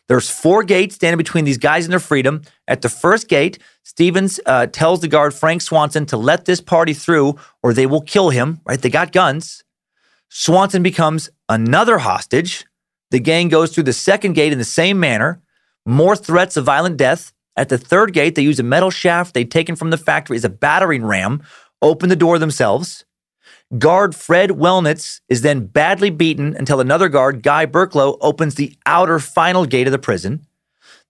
There's four gates standing between these guys and their freedom. At the first gate, Stevens uh, tells the guard Frank Swanson to let this party through or they will kill him, right? They got guns. Swanson becomes another hostage. The gang goes through the second gate in the same manner. More threats of violent death. At the third gate, they use a metal shaft they'd taken from the factory as a battering ram, open the door themselves. Guard Fred Wellnitz is then badly beaten until another guard, Guy Burklow, opens the outer final gate of the prison.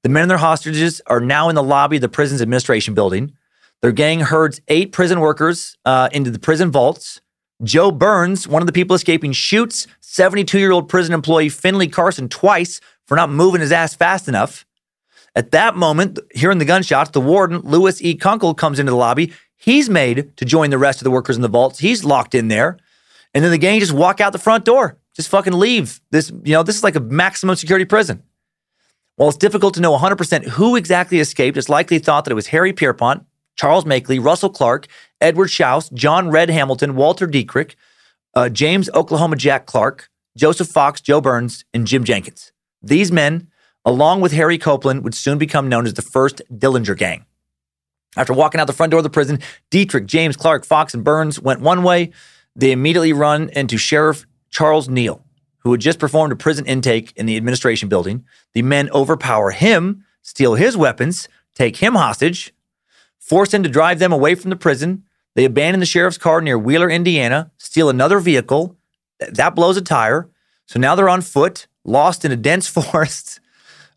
The men and their hostages are now in the lobby of the prison's administration building. Their gang herds eight prison workers uh, into the prison vaults. Joe Burns, one of the people escaping, shoots 72 year old prison employee Finley Carson twice for not moving his ass fast enough. At that moment, hearing the gunshots, the warden, Lewis E. Kunkel, comes into the lobby. He's made to join the rest of the workers in the vaults. He's locked in there. And then the gang just walk out the front door, just fucking leave. This, you know, this is like a maximum security prison. While it's difficult to know 100% who exactly escaped, it's likely thought that it was Harry Pierpont, Charles Makeley, Russell Clark, Edward Shouse, John Red Hamilton, Walter Dietrich, uh, James Oklahoma Jack Clark, Joseph Fox, Joe Burns, and Jim Jenkins. These men, along with Harry Copeland, would soon become known as the first Dillinger Gang. After walking out the front door of the prison, Dietrich, James, Clark, Fox, and Burns went one way. They immediately run into Sheriff Charles Neal, who had just performed a prison intake in the administration building. The men overpower him, steal his weapons, take him hostage, force him to drive them away from the prison. They abandon the sheriff's car near Wheeler, Indiana, steal another vehicle. That blows a tire. So now they're on foot, lost in a dense <laughs> forest.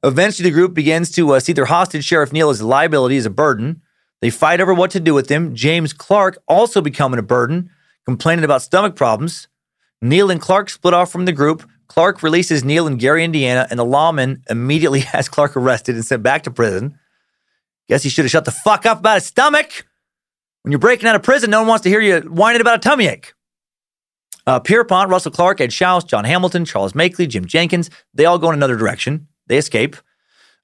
Eventually, the group begins to uh, see their hostage, Sheriff Neal, as a liability, as a burden. They fight over what to do with him. James Clark also becoming a burden, complaining about stomach problems. Neal and Clark split off from the group. Clark releases Neal in Gary, Indiana, and the lawman immediately <laughs> has Clark arrested and sent back to prison. Guess he should have shut the fuck up about his stomach. When you're breaking out of prison, no one wants to hear you whining about a tummy ache. Uh, Pierpont, Russell Clark, Ed Shouse, John Hamilton, Charles Makeley, Jim Jenkins, they all go in another direction. They escape.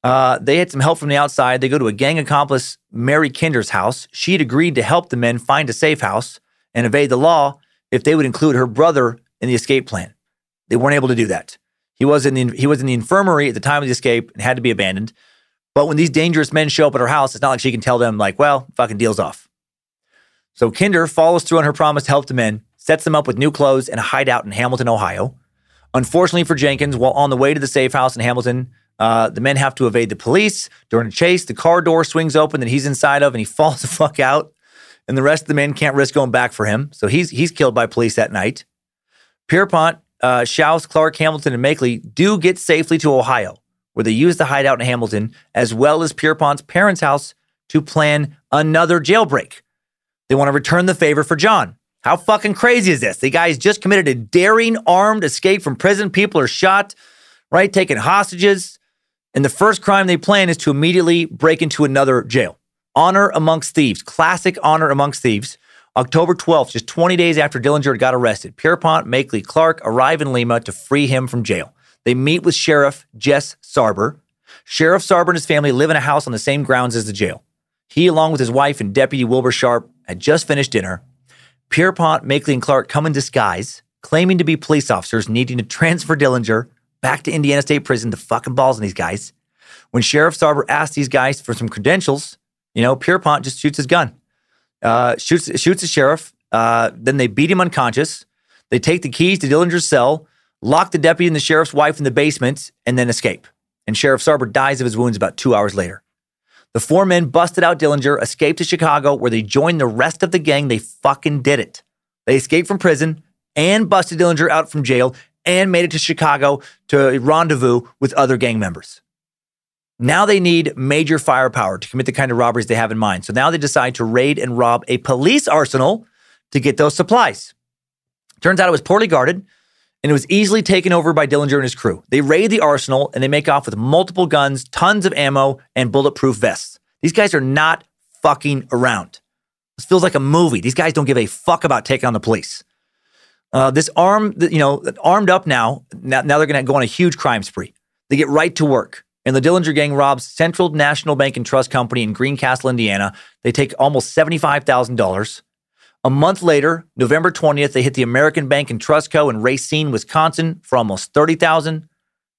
Uh, they had some help from the outside. They go to a gang accomplice, Mary Kinder's house. She'd agreed to help the men find a safe house and evade the law if they would include her brother in the escape plan. They weren't able to do that. He was in the, he was in the infirmary at the time of the escape and had to be abandoned. But when these dangerous men show up at her house, it's not like she can tell them, like, well, fucking deal's off. So Kinder follows through on her promise to help the men, sets them up with new clothes and a hideout in Hamilton, Ohio. Unfortunately for Jenkins, while on the way to the safe house in Hamilton, uh, the men have to evade the police. During a chase, the car door swings open that he's inside of and he <laughs> falls the fuck out. And the rest of the men can't risk going back for him. So he's he's killed by police that night. Pierpont, uh, Shouse, Clark, Hamilton, and Makeley do get safely to Ohio, where they use the hideout in Hamilton, as well as Pierpont's parents' house, to plan another jailbreak. They want to return the favor for John. How fucking crazy is this? The guy's just committed a daring armed escape from prison. People are shot, right? Taken hostages. And the first crime they plan is to immediately break into another jail. Honor amongst thieves, classic honor amongst thieves. October 12th, just 20 days after Dillinger got arrested, Pierpont, Makeley, Clark arrive in Lima to free him from jail. They meet with Sheriff Jess Sarber. Sheriff Sarber and his family live in a house on the same grounds as the jail. He, along with his wife and Deputy Wilbur Sharp, had just finished dinner. Pierpont, Makeley, and Clark come in disguise, claiming to be police officers needing to transfer Dillinger back to Indiana State Prison. The fucking balls on these guys. When Sheriff Sarber asks these guys for some credentials, you know, Pierpont just shoots his gun, uh, shoots shoots the sheriff. Uh, then they beat him unconscious. They take the keys to Dillinger's cell, lock the deputy and the sheriff's wife in the basement, and then escape. And Sheriff Sarber dies of his wounds about two hours later. The four men busted out Dillinger, escaped to Chicago, where they joined the rest of the gang. They fucking did it. They escaped from prison and busted Dillinger out from jail and made it to Chicago to rendezvous with other gang members. Now they need major firepower to commit the kind of robberies they have in mind. So now they decide to raid and rob a police arsenal to get those supplies. Turns out it was poorly guarded and it was easily taken over by Dillinger and his crew. They raid the arsenal and they make off with multiple guns, tons of ammo, and bulletproof vests. These guys are not fucking around. This feels like a movie. These guys don't give a fuck about taking on the police. Uh, this arm, you know, armed up now, now, now they're going to go on a huge crime spree. They get right to work. And the Dillinger gang robs Central National Bank and Trust Company in Greencastle, Indiana. They take almost $75,000. A month later, November 20th, they hit the American Bank and Trust Co. in Racine, Wisconsin for almost 30000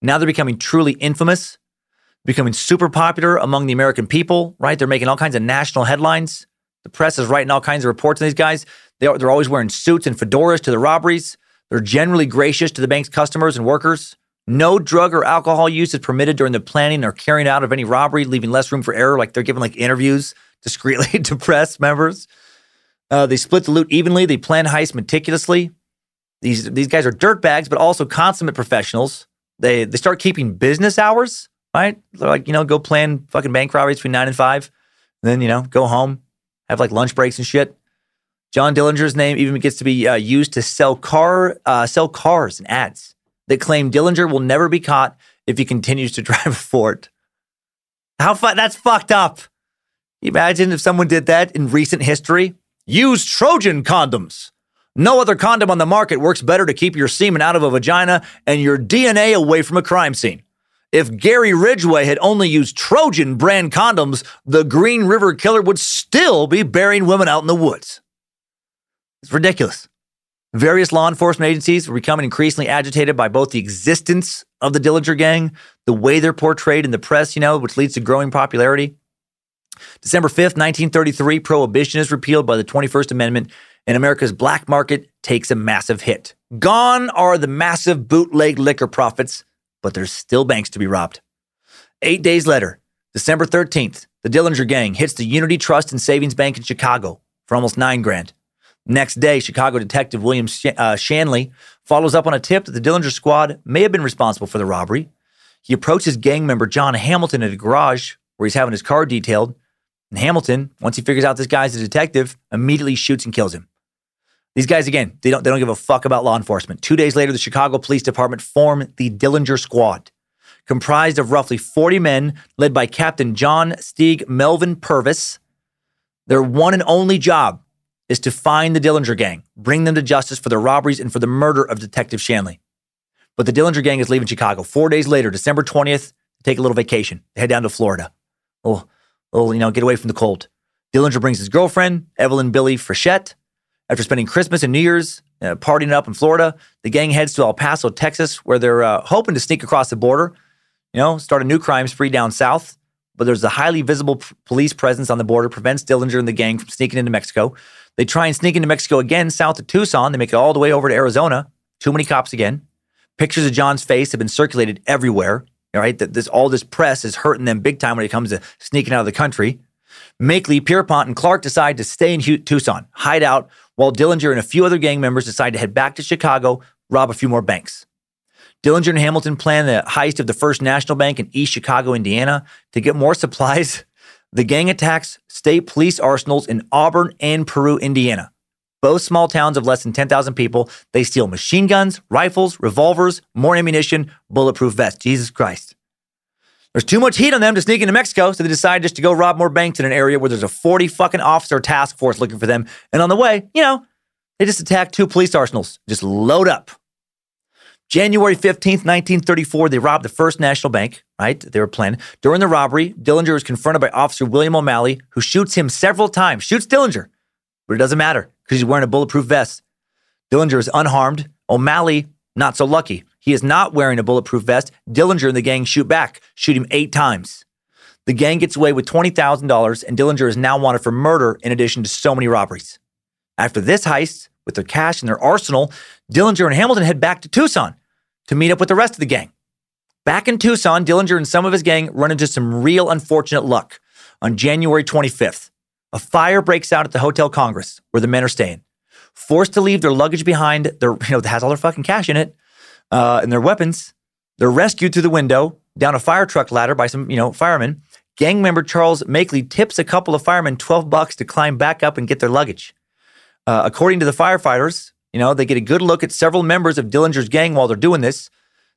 Now they're becoming truly infamous, becoming super popular among the American people, right? They're making all kinds of national headlines. The press is writing all kinds of reports on these guys. They are, they're always wearing suits and fedoras to the robberies. They're generally gracious to the bank's customers and workers. No drug or alcohol use is permitted during the planning or carrying out of any robbery, leaving less room for error. Like they're giving like interviews discreetly <laughs> to press members. Uh, they split the loot evenly. They plan heists meticulously. These these guys are dirtbags, but also consummate professionals. They they start keeping business hours, right? They're like you know go plan fucking bank robberies between nine and five, and then you know go home, have like lunch breaks and shit. John Dillinger's name even gets to be uh, used to sell car uh, sell cars and ads that claim Dillinger will never be caught if he continues to <laughs> drive a Ford. How fu- that's fucked up. Imagine if someone did that in recent history. Use Trojan condoms. No other condom on the market works better to keep your semen out of a vagina and your DNA away from a crime scene. If Gary Ridgway had only used Trojan brand condoms, the Green River Killer would still be burying women out in the woods. It's ridiculous. Various law enforcement agencies were becoming increasingly agitated by both the existence of the Dillinger Gang, the way they're portrayed in the press, you know, which leads to growing popularity. December 5th, 1933, prohibition is repealed by the 21st Amendment, and America's black market takes a massive hit. Gone are the massive bootleg liquor profits, but there's still banks to be robbed. Eight days later, December 13th, the Dillinger Gang hits the Unity Trust and Savings Bank in Chicago for almost nine grand. Next day, Chicago detective William Sh- uh, Shanley follows up on a tip that the Dillinger squad may have been responsible for the robbery. He approaches gang member John Hamilton at a garage where he's having his car detailed. And Hamilton, once he figures out this guy's a detective, immediately shoots and kills him. These guys, again, they don't, they don't give a fuck about law enforcement. Two days later, the Chicago Police Department formed the Dillinger Squad, comprised of roughly 40 men led by Captain John Stege Melvin Purvis. Their one and only job is to find the Dillinger gang, bring them to justice for their robberies and for the murder of Detective Shanley. But the Dillinger gang is leaving Chicago. Four days later, December 20th, to take a little vacation. They head down to Florida. Little, you know, get away from the cold. Dillinger brings his girlfriend, Evelyn Billy Frechette. After spending Christmas and New Year's uh, partying up in Florida, the gang heads to El Paso, Texas, where they're uh, hoping to sneak across the border, you know, start a new crime spree down south. But there's a highly visible p- police presence on the border, prevents Dillinger and the gang from sneaking into Mexico. They try and sneak into Mexico again, south of Tucson. They make it all the way over to Arizona. Too many cops again. Pictures of John's face have been circulated everywhere. All right, that this all this press is hurting them big time when it comes to sneaking out of the country. Makeley, Pierpont, and Clark decide to stay in Tucson, hide out, while Dillinger and a few other gang members decide to head back to Chicago, rob a few more banks. Dillinger and Hamilton plan the heist of the First National Bank in East Chicago, Indiana. To get more <laughs> supplies, the gang attacks state police arsenals in Auburn and Peru, Indiana. Both small towns of less than 10,000 people. They steal machine guns, rifles, revolvers, more ammunition, bulletproof vests. Jesus Christ. There's too much heat on them to sneak into Mexico, so they decide just to go rob more banks in an area where there's a 40 fucking officer task force looking for them. And on the way, you know, they just attack two police arsenals. Just load up. January 15th, 1934, they robbed the First National Bank, right? They were planning. During the robbery, Dillinger is confronted by Officer William O'Malley, who shoots him several times, shoots Dillinger, but it doesn't matter because he's wearing a bulletproof vest. Dillinger is unharmed. O'Malley, not so lucky. He is not wearing a bulletproof vest. Dillinger and the gang shoot back, shoot him eight times. The gang gets away with $20,000, and Dillinger is now wanted for murder in addition to so many robberies. After this heist, with their cash and their arsenal, Dillinger and Hamilton head back to Tucson to meet up with the rest of the gang. Back in Tucson, Dillinger and some of his gang run into some real unfortunate luck. On January 25th, a fire breaks out at the Hotel Congress where the men are staying. Forced to leave their luggage behind, their, <laughs> you know, that has all their fucking cash in it, uh, and their weapons. They're rescued through the window down a fire truck ladder by some, you know, firemen. Gang member Charles Makeley tips a couple of firemen 12 bucks to climb back up and get their luggage. Uh, according to the firefighters, you know, they get a good look at several members of Dillinger's gang while they're doing this.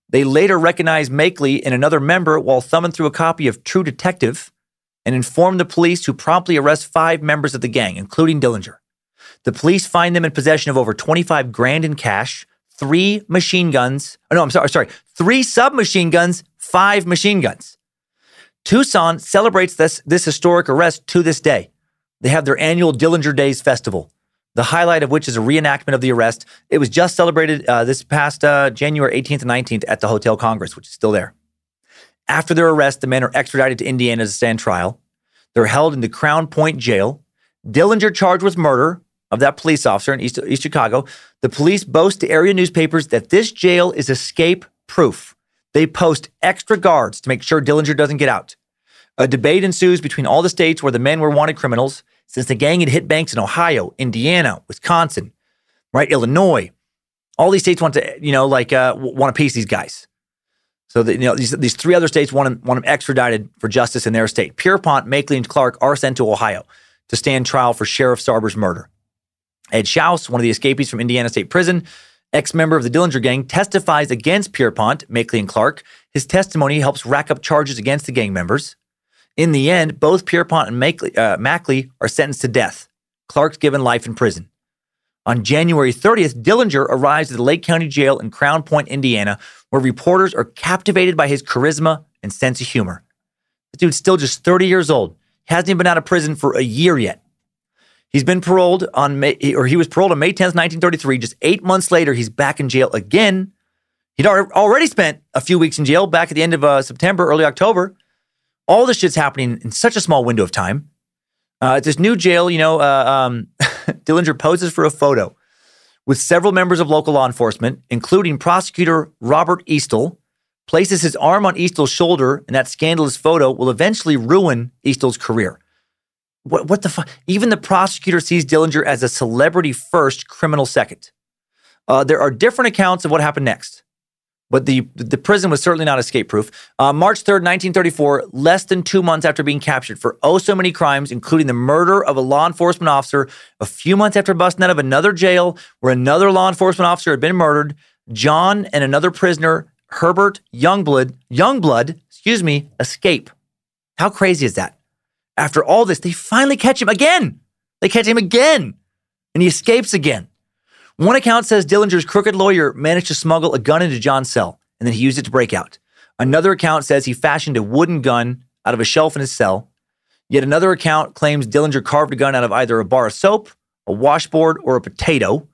They later recognize Makeley and another member while thumbing through a copy of True Detective and inform the police who promptly arrest five members of the gang, including Dillinger. The police find them in possession of over 25 grand in cash, three machine guns. Oh, no, I'm sorry, sorry. Three submachine guns, five machine guns. Tucson celebrates this, this historic arrest to this day. They have their annual Dillinger Days Festival, the highlight of which is a reenactment of the arrest. It was just celebrated uh, this past uh, January 18th and 19th at the Hotel Congress, which is still there. After their arrest, the men are extradited to Indiana to stand trial. They're held in the Crown Point Jail. Dillinger charged with murder of that police officer in East, East Chicago. The police boast to area newspapers that this jail is escape proof. They post extra guards to make sure Dillinger doesn't get out. A debate ensues between all the states where the men were wanted criminals, since the gang had hit banks in Ohio, Indiana, Wisconsin, right, Illinois. All these states want to, you know, like uh, want to piece these guys. So you know, these, these three other states want them, want them extradited for justice in their state. Pierpont, Makeley, and Clark are sent to Ohio to stand trial for Sheriff Sarber's murder. Ed Shouse, one of the escapees from Indiana State Prison, ex-member of the Dillinger Gang, testifies against Pierpont, Makeley, and Clark. His testimony helps rack up charges against the gang members. In the end, both Pierpont and Makeley, uh, Mackley are sentenced to death. Clark's given life in prison. On January 30th, Dillinger arrives at the Lake County Jail in Crown Point, Indiana, where reporters are captivated by his charisma and sense of humor. This dude's still just 30 years old. He hasn't even been out of prison for a year yet. He's been paroled on May, or he was paroled on May 10th, 1933. Just eight months later, he's back in jail again. He'd already spent a few weeks in jail back at the end of uh, September, early October. All this shit's happening in such a small window of time. Uh, at this new jail, you know, uh, um, <laughs> <laughs> Dillinger poses for a photo with several members of local law enforcement, including prosecutor Robert Estill, places his arm on Estill's shoulder, and that scandalous photo will eventually ruin Estill's career. What, what the fuck? Even the prosecutor sees Dillinger as a celebrity first, criminal second. Uh, there are different accounts of what happened next. But the, the prison was certainly not escape proof. Uh, March 3rd, 1934, less than two months after being captured for oh so many crimes, including the murder of a law enforcement officer, a few months after busting out of another jail where another law enforcement officer had been murdered, John and another prisoner, Herbert Youngblood, Youngblood, excuse me, escape. How crazy is that? After all this, they finally catch him again. They catch him again, and he escapes again. One account says Dillinger's crooked lawyer managed to smuggle a gun into John's cell, and then he used it to break out. Another account says he fashioned a wooden gun out of a shelf in his cell. Yet another account claims Dillinger carved a gun out of either a bar of soap, a washboard, or a potato,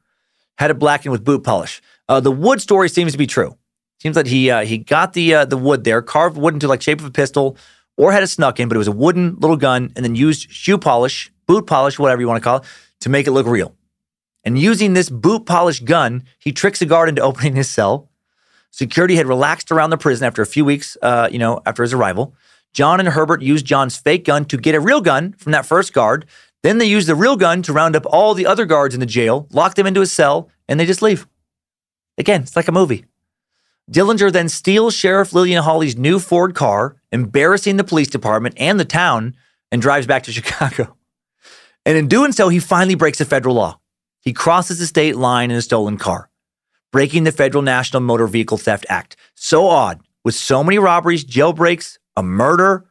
had it blackened with boot polish. Uh, the wood story seems to be true. Seems like he uh, he got the uh, the wood there, carved wood into like shape of a pistol, or had it snuck in, but it was a wooden little gun, and then used shoe polish, boot polish, whatever you want to call it, to make it look real. And using this boot polished gun, he tricks a guard into <laughs> opening his cell. Security had relaxed around the prison after a few weeks, uh, you know, after his arrival. John and Herbert used John's fake gun to get a real gun from that first guard. Then they used the real gun to round up all the other guards in the jail, lock them into a cell, and they just leave. Again, it's like a movie. Dillinger then steals Sheriff Lillian Holley's new Ford car, embarrassing the police department and the town, and drives back to <laughs> Chicago. And in doing so, he finally breaks a federal law. He crosses the state line in a stolen car, breaking the Federal National Motor Vehicle Theft Act. So odd. With so many robberies, jailbreaks, a murder,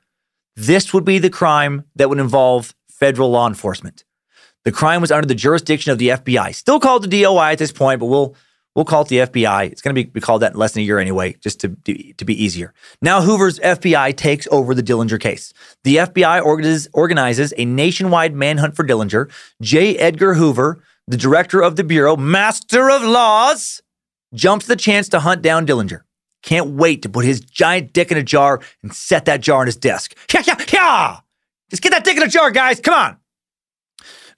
this would be the crime that would involve federal law enforcement. The crime was under the jurisdiction of the FBI, still called the DOI at this point, but we'll we'll call it the FBI. It's going to be, called that in less than a year anyway, just to, to be easier. Now Hoover's FBI takes over the Dillinger case. The FBI organizes, organizes a nationwide manhunt for Dillinger. J. Edgar Hoover the director of the Bureau, master of laws, jumps the chance to hunt down Dillinger. Can't wait to put his giant dick in a jar and set that jar on his desk. Yeah, yeah, yeah! Just get that dick in a jar, guys. Come on.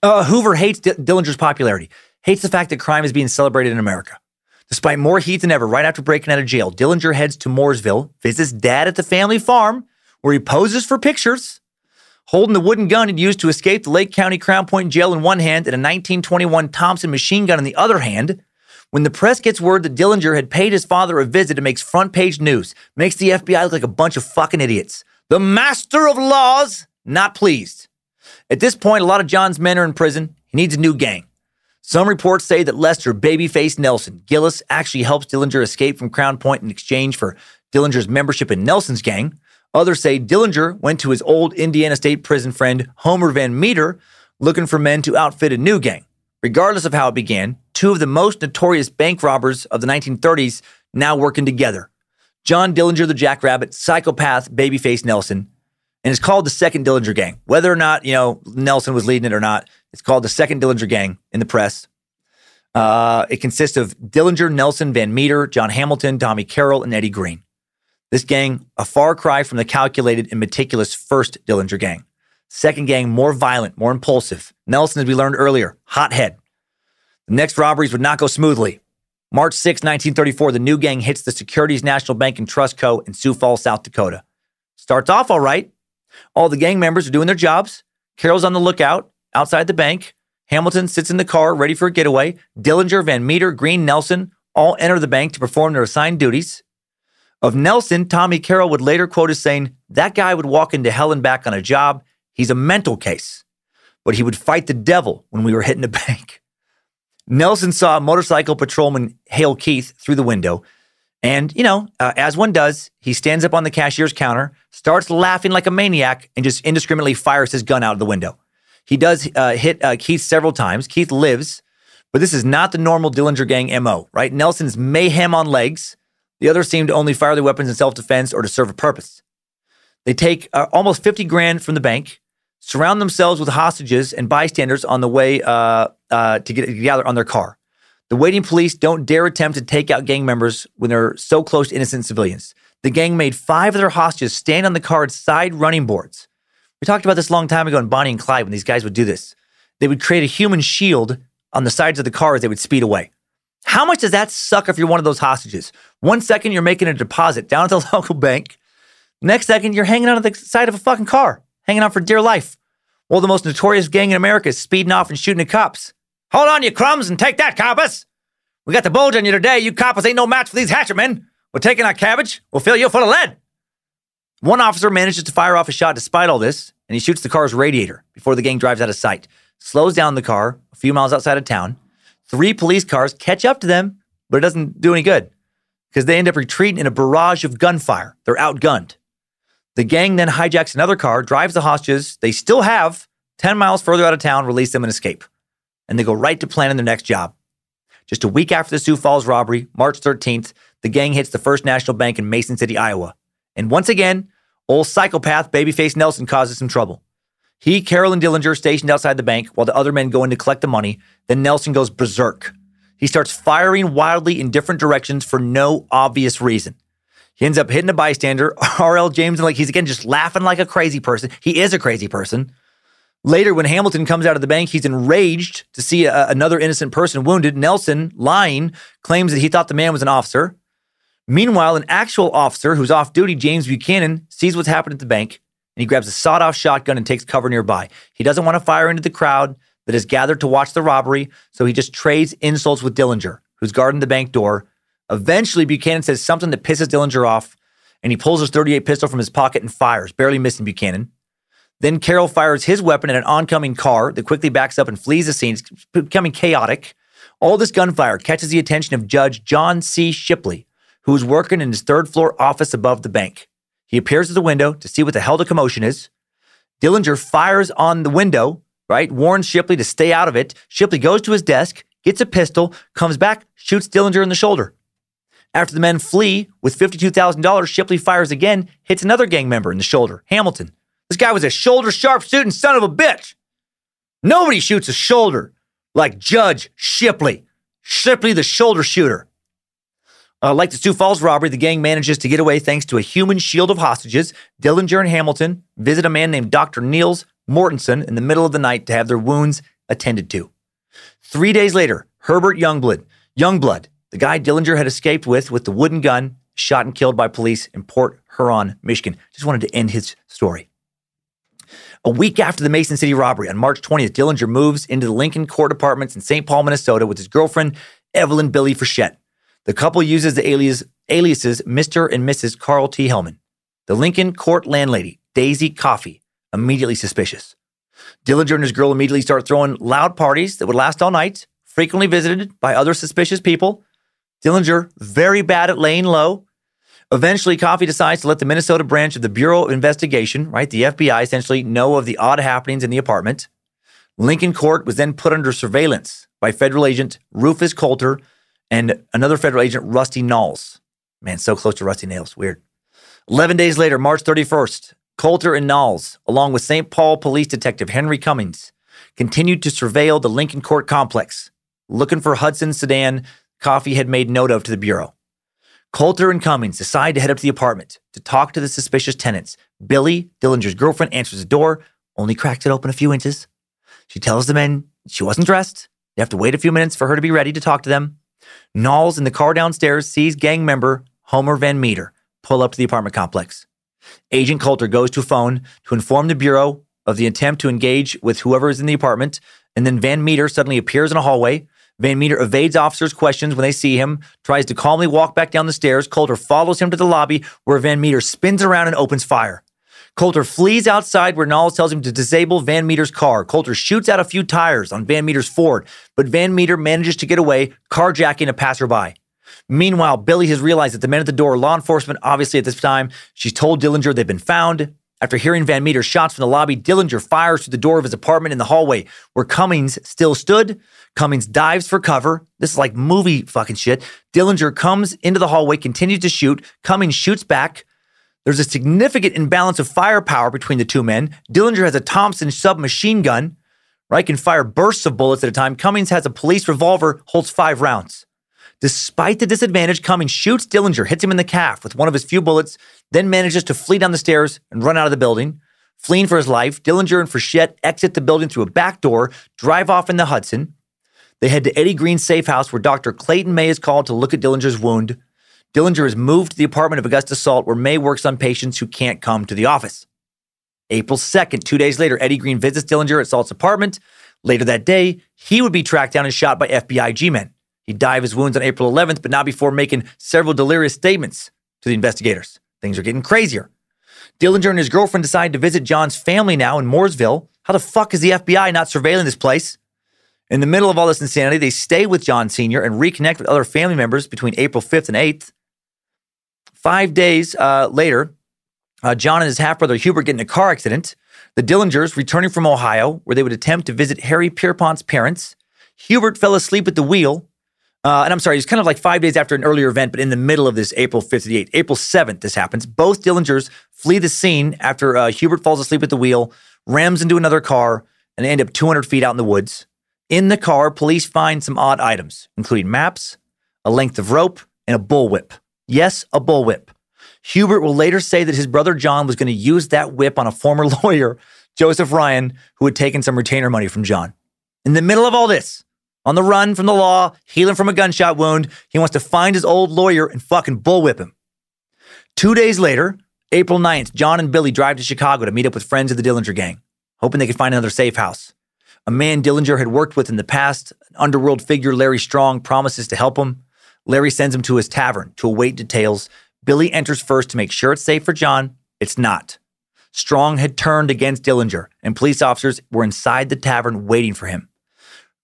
Uh, Hoover hates D- Dillinger's popularity, hates the fact that crime is being celebrated in America. Despite more heat than ever, right after breaking out of jail, Dillinger heads to Mooresville, visits dad at the family farm, where he poses for pictures holding the wooden gun he'd used to escape the Lake County Crown Point jail in one hand and a 1921 Thompson machine gun in the other hand. When the press gets word that Dillinger had paid his father a visit, it makes front page news, makes the FBI look like a bunch of fucking idiots. The master of laws, not pleased. At this point, a lot of John's men are in prison. He needs a new gang. Some reports say that Lester Babyface Nelson Gillis actually helps Dillinger escape from Crown Point in exchange for Dillinger's membership in Nelson's gang. Others say Dillinger went to his old Indiana State Prison friend Homer Van Meter looking for men to outfit a new gang. Regardless of how it began, two of the most notorious bank robbers of the 1930s now working together. John Dillinger, the Jackrabbit, psychopath, babyface Nelson, and it's called the Second Dillinger Gang. Whether or not you know Nelson was leading it or not, it's called the Second Dillinger Gang in the press. Uh, it consists of Dillinger, Nelson, Van Meter, John Hamilton, Tommy Carroll, and Eddie Green. This gang, a far cry from the calculated and meticulous first Dillinger gang. Second gang, more violent, more impulsive. Nelson, as we learned earlier, hothead. The next robberies would not go smoothly. March 6, 1934, the new gang hits the Securities National Bank and Trust Co. in Sioux Falls, South Dakota. Starts off all right. All the gang members are doing their jobs. Carroll's on the lookout outside the bank. Hamilton sits in the car ready for a getaway. Dillinger, Van Meter, Green, Nelson all enter the bank to perform their assigned duties. Of Nelson, Tommy Carroll would later quote as saying, That guy would walk into hell and back on a job. He's a mental case. But he would fight the devil when we were hitting the <laughs> bank. Nelson saw a motorcycle patrolman Hale Keith through the window. And, you know, uh, as one does, he stands up on the cashier's counter, starts laughing like a maniac, and just indiscriminately fires his gun out of the window. He does uh, hit uh, Keith several times. Keith lives, But this is not the normal Dillinger gang MO, right? Nelson's mayhem on legs. The others seem to only fire their weapons in self defense or to serve a purpose. They take uh, almost 50 grand from the bank, surround themselves with hostages and bystanders on the way uh, uh, to get together on their car. The waiting police don't dare attempt to take out gang members when they're so close to innocent civilians. The gang made five of their hostages stand on the car's side running boards. We talked about this a long time ago in Bonnie and Clyde when these guys would do this. They would create a human shield on the sides of the car as they would speed away. How much does that suck if you're one of those hostages? One second you're making a deposit down at the <laughs> local bank. Next second you're hanging out on the side of a fucking car, hanging out for dear life. While the most notorious gang in America is speeding off and shooting at cops. Hold on, you crumbs, and take that, coppers. We got the bulge on you today. You coppers ain't no match for these hatchetmen. We're taking our cabbage. We'll fill you full of lead. One officer manages to fire off a shot despite all this, and he shoots the car's radiator before the gang drives out of sight, slows down the car a few miles outside of town. Three police cars catch up to them, but it doesn't do any good because they end up retreating in a barrage of gunfire. They're outgunned. The gang then hijacks another car, drives the hostages they still have 10 miles further out of town, release them and escape. And they go right to planning their next job. Just a week after the Sioux Falls robbery, March 13th, the gang hits the First National Bank in Mason City, Iowa. And once again, old psychopath Babyface Nelson causes some trouble. He, Carroll, and Dillinger stationed outside the bank while the other men go in to collect the money. Then Nelson goes berserk. He starts firing wildly in different directions for no obvious reason. He ends up hitting a bystander, <laughs> R.L. James, and like he's again just laughing like a crazy person. He is a crazy person. Later, when Hamilton comes out of the bank, he's enraged to see a, another innocent person wounded. Nelson, lying, claims that he thought the man was an officer. Meanwhile, an actual officer who's off duty, James Buchanan, sees what's happened at the bank and he grabs a sawed off shotgun and takes cover nearby. He doesn't want to fire into the crowd that has gathered to watch the robbery, so he just trades insults with Dillinger, who's guarding the bank door. Eventually, Buchanan says something that pisses Dillinger off, and he pulls his 38 pistol from his pocket and fires, barely missing Buchanan. Then Carroll fires his weapon at an oncoming car that quickly backs up and flees the scene. It's becoming chaotic. All this gunfire catches the attention of Judge John C. Shipley, who is working in his third floor office above the bank. He appears at the window to see what the hell the commotion is. Dillinger fires on the window, right? Warns Shipley to stay out of it. Shipley goes to his desk, gets a pistol, comes back, shoots Dillinger in the shoulder. After the men flee with $52,000, Shipley fires again, hits another gang member in the shoulder, Hamilton. This guy was a shoulder sharp shooting son of a bitch. Nobody shoots a shoulder like Judge Shipley. Shipley, the shoulder shooter. Uh, like the Sioux Falls robbery, the gang manages to get away thanks to a human shield of hostages. Dillinger and Hamilton visit a man named Dr. Niels Mortensen in the middle of the night to have their wounds attended to. Three days later, Herbert Youngblood, Youngblood, the guy Dillinger had escaped with with the wooden gun, shot and killed by police in Port Huron, Michigan. Just wanted to end his story. A week after the Mason City robbery, on March 20th, Dillinger moves into the Lincoln Court Apartments in St. Paul, Minnesota, with his girlfriend, Evelyn Billy Frechette. The couple uses the alias, aliases Mr. and Mrs. Carl T. Hellman. The Lincoln Court landlady, Daisy Coffey, immediately suspicious. Dillinger and his girl immediately start throwing loud parties that would last all night, frequently visited by other suspicious people. Dillinger, very bad at laying low, Eventually, Coffey decides to let the Minnesota branch of the Bureau of Investigation, right, the FBI, essentially know of the odd happenings in the apartment. Lincoln Court was then put under surveillance by federal agent Rufus Coulter and another federal agent, Rusty Knowles. Man, so close to Rusty Nails. Weird. 11 days later, March 31st, Coulter and Knowles, along with St. Paul police detective Henry Cummings, continued to surveil the Lincoln Court complex, looking for Hudson's sedan Coffey had made note of to the Bureau. Coulter and Cummings decide to head up to the apartment to talk to the suspicious tenants. Billy, Dillinger's girlfriend, answers the door, only cracks it open a few inches. She tells the men she wasn't dressed. They have to wait a few minutes for her to be ready to talk to them. Knowles in the car downstairs sees gang member Homer Van Meter pull up to the apartment complex. Agent Coulter goes to a phone to inform the Bureau of the attempt to engage with whoever is in the apartment, and then Van Meter suddenly appears in a hallway, Van Meter evades officers' questions when they see him, tries to calmly walk back down the stairs. Coulter follows him to the lobby where Van Meter spins around and opens fire. Coulter flees outside where Knowles tells him to disable Van Meter's car. Coulter shoots out a few tires on Van Meter's Ford, but Van Meter manages to get away, carjacking a passerby. Meanwhile, Billy has realized that the men at the door are law enforcement. Obviously, at this time, she's told Dillinger they've been found. After hearing Van Meter's shots from the lobby, Dillinger fires through the door of his apartment in the hallway where Cummings still stood. Cummings dives for cover. This is like movie fucking shit. Dillinger comes into the hallway, continues to shoot. Cummings shoots back. There's a significant imbalance of firepower between the two men. Dillinger has a Thompson submachine gun, right? Can fire bursts of bullets at a time. Cummings has a police revolver, holds five rounds. Despite the disadvantage, Cummings shoots Dillinger, hits him in the calf with one of his few bullets, then manages to flee down the stairs and run out of the building. Fleeing for his life, Dillinger and Frechette exit the building through a back door, drive off in the Hudson. They head to Eddie Green's safe house where Dr. Clayton May is called to look at Dillinger's wound. Dillinger is moved to the apartment of Augusta Salt where May works on patients who can't come to the office. April 2nd, two days later, Eddie Green visits Dillinger at Salt's apartment. Later that day, he would be tracked down and shot by FBI G men. He'd die of his wounds on April 11th, but not before making several delirious statements to the investigators. Things are getting crazier. Dillinger and his girlfriend decide to visit John's family now in Mooresville. How the fuck is the FBI not surveilling this place? In the middle of all this insanity, they stay with John Sr. and reconnect with other family members between April 5th and 8th. Five days uh, later, uh, John and his half brother Hubert get in a car accident. The Dillingers, returning from Ohio, where they would attempt to visit Harry Pierpont's parents. Hubert fell asleep at the wheel. Uh, and I'm sorry, it's kind of like five days after an earlier event, but in the middle of this April 5th to the 8th. April 7th, this happens. Both Dillingers flee the scene after uh, Hubert falls asleep at the wheel, rams into another car, and end up 200 feet out in the woods. In the car, police find some odd items, including maps, a length of rope, and a bullwhip. Yes, a bullwhip. Hubert will later say that his brother John was going to use that whip on a former <laughs> lawyer, Joseph Ryan, who had taken some retainer money from John. In the middle of all this, on the run from the law, healing from a gunshot wound, he wants to find his old lawyer and fucking bullwhip him. Two days later, April 9th, John and Billy drive to Chicago to meet up with friends of the Dillinger gang, hoping they could find another safe house. A man Dillinger had worked with in the past, an underworld figure, Larry Strong, promises to help him. Larry sends him to his tavern to await details. Billy enters first to make sure it's safe for John. It's not. Strong had turned against Dillinger, and police officers were inside the tavern waiting for him.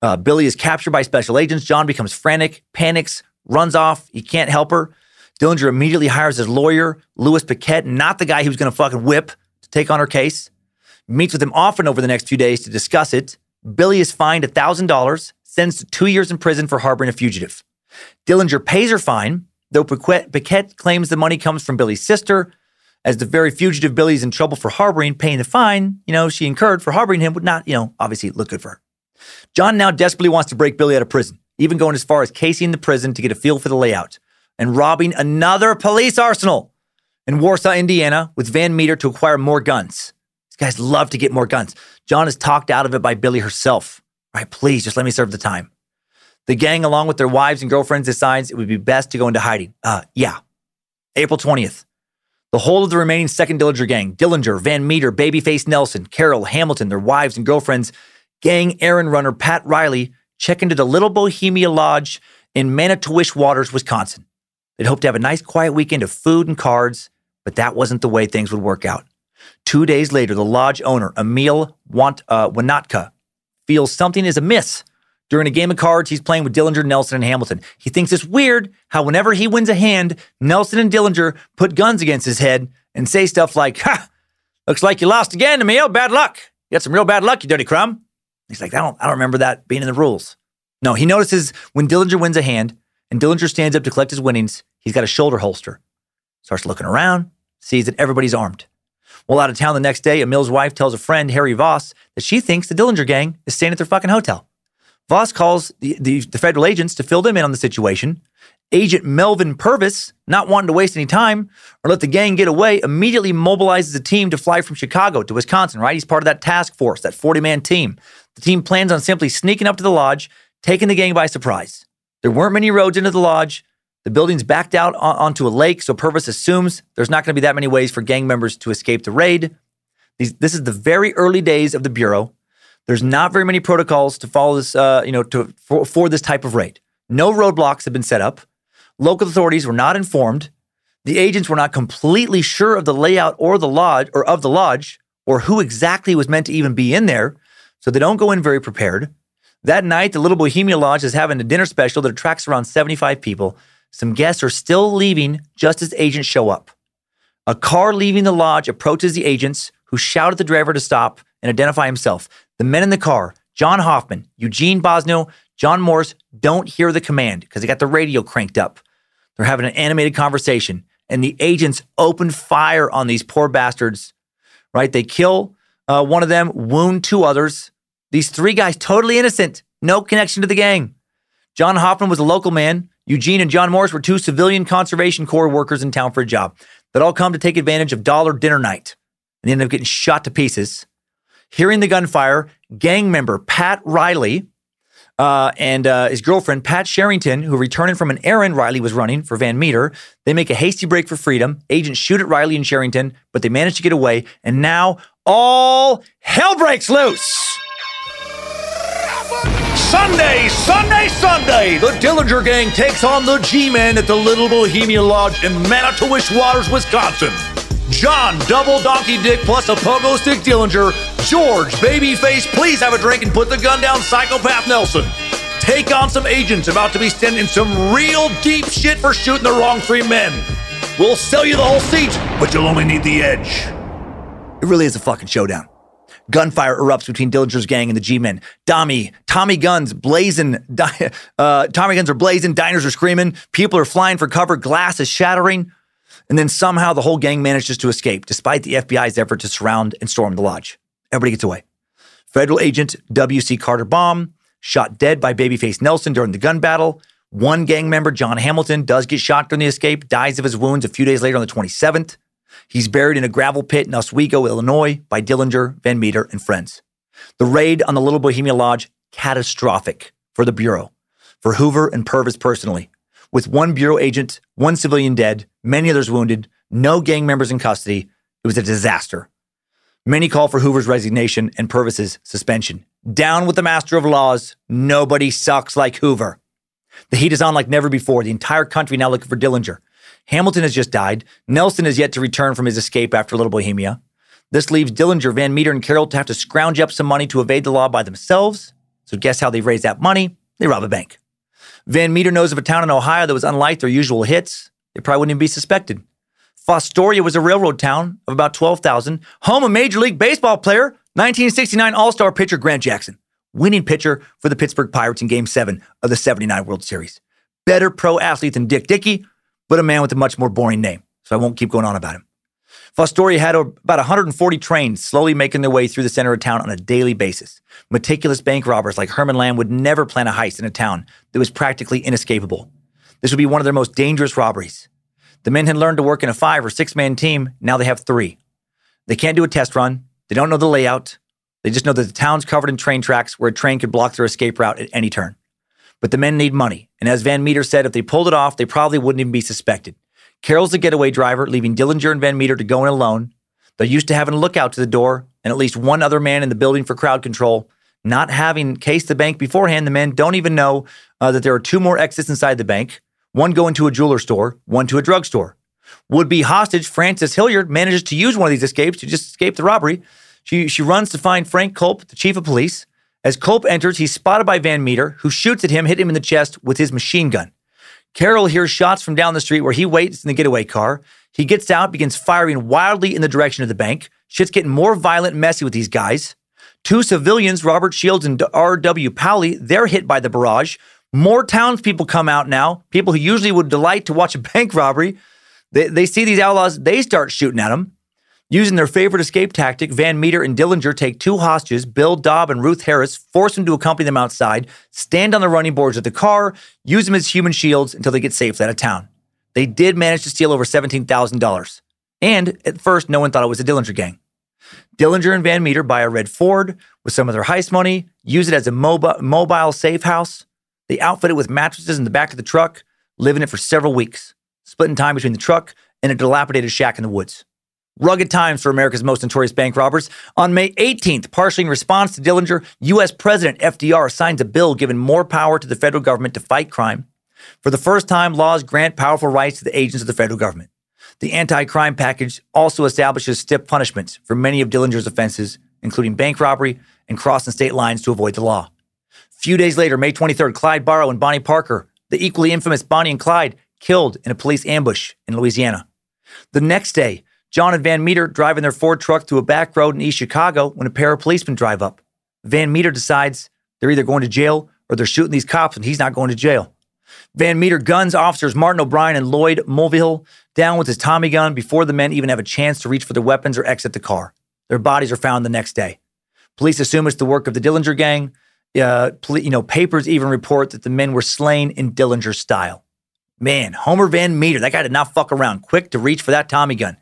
Uh, Billy is captured by special agents. John becomes frantic, panics, runs off. He can't help her. Dillinger immediately hires his lawyer, Louis Piquett, not the guy he was going to fucking whip to take on her case. Meets with him often over the next few days to discuss it. Billy is fined $1,000, sentenced to two years in prison for harboring a fugitive. Dillinger pays her fine, though Piquett, claims the money comes from Billy's sister. As the very fugitive Billy is in trouble for harboring, paying the fine, you know, she incurred for harboring him would not, you know, obviously look good for her. John now desperately wants to break Billy out of prison, even going as far as casing the prison to get a feel for the layout and robbing another police arsenal in Warsaw, Indiana, with Van Meter to acquire more guns. These guys love to get more guns. John is talked out of it by Billy herself. All right, please just let me serve the time. The gang, along with their wives and girlfriends, decides it would be best to go into hiding. Uh, yeah. April 20th. The whole of the remaining second Dillinger gang, Dillinger, Van Meter, Babyface Nelson, Carroll, Hamilton, their wives and girlfriends, gang errand runner Pat Riley, check into the Little Bohemia Lodge in Manitowish Waters, Wisconsin. They'd hoped to have a nice quiet weekend of food and cards, but that wasn't the way things would work out. Two days later, the lodge owner, Emil Want, uh, Wanatka, feels something is amiss during a game of cards, he's playing with Dillinger, Nelson, and Hamilton. He thinks it's weird how whenever he wins a hand, Nelson and Dillinger put guns against his head and say stuff like, Ha! Looks like you lost again, Emil. Bad luck. You got some real bad luck, you dirty crumb. He's like, I don't, I don't remember that being in the rules. No, he notices when Dillinger wins a hand and Dillinger stands up to collect his winnings, he's got a shoulder holster. Starts looking around, sees that everybody's armed. While out of town the next day, Emil's wife tells a friend, Harry Voss, that she thinks the Dillinger gang is staying at their fucking hotel. Voss calls the, the, the, federal agents to fill them in on the situation. Agent Melvin Purvis, not wanting to waste any time or let the gang get away, immediately mobilizes a team to fly from Chicago to Wisconsin, right? He's part of that task force, that 40 man team. The team plans on simply sneaking up to the lodge, taking the gang by surprise. There weren't many roads into the lodge. The building's backed out on, onto a lake, so Purvis assumes there's not going to be that many ways for gang members to escape the raid. These, this is the very early days of the Bureau. There's not very many protocols to follow this, uh, you know, to, for, for this type of raid. No roadblocks have been set up. Local authorities were not informed. The agents were not completely sure of the layout or the lodge or of the lodge or who exactly was meant to even be in there, so they don't go in very prepared. That night, the Little Bohemia Lodge is having a dinner special that attracts around 75 people. Some guests are still leaving just as agents show up. A car leaving the lodge approaches the agents, who shout at the driver to stop and identify himself. The men in the car, John Hoffman, Eugene Boisoneau, John Morris, don't hear the command because they got the radio cranked up. They're having an animated conversation, and the agents open fire on these poor bastards. Right? They kill uh, one of them, wound two others. These three guys, totally innocent, no connection to the gang. John Hoffman was a local man. Eugene and John Morris were two civilian conservation corps workers in town for a job that all come to take advantage of dollar dinner night. And they end up getting shot to pieces. Hearing the gunfire, gang member Pat Riley uh, and uh, his girlfriend Pat Cherrington, who returning from an errand Riley was running for Van Meter, they make a hasty break for freedom. Agents shoot at Riley and Cherrington, but they manage to get away. And now all hell breaks loose. Sunday, Sunday, Sunday, the Dillinger Gang takes on the G-Men at the Little Bohemia Lodge in Manitowish Waters, Wisconsin. John, double donkey dick plus a pogo stick Dillinger. George, babyface, please have a drink and put the gun down, psychopath Nelson. Take on some agents about to be sending some real deep shit for shooting the wrong three men. We'll sell you the whole seat, but you'll only need the edge. It really is a fucking showdown. Gunfire erupts between Dillinger's gang and the G-men. Tommy, Tommy guns blazing. <laughs> Uh, Tommy guns are blazing. Diners are screaming. People are flying for cover. Glass is shattering. And then somehow the whole gang manages to escape, despite the FBI's effort to surround and storm the lodge. Everybody gets away. Federal agent W.C. Carter Baum, shot dead by Babyface Nelson during the gun battle. One gang member, John Hamilton, does get shot during the escape, dies of his wounds a few days later on the 27th. He's buried in a gravel pit in Oswego, Illinois, by Dillinger, Van Meter, and friends. The raid on the Little Bohemia Lodge, catastrophic for the Bureau, for Hoover and Purvis personally. With one Bureau agent, one civilian dead, many others wounded, no gang members in custody, it was a disaster. Many call for Hoover's resignation and Purvis's suspension. Down with the master of laws. Nobody sucks like Hoover. The heat is on like never before. The entire country now looking for Dillinger. Hamilton has just died. Nelson is yet to return from his escape after Little Bohemia. This leaves Dillinger, Van Meter, and Carroll to have to scrounge up some money to evade the law by themselves. So guess how they raise that money? They rob a bank. Van Meter knows of a town in Ohio that was unlike their usual hits. They probably wouldn't even be suspected. Fostoria was a railroad town of about 12,000, home of Major League Baseball player, 1969 All Star pitcher Grant Jackson, winning pitcher for the Pittsburgh Pirates in Game 7 of the 79 World Series. Better pro athlete than Dick Dickey, but a man with a much more boring name, so I won't keep going on about him. Fostoria had about 140 trains slowly making their way through the center of town on a daily basis. Meticulous bank robbers like Herman Lamm would never plan a heist in a town that was practically inescapable. This would be one of their most dangerous robberies. The men had learned to work in a five or six man team. Now they have three. They can't do a test run. They don't know the layout. They just know that the town's covered in train tracks where a train could block their escape route at any turn. But the men need money. And as Van Meter said, if they pulled it off, they probably wouldn't even be suspected. Carroll's the getaway driver, leaving Dillinger and Van Meter to go in alone. They're used to having a lookout to the door and at least one other man in the building for crowd control. Not having cased the bank beforehand, the men don't even know uh, that there are two more exits inside the bank one going to a jeweler store, one to a drugstore. Would be hostage Frances Hilliard manages to use one of these escapes to just escape the robbery. She, she runs to find Frank Culp, the chief of police. As Culp enters, he's spotted by Van Meter, who shoots at him, hit him in the chest with his machine gun. Carroll hears shots from down the street where he waits in the getaway car. He gets out, begins firing wildly in the direction of the bank. Shit's getting more violent and messy with these guys. Two civilians, Robert Shields and R.W. Powley, they're hit by the barrage. More townspeople come out now, people who usually would delight to watch a <laughs> bank robbery. They, they see these outlaws, they start shooting at them. Using their favorite escape tactic, Van Meter and Dillinger take two hostages, Bill Dobb and Ruth Harris, force them to accompany them outside, stand on the running boards of the car, use them as human shields until they get safe out of town. They did manage to steal over $17,000. And at first, no one thought it was a Dillinger gang. Dillinger and Van Meter buy a red Ford with some of their heist money, use it as a mobile, mobile safe house. They outfit it with mattresses in the back of the truck, live in it for several weeks, splitting time between the truck and a dilapidated shack in the woods. Rugged times for America's most notorious bank robbers. On May 18th, partially in response to Dillinger, U.S. President FDR signs a bill giving more power to the federal government to fight crime. For the first time, laws grant powerful rights to the agents of the federal government. The anti crime package also establishes stiff punishments for many of Dillinger's offenses, including bank robbery and crossing state lines to avoid the law. A few days later, May 23rd, Clyde Barrow and Bonnie Parker, the equally infamous Bonnie and Clyde, killed in a police ambush in Louisiana. The next day, John and Van Meter driving their Ford truck through a back road in East Chicago when a pair of policemen drive up. Van Meter decides they're either going to jail or they're shooting these cops and he's not going to jail. Van Meter guns officers Martin O'Brien and Lloyd Mulvihill down with his Tommy gun before the men even have a chance to reach for their weapons or exit the car. Their bodies are found the next day. Police assume it's the work of the Dillinger gang. Uh, poli- you know, papers even report that the men were slain in Dillinger style. Man, Homer Van Meter, that guy did not fuck around. Quick to reach for that Tommy gun.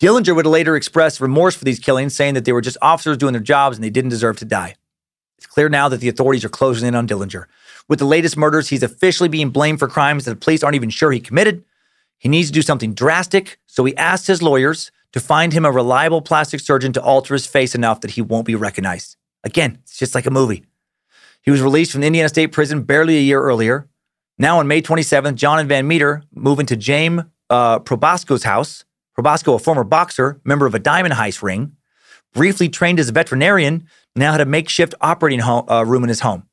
Dillinger would later express remorse for these killings, saying that they were just officers doing their jobs and they didn't deserve to die. It's clear now that the authorities are closing in on Dillinger. With the latest murders, he's officially being blamed for crimes that the police aren't even sure he committed. He needs to do something drastic, so he asked his lawyers to find him a reliable plastic surgeon to alter his face enough that he won't be recognized. Again, it's just like a movie. He was released from Indiana State Prison barely a year earlier. Now, on May 27th, John and Van Meter move into James uh, Probasco's house. Probasco, a former boxer, member of a diamond heist ring, briefly trained as a veterinarian, now had a makeshift operating home, uh, room in his home.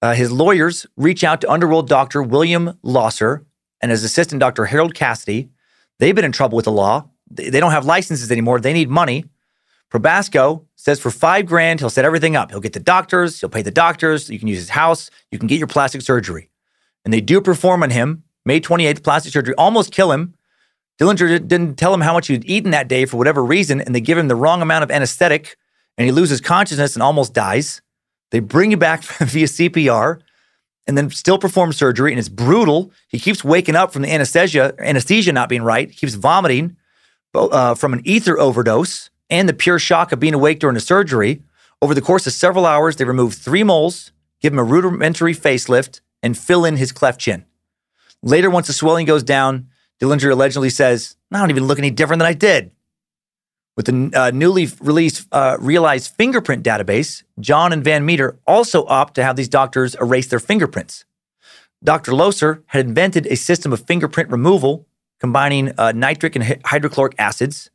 Uh, his lawyers reach out to underworld doctor William Loeser and his assistant Dr. Harold Cassidy. They've been in trouble with the law. They, don't have licenses anymore. They need money. Probasco says for five grand, he'll set everything up. He'll get the doctors, he'll pay the doctors, you can use his house, you can get your plastic surgery. And they do perform on him. May 28th, plastic surgery, almost kill him. Dillinger didn't tell him how much he'd eaten that day for whatever reason, and they give him the wrong amount of anesthetic, and he loses consciousness and almost dies. They bring you back <laughs> via CPR and then still perform surgery, and it's brutal. He keeps waking up from the anesthesia, anesthesia not being right. Keeps vomiting uh, from an ether overdose and the pure shock of being awake during the surgery. Over the course of several hours, they remove three moles, give him a rudimentary facelift, and fill in his cleft chin. Later, once the swelling goes down, Dillinger allegedly says, I don't even look any different than I did. With the uh, newly released uh, realized fingerprint database, John and Van Meter also opt to have these doctors erase their fingerprints. Dr. Loeser had invented a system of fingerprint removal combining uh, nitric and hydrochloric acids.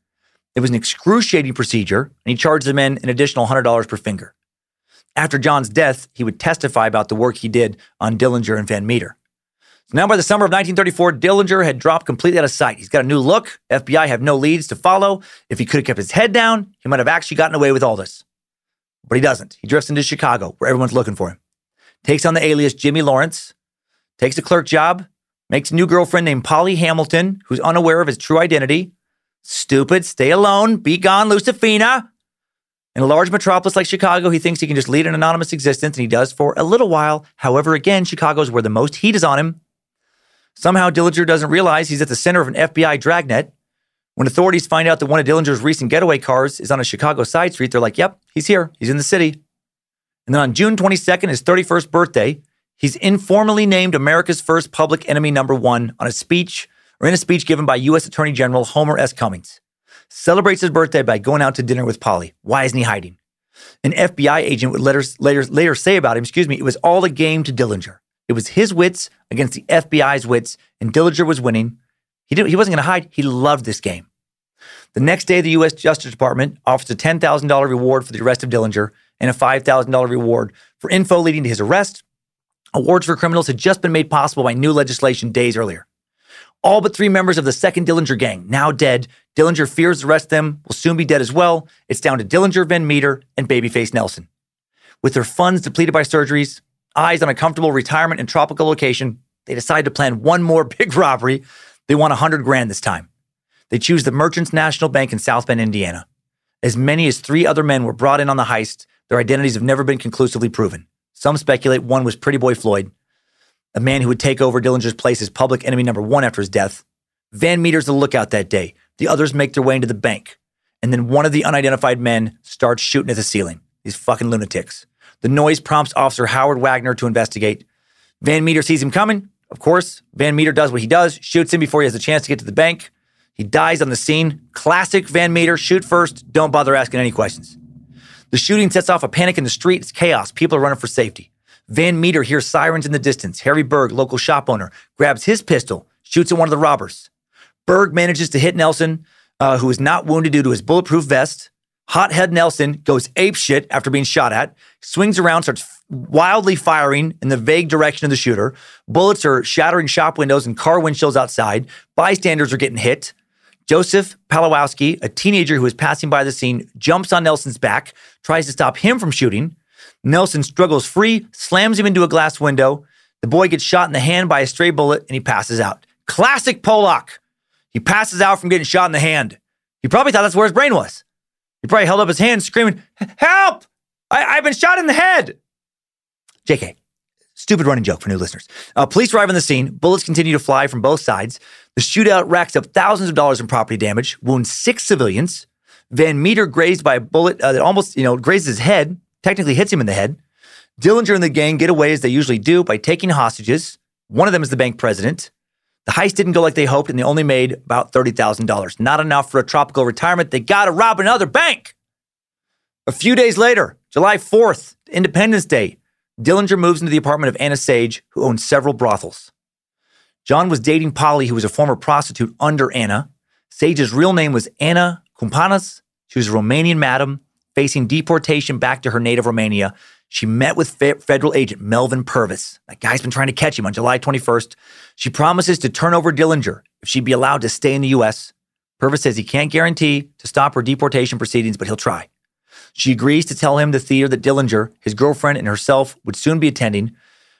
It was an excruciating procedure, and he charged the men an additional $100 per finger. After John's death, he would testify about the work he did on Dillinger and Van Meter. Now, by the summer of 1934, Dillinger had dropped completely out of sight. He's got a new look. FBI have no leads to follow. If he could have kept his head down, he might have actually gotten away with all this. But he doesn't. He drifts into Chicago, where everyone's looking for him. Takes on the alias Jimmy Lawrence, takes a clerk job, makes a new girlfriend named Polly Hamilton, who's unaware of his true identity. Stupid, stay alone, be gone, Lucifina. In a large metropolis like Chicago, he thinks he can just lead an anonymous existence, and he does for a little while. However, again, Chicago's where the most heat is on him. Somehow, Dillinger doesn't realize he's at the center of an FBI dragnet. When authorities find out that one of Dillinger's recent getaway cars is on a Chicago side street, they're like, yep, he's here. He's in the city. And then on June 22nd, his 31st birthday, he's informally named America's first public enemy number one on a speech or in a speech given by U.S. Attorney General Homer S. Cummings. Celebrates his birthday by going out to dinner with Polly. Why isn't he hiding? An FBI agent would later, later, later say about him, excuse me, it was all a game to Dillinger. It was his wits against the FBI's wits, and Dillinger was winning. He, didn't, he wasn't going to hide. He loved this game. The next day, the U.S. Justice Department offers a $10,000 reward for the arrest of Dillinger and a $5,000 reward for info leading to his arrest. Awards for criminals had just been made possible by new legislation days earlier. All but three members of the second Dillinger gang, now dead. Dillinger fears the rest of them will soon be dead as well. It's down to Dillinger, Van Meter, and Babyface Nelson. With their funds depleted by surgeries, eyes on a comfortable retirement and tropical location, they decide to plan one more <laughs> big robbery. They want a hundred grand this time. They choose the Merchants National Bank in South Bend, Indiana. As many as three other men were brought in on the heist. Their identities have never been conclusively proven. Some speculate one was Pretty Boy Floyd, a man who would take over Dillinger's place as public enemy number one after his death. Van Meter's the lookout that day. The others make their way into the bank. And then one of the unidentified men starts shooting at the ceiling. These fucking lunatics. The noise prompts Officer Howard Wagner to investigate. Van Meter sees him coming. Of course, Van Meter does what he does, shoots him before he has a chance to get to the bank. He dies on the scene. Classic Van Meter shoot first, don't bother asking any questions. The shooting sets off a panic in the street. It's chaos. People are running for safety. Van Meter hears sirens in the distance. Harry Berg, local shop owner, grabs his pistol, shoots at one of the robbers. Berg manages to hit Nelson, uh, who is not wounded due to his bulletproof vest. Hothead Nelson goes ape shit after being shot at, swings around, starts wildly firing in the vague direction of the shooter. Bullets are shattering shop windows and car windshields outside. Bystanders are getting hit. Joseph Palawowski, a teenager who was passing by the scene, jumps on Nelson's back, tries to stop him from shooting. Nelson struggles free, slams him into a glass window. The boy gets shot in the hand by a stray bullet and he passes out. Classic Polak. He passes out from getting shot in the hand. He probably thought that's where his brain was. He probably held up his hand screaming, Help! I, I've been shot in the head. JK. Stupid running joke for new listeners. Uh, police arrive on the scene. Bullets continue to fly from both sides. The shootout racks up thousands of dollars in property damage, wounds six civilians. Van Meter grazed by a bullet uh, that almost, you know, grazes his head, technically hits him in the head. Dillinger and the gang get away as they usually do by taking hostages. One of them is the bank president. The heist didn't go like they hoped, and they only made about $30,000. Not enough for a tropical retirement. They got to rob another bank. A few days later, July 4th, Independence Day, Dillinger moves into the apartment of Anna Sage, who owns several brothels. John was dating Polly, who was a former prostitute under Anna. Sage's real name was Anna Kumpanas. She was a Romanian madam facing deportation back to her native Romania. She met with fe- federal agent Melvin Purvis. That guy's been trying to catch him on July 21st. She promises to turn over Dillinger if she'd be allowed to stay in the U.S. Purvis says he can't guarantee to stop her deportation proceedings, but he'll try. She agrees to tell him the theater that Dillinger, his girlfriend, and herself would soon be attending.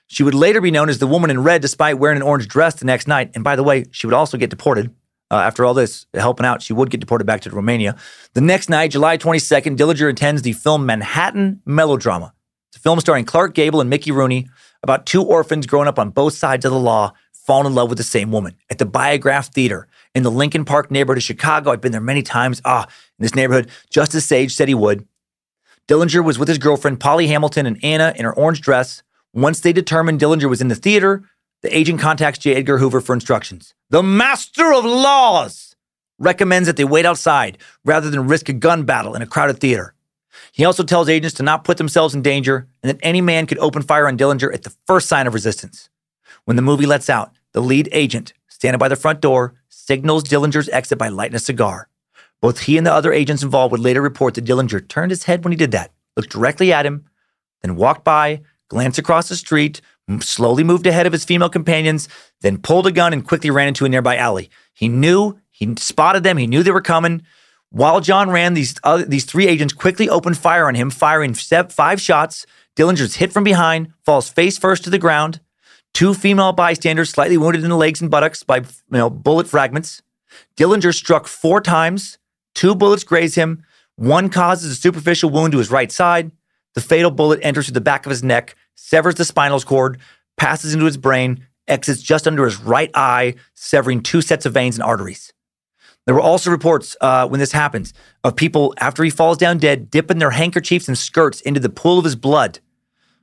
She would later be known as the woman in red despite wearing an orange dress the next night. And by the way, she would also get deported. Uh, after all this, helping out, she would get deported back to Romania. The next night, July 22nd, Dillinger attends the film Manhattan Melodrama. It's a film starring Clark Gable and Mickey Rooney about two orphans growing up on both sides of the law, falling in love with the same woman at the Biograph Theater in the Lincoln Park neighborhood of Chicago. I've been there many times. Ah, in this neighborhood, just as Sage said he would. Dillinger was with his girlfriend, Polly Hamilton, and Anna in her orange dress. Once they determined Dillinger was in the theater, the agent contacts J. Edgar Hoover for instructions. The master of laws recommends that they wait outside rather than risk a gun battle in a crowded theater. He also tells agents to not put themselves in danger and that any man could open fire on Dillinger at the first sign of resistance. When the movie lets out, the lead agent, standing by the front door, signals Dillinger's exit by lighting a cigar. Both he and the other agents involved would later report that Dillinger turned his head when he did that, looked directly at him, then walked by, glanced across the street, slowly moved ahead of his female companions, then pulled a gun and quickly ran into a nearby alley. He knew, he spotted them, he knew they were coming. While John ran, these other, these three agents quickly opened fire on him, firing five shots. Dillinger's hit from behind, falls face first to the ground. Two female bystanders slightly wounded in the legs and buttocks by you know, bullet fragments. Dillinger struck four times, Two bullets graze him. One causes a superficial wound to his right side. The fatal bullet enters through the back of his neck, severs the spinal cord, passes into his brain, exits just under his right eye, severing two sets of veins and arteries. There were also reports uh, when this happens of people after he falls down dead dipping their handkerchiefs and skirts into the pool of his blood,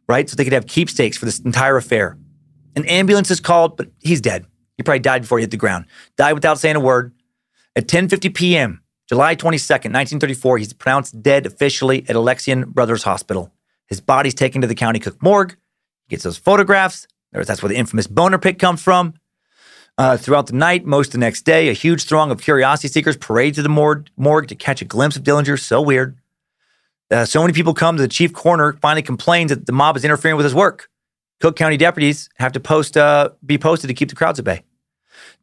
right? So they could have keepsakes for this entire affair. An ambulance is called, but he's dead. He probably died before he hit the ground. Died without saying a word. At 10:50 p.m., July 22nd, 1934, he's pronounced dead officially at Alexian Brothers Hospital. His body's taken to the County Cook morgue. He gets those photographs. That's where the infamous boner pick comes from. Uh, throughout the night, most of the next day, a huge throng of curiosity seekers parade to the morgue, morgue to catch a glimpse of Dillinger. So weird. Uh, so many people come to the chief coroner, finally complains that the mob is interfering with his work. Cook County deputies have to post, uh, be posted to keep the crowds at bay.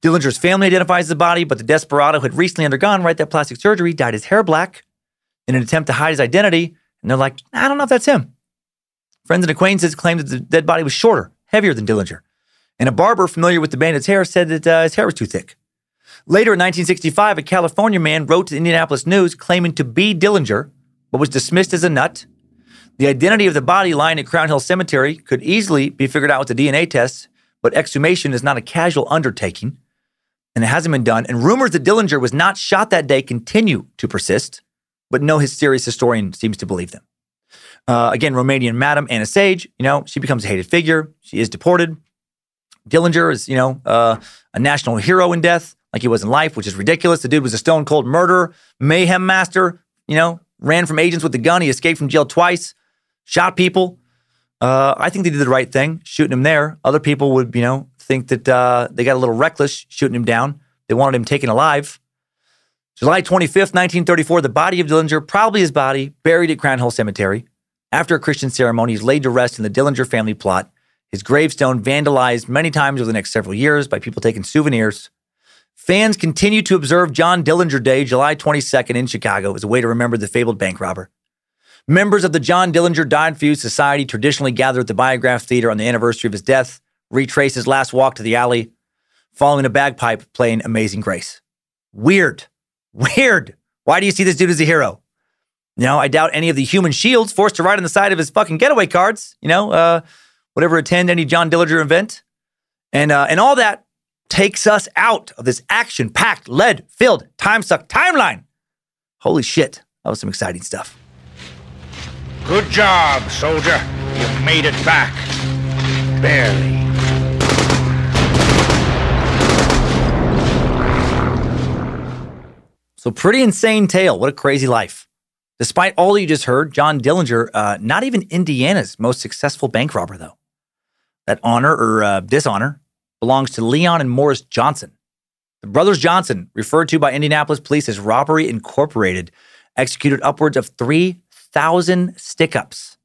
Dillinger's family identifies the body, but the desperado who had recently undergone right that plastic surgery dyed his hair black in an attempt to hide his identity. And they're like, I don't know if that's him. Friends and acquaintances claimed that the dead body was shorter, heavier than Dillinger. And a barber familiar with the bandit's hair said that uh, his hair was too thick. Later in 1965, a California man wrote to the Indianapolis News claiming to be Dillinger, but was dismissed as a nut. The identity of the body lying at Crown Hill Cemetery could easily be figured out with the DNA tests, but exhumation is not a casual undertaking and it hasn't been done. And rumors that Dillinger was not shot that day continue to persist, but no serious historian seems to believe them. Uh, again, Romanian Madam Anna Sage, you know, she becomes a hated figure. She is deported. Dillinger is, you know, uh, a national hero in death, like he was in life, which is ridiculous. The dude was a stone cold murderer, mayhem master, you know, ran from agents with a gun. He escaped from jail twice, shot people. Uh, I think they did the right thing, shooting him there. Other people would, you know, think that uh, they got a little reckless shooting him down. They wanted him taken alive. July 25th, 1934, the body of Dillinger, probably his body, buried at Crown Hill Cemetery. After a Christian ceremony, he's laid to rest in the Dillinger family plot. His gravestone vandalized many times over the next several years by people taking souvenirs. Fans continue to observe John Dillinger Day, July 22nd in Chicago, as a way to remember the fabled bank robber. Members of the John Dillinger Died You Society traditionally gather at the Biograph Theater on the anniversary of his death, retrace his last walk to the alley, following a bagpipe playing Amazing Grace. Weird. Weird. Why do you see this dude as a hero? You know, I doubt any of the human shields forced to ride on the side of his fucking getaway cards, you know, uh, whatever attend any John Dillinger event. And, uh, and all that takes us out of this action packed, lead filled, time suck timeline. Holy shit. That was some exciting stuff. Good job, soldier. You made it back. Barely. So, pretty insane tale. What a crazy life. Despite all you just heard, John Dillinger, uh, not even Indiana's most successful bank robber, though. That honor or uh, dishonor belongs to Leon and Morris Johnson. The brothers Johnson, referred to by Indianapolis police as Robbery Incorporated, executed upwards of 3,000 stick ups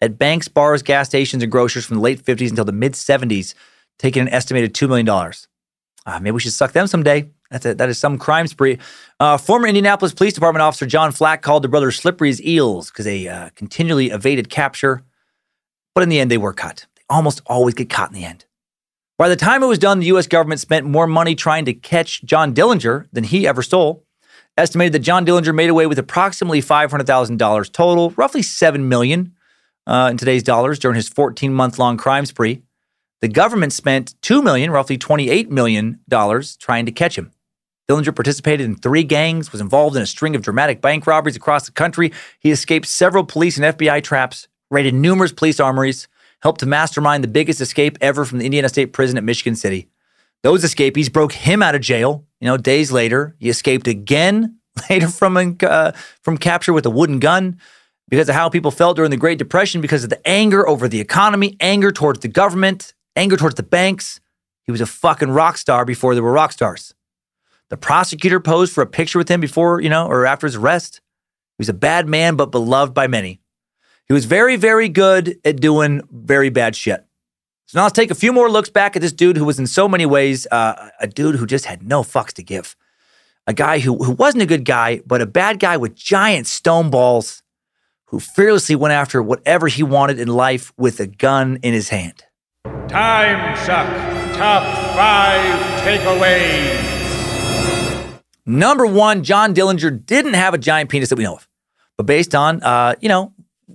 at banks, bars, gas stations, and grocers from the late 50s until the mid 70s, taking an estimated $2 million. Uh, maybe we should suck them someday. That's a, that is some crime spree. Uh, former Indianapolis Police Department officer John Flack called the brothers slippery as eels because they uh, continually evaded capture. But in the end, they were caught. They almost always get caught in the end. By the time it was done, the U.S. government spent more money trying to catch John Dillinger than he ever stole. Estimated that John Dillinger made away with approximately $500,000 total, roughly 7 million uh, in today's dollars during his 14 month long crime spree. The government spent 2 million, roughly $28 million, trying to catch him. Dillinger participated in three gangs, was involved in a string of dramatic bank robberies across the country. He escaped several police and FBI traps, raided numerous police armories, helped to mastermind the biggest escape ever from the Indiana State Prison at Michigan City. Those escapees broke him out of jail. You know, days later, he escaped again <laughs> later from uh, from capture with a wooden gun because of how people felt during the Great Depression, because of the anger over the economy, anger towards the government, anger towards the banks. He was a fucking rock star before there were rock stars. The prosecutor posed for a picture with him before, you know, or after his arrest. He was a bad man, but beloved by many. He was very, very good at doing very bad shit. So now let's take a few more looks back at this dude who was in so many ways uh, a dude who just had no fucks to give. A guy who, who wasn't a good guy, but a bad guy with giant stone balls who fearlessly went after whatever he wanted in life with a gun in his hand. Time suck. Top five takeaways. Number one, John Dillinger didn't have a giant penis that we know of, but based on uh, you know,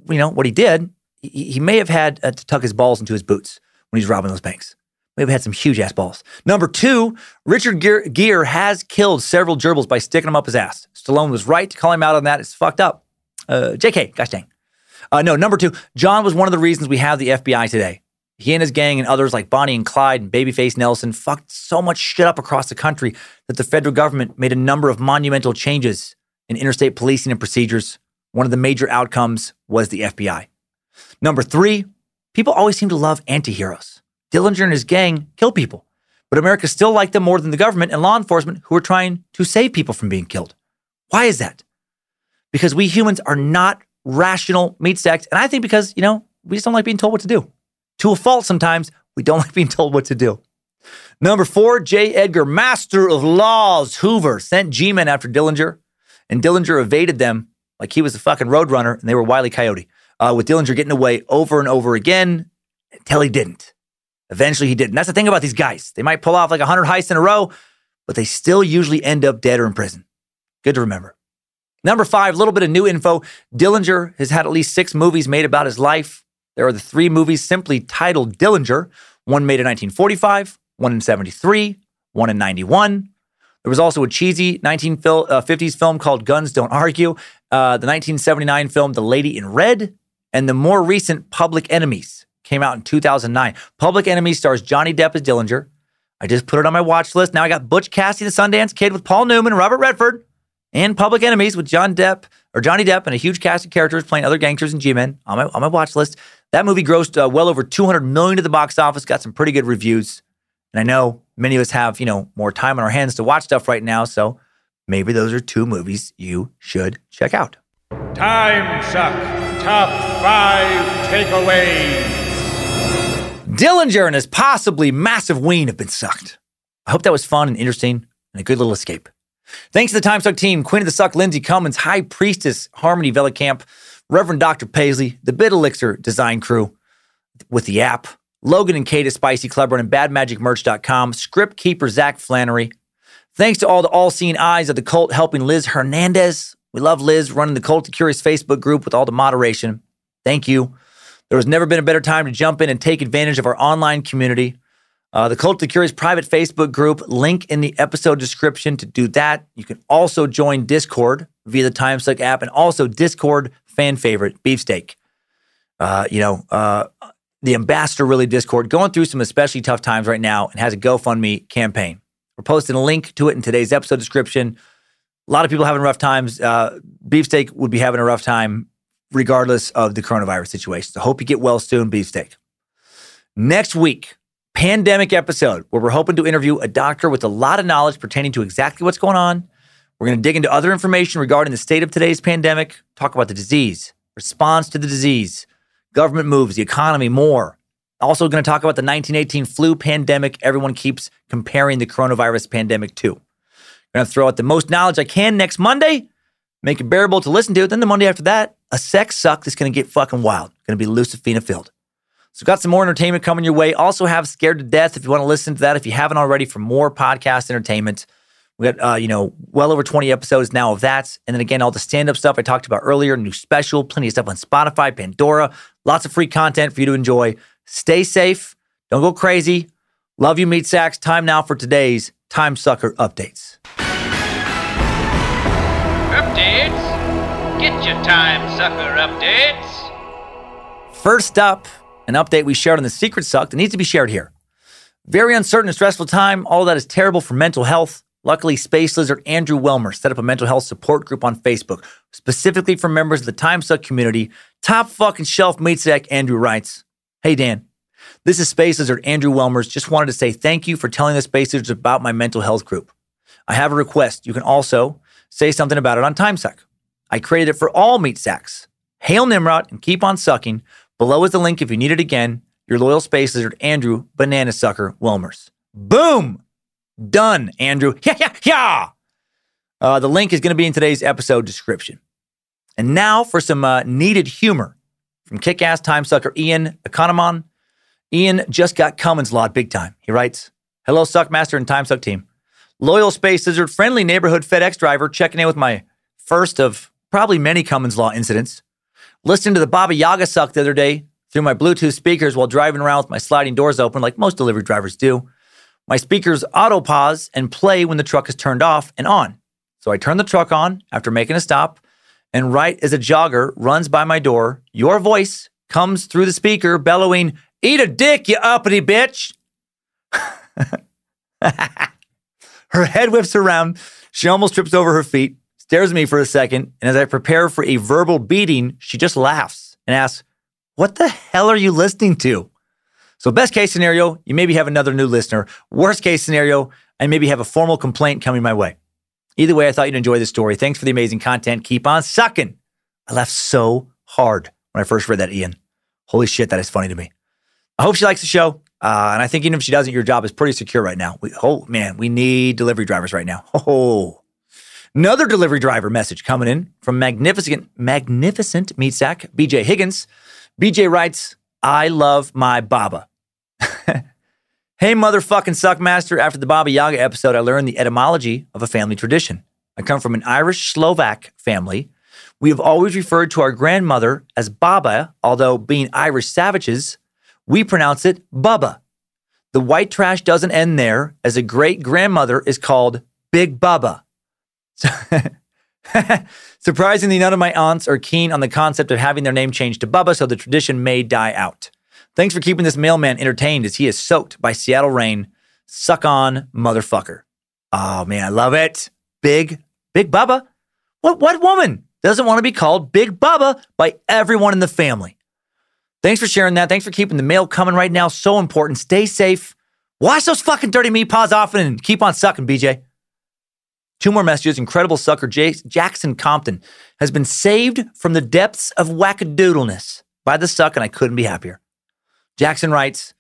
you know what he did, he, he may have had uh, to tuck his balls into his boots when he's robbing those banks. Have had some huge ass balls. Number two, Richard Gere has killed several gerbils by sticking them up his ass. Stallone was right to call him out on that. It's fucked up. Uh, JK, gosh dang. Uh, no, number two, John was one of the reasons we have the FBI today. He and his gang and others like Bonnie and Clyde and Babyface Nelson fucked so much shit up across the country that the federal government made a number of monumental changes in interstate policing and procedures. One of the major outcomes was the FBI. Number three, people always seem to love antiheroes. Dillinger and his gang kill people, but America still liked them more than the government and law enforcement who are trying to save people from being killed. Why is that? Because we humans are not rational meat sacks, and I think because, you know, we just don't like being told what to do. To a fault sometimes, we don't <laughs> like being told what to do. Number four, J. Edgar, master of laws, Hoover, sent G Men after Dillinger, and Dillinger evaded them like he was a fucking roadrunner and they were Wiley Coyote, uh, with Dillinger getting away over and over again until he didn't. Eventually he did. And that's the thing about these guys. They might pull off like 100 heists in a row, but they still usually end up dead or in prison. Good to remember. Number five, a little bit of new info. Dillinger has had at least six movies made about his life. There are the three movies simply titled Dillinger, one made in 1945, one in 73, one in 91. There was also a cheesy 1950s uh, film called Guns Don't Argue, uh, the 1979 film The Lady in Red, and the more recent Public Enemies came out in 2009. Public Enemies stars Johnny Depp as Dillinger. I just put it on my watch list. Now I got Butch Cassidy, the Sundance Kid with Paul Newman and Robert Redford, and Public Enemies with John Depp or Johnny Depp and a huge cast of characters playing other gangsters and G-men on my on my watch list. That movie grossed uh, well over 200 million at the box office, got some pretty good reviews. And I know many of us have, you know, more time on our hands to watch stuff right now, so maybe those are two movies you should check out. Time suck. Top 5 takeaways. Dillinger and his possibly massive ween have been sucked. I hope that was fun and interesting and a good little escape. Thanks to the Time Suck team, Queen of the Suck, Lindsay Cummins, High Priestess, Harmony Velicamp, Reverend Dr. Paisley, the Bit Elixir design crew with the app, Logan and Kate at Spicy Clever and BadMagicMerch.com, Script Keeper Zach Flannery. Thanks to all the all seeing eyes of the cult helping Liz Hernandez. We love Liz running the Cult of Curious Facebook group with all the moderation. Thank you. There has never been a better time to jump in and take advantage of our online community. Uh, the Cult of Curious private Facebook group, link in the episode description to do that. You can also join Discord via the TimeSuck app and also Discord fan favorite, Beefsteak. Uh, you know, uh, the Ambassador Really Discord going through some especially tough times right now and has a GoFundMe campaign. We're posting a link to it in today's episode description. A lot of people having rough times. Uh, Beefsteak would be having a rough time regardless of the coronavirus situation. So hope you get well soon, Beefsteak. Next week, pandemic episode where we're hoping to interview a doctor with a lot of knowledge pertaining to exactly what's going on. We're going to dig into other information regarding the state of today's pandemic, talk about the disease, response to the disease, government moves, the economy, more. Also, going to talk about the 1918 flu pandemic everyone keeps comparing the coronavirus pandemic to. I'm going to throw out the most knowledge I can next Monday, make it bearable to listen to. It. Then the Monday after that, a sex suck that's going to get fucking wild. Going to be Lucifina filled. So, got some more entertainment coming your way. Also, have Scared to Death if you want to listen to that. If you haven't already, for more podcast entertainment. We got, uh, you know, well over 20 episodes now of that. And then again, all the stand up stuff I talked about earlier, new special, plenty of stuff on Spotify, Pandora, lots of free content for you to enjoy. Stay safe. Don't go crazy. Love you, Meat Sacks. Time now for today's Time Sucker updates. Updates? Get your Time Sucker updates. First up, an update we shared on the Secret Suck that needs to be shared here. Very uncertain and stressful time. All that is terrible for mental health. Luckily, Space Lizard Andrew Welmer set up a mental health support group on Facebook, specifically for members of the Time Suck community. Top fucking shelf meat sack, Andrew writes. Hey, Dan. This is Space Lizard Andrew Welmers. Just wanted to say thank you for telling the Space Lizards about my mental health group. I have a request. You can also say something about it on TimeSuck. I created it for all meat sacks. Hail Nimrod and keep on sucking. Below is the link if you need it again. Your loyal Space Lizard Andrew Banana Sucker Welmers. Boom! Done, Andrew. <laughs> Yeah, yeah, yeah. Uh, the link is going to be in today's episode description. And now for some uh, needed humor from kick ass time sucker Ian Economon. Ian just got Cummins Law big time. He writes Hello, Suckmaster and Time Suck team. Loyal Space Lizard, friendly neighborhood FedEx driver checking in with my first of probably many Cummins Law incidents. Listening to the Baba Yaga suck the other day through my Bluetooth speakers while driving around with my sliding doors open, like most delivery drivers do. My speakers auto pause and play when the truck is turned off and on. So I turn the truck on after making a stop, and right as a jogger runs by my door, your voice comes through the speaker bellowing, Eat a dick, you uppity bitch. <laughs> her head whips around. She almost trips over her feet, stares at me for a second, and as I prepare for a verbal beating, she just laughs and asks, What the hell are you listening to? So, best case scenario, you maybe have another new listener. Worst case scenario, I maybe have a formal complaint coming my way. Either way, I thought you'd enjoy this story. Thanks for the amazing content. Keep on sucking. I laughed so hard when I first read that, Ian. Holy shit, that is funny to me. I hope she likes the show. Uh, and I think even if she doesn't, your job is pretty secure right now. We, oh, man, we need delivery drivers right now. <laughs> Oh, another delivery driver message coming in from magnificent, magnificent meat sack, BJ Higgins. BJ writes, I love my Baba. <laughs> hey, motherfucking suckmaster. After the Baba Yaga episode, I learned the etymology of a family tradition. I come from an Irish Slovak family. We have always referred to our grandmother as Baba, although being Irish savages, we pronounce it Bubba. The white trash doesn't end there, as a great grandmother is called Big Bubba. <laughs> Surprisingly, none of my aunts are keen on the concept of having their name changed to Bubba, so the tradition may die out. Thanks for keeping this mailman entertained as he is soaked by Seattle rain. Suck on, motherfucker. Oh man, I love it. Big, Big Bubba. What what woman doesn't want to be called Big Bubba by everyone in the family? Thanks for sharing that. Thanks for keeping the mail coming right now. So important. Stay safe. Wash those fucking dirty meat paws often and keep on sucking, BJ. Two more messages. Incredible sucker Jackson Compton has been saved from the depths of wackadoodleness by the suck, and I couldn't be happier. Jackson writes,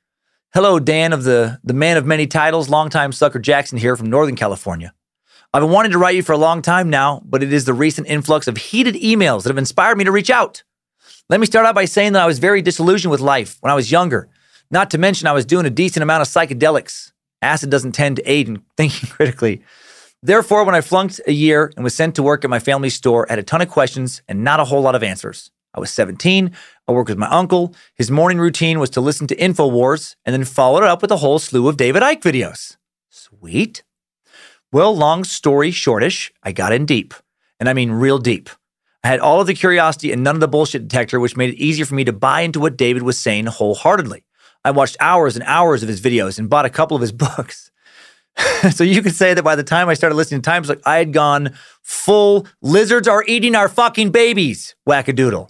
Hello, Dan of the, the man of many titles, longtime sucker Jackson here from Northern California. I've been wanting to write you for a long time now, but it is the recent influx of heated emails that have inspired me to reach out. Let me start out by saying that I was very disillusioned with life when I was younger. Not to mention, I was doing a decent amount of psychedelics. Acid doesn't tend to aid in <laughs> thinking critically. Therefore, when I flunked a year and was sent to work at my family's store, I had a ton of questions and not a whole lot of answers. I was 17. I worked with my uncle. His morning routine was to listen to InfoWars and then follow it up with a whole slew of David Icke videos. Sweet. Well, long story shortish, I got in deep. And I mean real deep. I had all of the curiosity and none of the bullshit detector, which made it easier for me to buy into what David was saying wholeheartedly. I watched hours and hours of his videos and bought a couple of his <laughs> books. <laughs> so you could say that by the time I started listening to Times, like I had gone full lizards are eating our fucking babies, wackadoodle.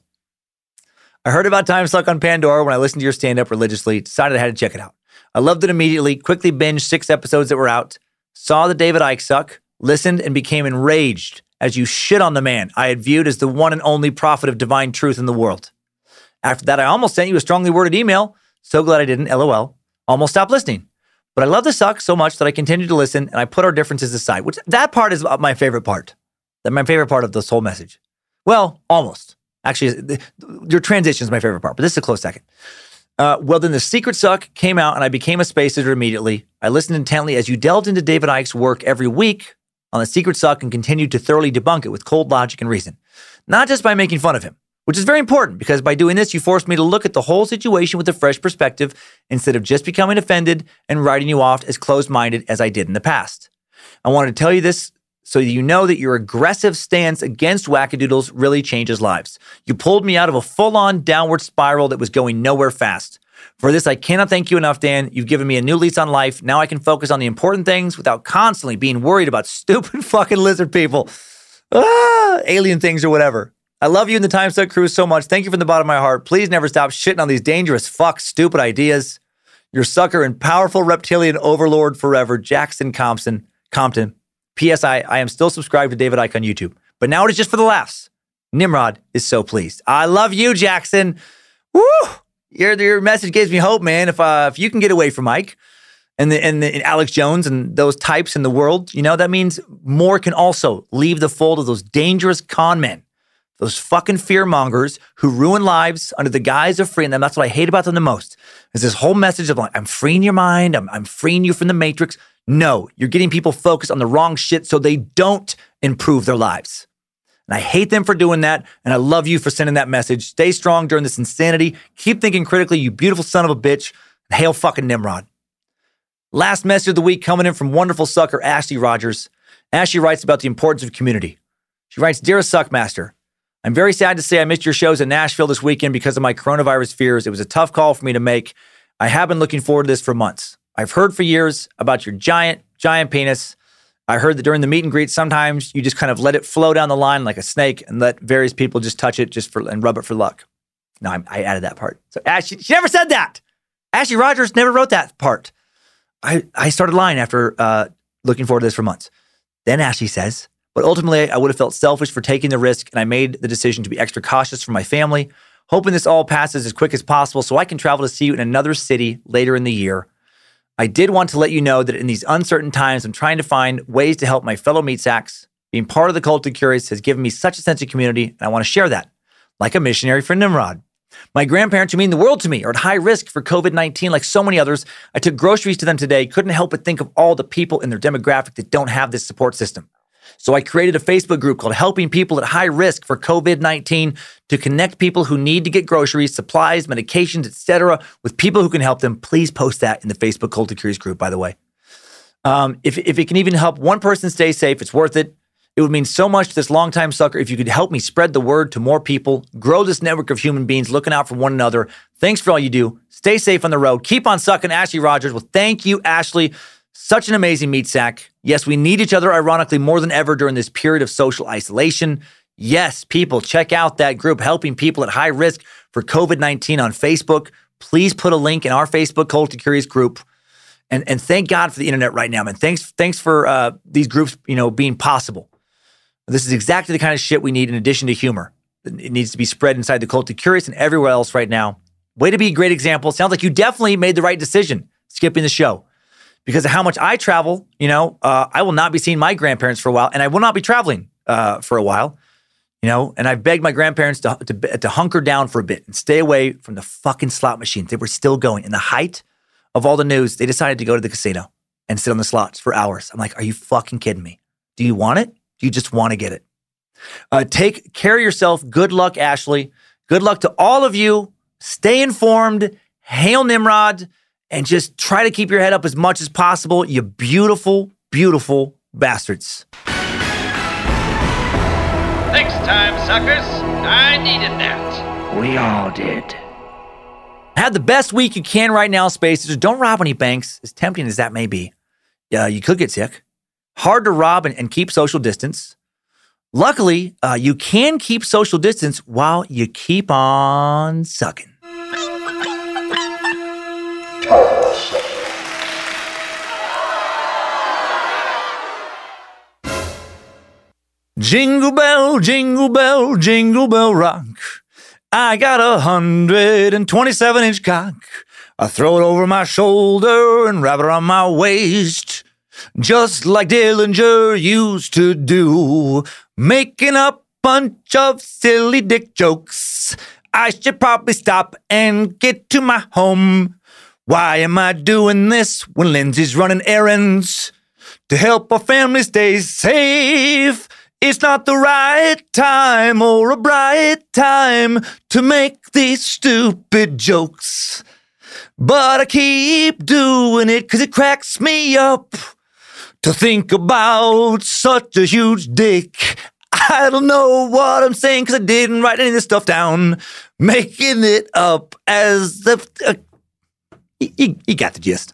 I heard about Time Suck on Pandora when I listened to your stand up religiously, decided I had to check it out. I loved it immediately, quickly binged six episodes that were out, saw the David Icke suck, listened, and became enraged as you shit on the man I had viewed as the one and only prophet of divine truth in the world. After that, I almost sent you a strongly worded email. So glad I didn't, lol. Almost stopped listening. But I love the suck so much that I continued to listen and I put our differences aside, which that part is my favorite part. That my favorite part of this whole message. Well, almost. Actually, your transition is my favorite part, but this is a close second. Uh, well, then the secret suck came out and I became a space sitter immediately. I listened intently as you delved into David Icke's work every week on the secret suck and continued to thoroughly debunk it with cold logic and reason. Not just by making fun of him, which is very important because by doing this, you forced me to look at the whole situation with a fresh perspective instead of just becoming offended and writing you off as closed minded as I did in the past. I wanted to tell you this so you know that your aggressive stance against wackadoodles really changes lives. You pulled me out of a full on downward spiral that was going nowhere fast. For this, I cannot thank you enough, Dan. You've given me a new lease on life. Now I can focus on the important things without constantly being worried about <laughs> stupid fucking lizard people, ah, alien things, or whatever. I love you and the Time Suck crew so much. Thank you from the bottom of my heart. Please never stop shitting on these dangerous, fuck, stupid ideas. Your sucker and powerful reptilian overlord forever, Jackson Compton. Compton. P.S. I, I am still subscribed to David Icke on YouTube, but now it is just for the laughs. Nimrod is so pleased. I love you, Jackson. Woo! Your, your message gives me hope, man. If uh, if you can get away from Icke and the, and, the, and Alex Jones and those types in the world, you know that means more can also leave the fold of those dangerous con men, those fucking fear mongers who ruin lives under the guise of freeing them. That's what I hate about them the most. Is this whole message of like, I'm freeing your mind, I'm, I'm freeing you from the matrix. No, you're getting people focused on the wrong shit so they don't improve their lives. And I hate them for doing that. And I love you for sending that message. Stay strong during this insanity. Keep thinking critically, you beautiful son of a bitch. Hail fucking Nimrod. Last message of the week coming in from wonderful sucker Ashley Rogers. Ashley writes about the importance of community. She writes, Dearest Suckmaster, I'm very sad to say I missed your shows in Nashville this weekend because of my coronavirus fears. It was a tough call for me to make. I have been looking forward to this for months. I've heard for years about your giant, giant penis. I heard that during the meet and greet, sometimes you just kind of let it flow down the line like a snake and let various people just touch it just for and rub it for luck. No, I, I added that part. So Ashley, she never said that. Ashley Rogers never wrote that part. I, I started lying after uh, looking forward to this for months. Then Ashley says, but ultimately I would have felt selfish for taking the risk and I made the decision to be extra cautious for my family, hoping this all passes as quick as possible so I can travel to see you in another city later in the year I did want to let you know that in these uncertain times, I'm trying to find ways to help my fellow meat sacks. Being part of the cult of curious has given me such a sense of community, and I want to share that, like a missionary for Nimrod. My grandparents, who mean the world to me, are at high risk for COVID 19 like so many others. I took groceries to them today, couldn't help but think of all the people in their demographic that don't have this support system. So I created a Facebook group called Helping People at High Risk for COVID-19 to connect people who need to get groceries, supplies, medications, etc., with people who can help them. Please post that in the Facebook Cult of Curious group, by the way. Um, if, if it can even help one person stay safe, it's worth it. It would mean so much to this longtime sucker if you could help me spread the word to more people, grow this network of human beings looking out for one another. Thanks for all you do. Stay safe on the road. Keep on sucking, Ashley Rogers. Well, thank you, Ashley. Such an amazing meat sack. Yes, we need each other, ironically, more than ever during this period of social isolation. Yes, people, check out that group helping people at high risk for COVID 19 on Facebook. Please put a link in our Facebook Cult of Curious group. And, and thank God for the internet right now, man. Thanks, thanks for uh, these groups, you know, being possible. This is exactly the kind of shit we need in addition to humor. It needs to be spread inside the Cult of Curious and everywhere else right now. Way to be a great example. Sounds like you definitely made the right decision skipping the show because of how much I travel. You know, uh, I will not be seeing my grandparents for a while, and I will not be traveling uh, for a while. You know, and I begged my grandparents to, to to hunker down for a bit and stay away from the fucking slot machines. They were still going in the height of all the news. They decided to go to the casino and sit on the slots for hours. I'm like, are you fucking kidding me? Do you want it? Do you just want to get it? Uh, take care of yourself. Good luck, Ashley. Good luck to all of you. Stay informed. Hail Nimrod and just try to keep your head up as much as possible. You beautiful, beautiful bastards. Next time suckers. I needed that. We all did. Have the best week you can right now, Spacers. Don't rob any banks, as tempting as that may be. Uh, you could get sick. Hard to rob and, and keep social distance. Luckily, uh, you can keep social distance while you keep on sucking. Jingle bell, jingle bell, jingle bell rock. I got a hundred and twenty-seven inch cock. I throw it over my shoulder and wrap it around my waist. Just like Dillinger used to do, making a bunch of silly dick jokes. I should probably stop and get to my home. Why am I doing this when Lindsay's running errands to help our family stay safe? It's not the right time or a bright time to make these stupid jokes. But I keep doing it because it cracks me up to think about such a huge dick. I don't know what I'm saying because I didn't write any of this stuff down. Making it up as the. Uh, you, you got the gist.